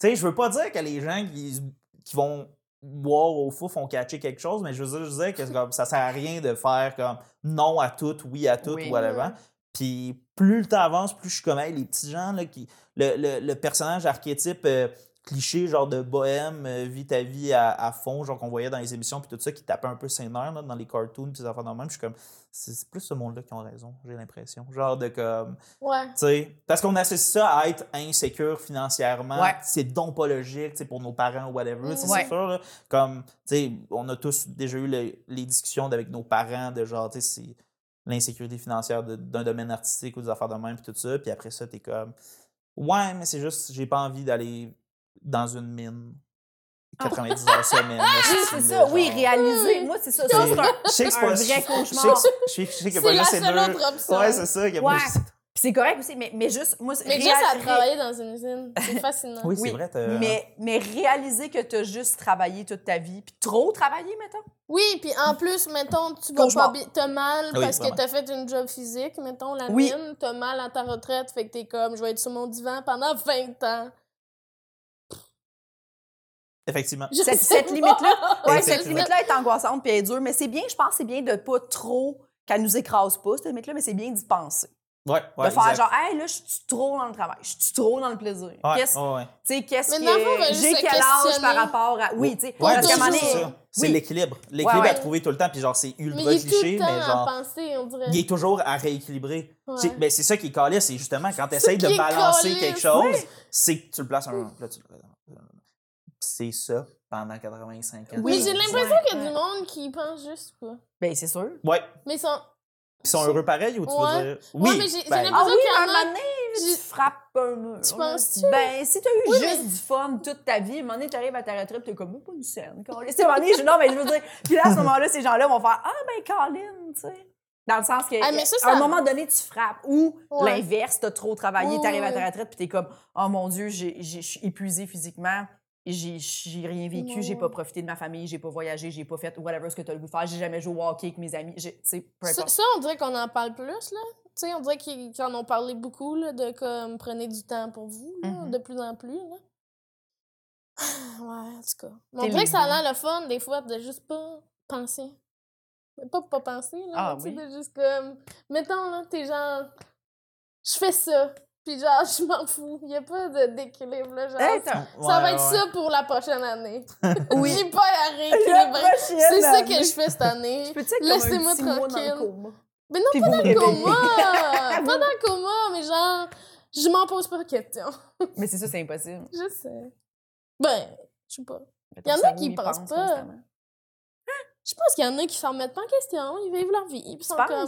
sais, je veux pas dire que les gens qui, qui vont boire au fou font catcher quelque chose, mais je veux dire, je dire que ça sert à rien de faire comme non à tout, oui à tout, Oui. ou whatever. Puis plus le temps avance, plus je suis comme hey, les petits gens là, qui. Le, le, le personnage archétype euh, cliché genre de bohème, euh, vis ta vie à, à fond, genre qu'on voyait dans les émissions, puis tout ça, qui tapait un peu ses nerfs là, dans les cartoons, puis affaires de même. Je suis comme, c'est plus ce monde-là qui ont raison, j'ai l'impression. Genre de comme, Ouais. tu sais, parce qu'on associe ça à être insécure financièrement. Ouais. C'est donc pas logique, tu sais, pour nos parents ou whatever. Ouais. C'est sûr, là. Comme, tu sais, on a tous déjà eu le- les discussions avec nos parents de genre, tu sais, c'est l'insécurité financière d'un domaine artistique ou des affaires de même, puis tout ça. Puis après ça, t'es comme, ouais, mais c'est juste, j'ai pas envie d'aller dans une mine 90 heures semaine. Oui, c'est ça. Oui, genre. réaliser. Moi, c'est ça. C'est un, Je sais que c'est un vrai je- je sais que- cauchemar. Je sais que- je sais que C'est c'est pas la juste ces deux. Ouais, c'est ça. qu'il y a Ouais. pas- Puis c'est correct aussi, mais, mais juste, moi, c'est Mais juste à travailler dans une usine, c'est fascinant. Oui, c'est Oui, vrai. t'as- Mais, mais réaliser que tu as juste travaillé toute ta vie, puis trop travaillé, mettons. Oui, puis en plus, mettons, tu vas Cauchemar. pas bien, t'as mal Oui, parce vraiment. que t'as fait une job physique, mettons, la Oui. mine, t'as mal à ta retraite, fait que t'es comme, je vais être sur mon divan pendant 20 ans. Effectivement. Je Cette, limite-là, ouais, cette limite-là est angoissante puis elle est dure, mais c'est bien, je pense, que c'est bien de pas trop qu'elle nous écrase pas, cette limite-là, mais c'est bien d'y penser. Ouais, ouais. de faire exact. genre, hey, là, je suis trop dans le travail, je suis trop dans le plaisir. Ouais, Qu'est-ce ouais, Mais va que j'ai quel âge par rapport à. Oui, tu sais, c'est donné. ça. C'est oui. l'équilibre. L'équilibre Ouais, à trouver tout le temps, puis genre, c'est Mais ultra il est tout cliché, le temps mais à genre, penser, on dirait. il est toujours à rééquilibrer. Ouais. C'est- Ben, c'est ça qui est calé, c'est justement quand tu essayes de balancer calé, quelque chose, c'est que tu le places un. Là, tu le- C'est ça pendant 85 ans. Mais Oui. j'ai l'impression Ouais, qu'il y a du monde qui y pense juste pas. Ben, c'est sûr. Ouais. Mais ils sont. Ils sont heureux pareil ou tu Ouais. veux dire. Ouais, Oui. mais j'ai- ben, l'impression- Ah oui, qu'il y à en un moment donné, tu frappes un mur. Tu penses-tu? Ben, si t'as eu Oui, juste mais- du fun toute ta vie, à un moment donné, t'arrives à ta retraite, t'es comme, oh, pas une scène. Colin. C'est à un moment donné, je- non, mais je veux dire, puis là, à ce moment-là, ces gens-là vont faire, ah, ben, Colin, tu sais. Dans le sens que, Ah, mais ça, à un moment donné, tu frappes. Ou Ouais. l'inverse, t'as trop travaillé, t'arrives à ta retraite, puis t'es comme, oh mon Dieu, j'ai- j'ai- je suis épuisé physiquement. J'ai j'ai rien vécu, j'ai pas profité de ma famille, j'ai pas voyagé, j'ai pas fait whatever ce que t'as le goût de faire, j'ai jamais joué au hockey avec mes amis, tu peu Ça, ça, on dirait qu'on en parle plus, là. Tu sais, on dirait qu'ils en ont parlé beaucoup, là, de comme, prenez du temps pour vous, là, Mhm. de plus en plus, là. Ouais, en tout cas. Mais on dirait que ça a l'air le fun, des fois, de juste pas penser. Mais pas pas penser, là. Ah tu oui. de juste comme. Mettons, là, t'es genre. Je fais ça. Puis genre, je m'en fous. Il y a pas de- d'équilibre, là. Genre, Hey, ça, va Ouais, être ça pour la prochaine année. Oui. J'ai pas à rééquilibrer. C'est ça que je fais cette année. Laissez-moi tranquille. Mais non, Puis pas dans le coma! pas dans le coma, mais genre, je m'en pose pas de questions. Mais c'est ça, c'est impossible. Je sais. Ben, je sais pas. Mais Y en a qui il pensent pense pas. Je pense qu'il y en a qui s'en remettent pas en question, ils vivent leur vie, ils sont comme.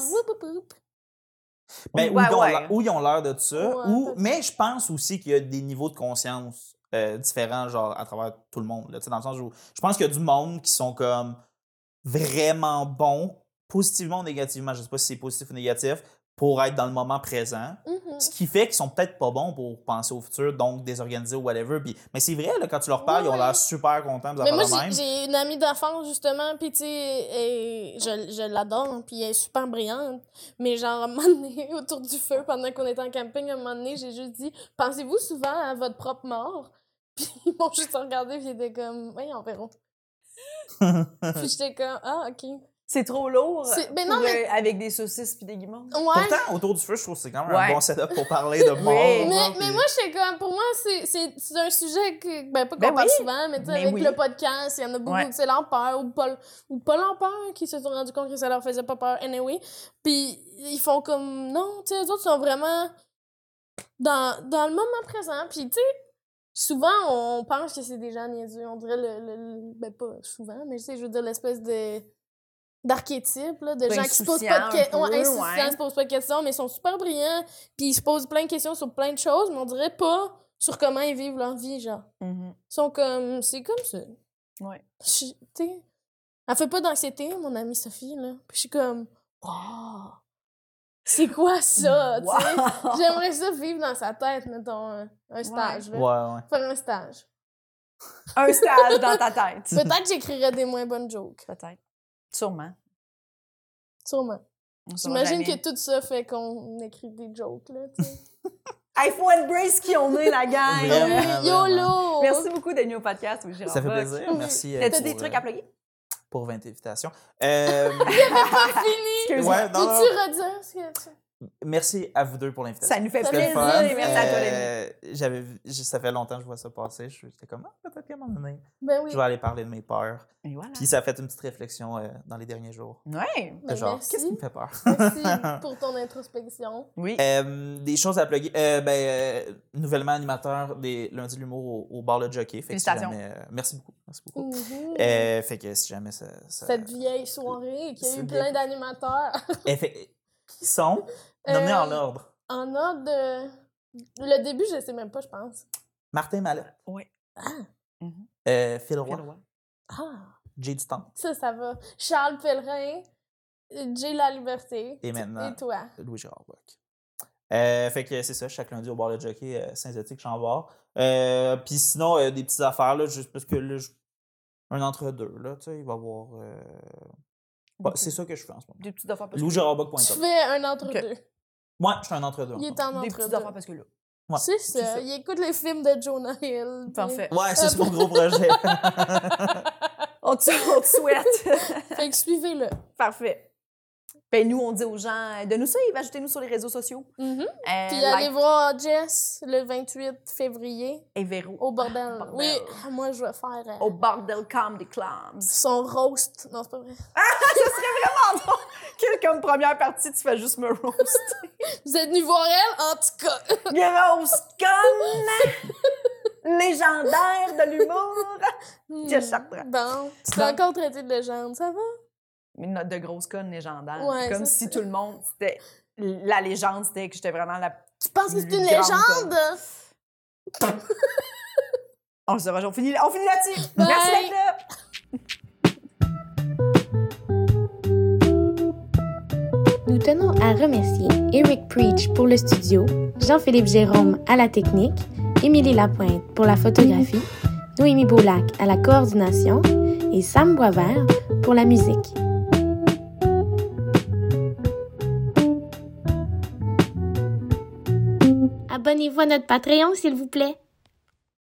Ben, Ouais, où, ils ont ils ont l'air de ça. Ouais, ou, mais je pense aussi qu'il y a des niveaux de conscience euh, différents, genre, à travers tout le monde. Là, dans le sens où je pense qu'il y a du monde qui sont comme vraiment bons, positivement ou négativement, je sais pas si c'est positif ou négatif, pour être dans le moment présent. Mhm. Ce qui fait qu'ils sont peut-être pas bons pour penser au futur, donc désorganisés ou whatever. Puis, mais c'est vrai, là, quand tu leur parles, ils ont l'air super contents de Mais moi, j'ai- une amie d'enfance, justement, puis tu sais, je, je l'adore, puis elle est super brillante. Mais genre, à un moment donné, autour du feu, pendant qu'on était en camping, à un moment donné, j'ai juste dit « Pensez-vous souvent à votre propre mort? » Puis ils m'ont juste regardé, puis ils étaient comme « Oui, on verra. » Puis j'étais comme « Ah, OK. » C'est trop lourd. Mais non, mais- euh, avec des saucisses puis des guimauves. Ouais. Pourtant, autour du feu, je trouve que c'est quand même Ouais. un bon setup pour parler de mort. Oui. Mais, mais puis- moi, j'étais comme, pour moi, c'est- c'est c'est un sujet que, ben, pas qu'on Ben parle oui. souvent, mais tu sais, Mais avec oui. le podcast, il y en a beaucoup Ouais. c'est leur peur, ou pas, ou pas leur peur, qui se sont rendus compte que ça leur faisait pas peur, anyway. Puis ils font comme, non, tu sais, eux autres sont vraiment dans, dans le moment présent. Puis, tu sais, souvent, on pense que c'est des gens niaiseux. On dirait le, le, le- ben, pas souvent, mais tu sais, je veux dire, l'espèce de d'archétype, là, de gens qui se posent pas de questions. insouciants, ouais. se posent pas de questions, mais ils sont super brillants. Puis ils se posent plein de questions sur plein de choses, mais on dirait pas sur comment ils vivent leur vie, genre. Mhm. Ils sont comme... C'est comme ça. Ouais. Je- Tu sais... Elle fait pas d'anxiété, mon amie Sophie, là. Puis je suis comme... Oh! C'est quoi ça, tu sais? Wow. J'aimerais ça vivre dans sa tête, mettons, un, un stage, là. Ouais, ouais. Faire un stage. Un stage dans ta tête. Peut-être que j'écrirais des moins bonnes jokes. Peut-être. Sûrement. Sûrement. J'imagine que tout ça fait qu'on écrit des jokes, là, tu sais. Hey, faut embrace qui on est, la gang. Vraiment. Oui, YOLO! Merci beaucoup d'être venu au podcast. Oui, Ça fait plaisir. Merci. euh, T'as-tu pour, des trucs euh, à plugger? Pour votre invitation. Euh, Fini! Excuse-moi. ouais. Peux-tu redire ce que tu... Merci à vous deux pour l'invitation. Ça nous fait plaisir. plaisir. Merci à toi. Euh, j'avais ça fait longtemps que je vois ça passer. Je- J'étais comme, ah, peut-être qu'à un moment donné, Ben oui. je vais aller parler de mes peurs. Et voilà. Puis ça a fait une petite réflexion euh, dans les derniers jours. Ouais. De Ben genre, merci. qu'est-ce qui me fait peur? Merci pour ton introspection. Oui. Euh, des choses à plugger. Euh, ben, euh, nouvellement animateur des Lundis l'humour au, au bar Le Jockey. Fait que si jamais, euh, merci beaucoup. Merci beaucoup. Fait que si jamais ça. ça- Cette vieille soirée qui a eu plein d'animateurs. Eh, fait- qui sont? nommés en Euh, ordre? En ordre de. Le début, je sais même pas, je pense. Martin Mallet. Ouais. Mhm. Euh, Phil Roy. Phil Roy. Ah, Jay Dutemps. ça, ça va. Charles Pellerin, Jay La Liberté. Et maintenant, Et toi? Louis-Gérard Bock. Euh, fait que c'est ça, chaque lundi au bar Le Jockey, euh, synthétique, Chambord. Euh, Puis sinon, euh, des petites affaires, là, juste parce que là, un entre-deux, là, tu sais, il va y avoir. Bah, c'est ça que je fais en ce moment. Des petites affaires parce que. Tu fais un entre-deux. Moi, je suis un entre-deux. en Il est en Des petites entre-deux. affaires parce que là. Ouais, C'est ça. ça. Il écoute les films de Jonah Hill. puis- Parfait. Ouais, ça, c'est mon gros projet. On te, on te souhaite. Fait que suivez-le. Parfait. Ben, nous, on dit aux gens de nous suivre, ajoutez-nous sur les réseaux sociaux. Mhm. Euh, Puis like allez voir Jess le 28 février et Véro. au bordel. Bordel. Oui, moi je vais faire euh, Au Bordel Comedy Clubs. son roast. Non, c'est pas vrai. Quelle comme première partie, tu fais juste me roast. Vous êtes venu voir elle, en tout cas. Grosse conne! Légendaire de l'humour! Jess Chartrand. Bon, tu t'es encore traité de légende, ça va? Une note de grosse conne légendaire. Ouais, comme ça, si tout le monde, c'était. La légende, c'était que j'étais vraiment la. Tu penses que c'est une légende? On se rejoint. On finit, on finit là-dessus. Merci d'être là! Nous tenons à remercier Eric Preach pour le studio, Jean-Philippe Jérôme à la technique, Émilie Lapointe pour la photographie, Noémie Boulac à la coordination et Sam Boisvert pour la musique. Abonnez-vous à notre Patreon, s'il vous plaît.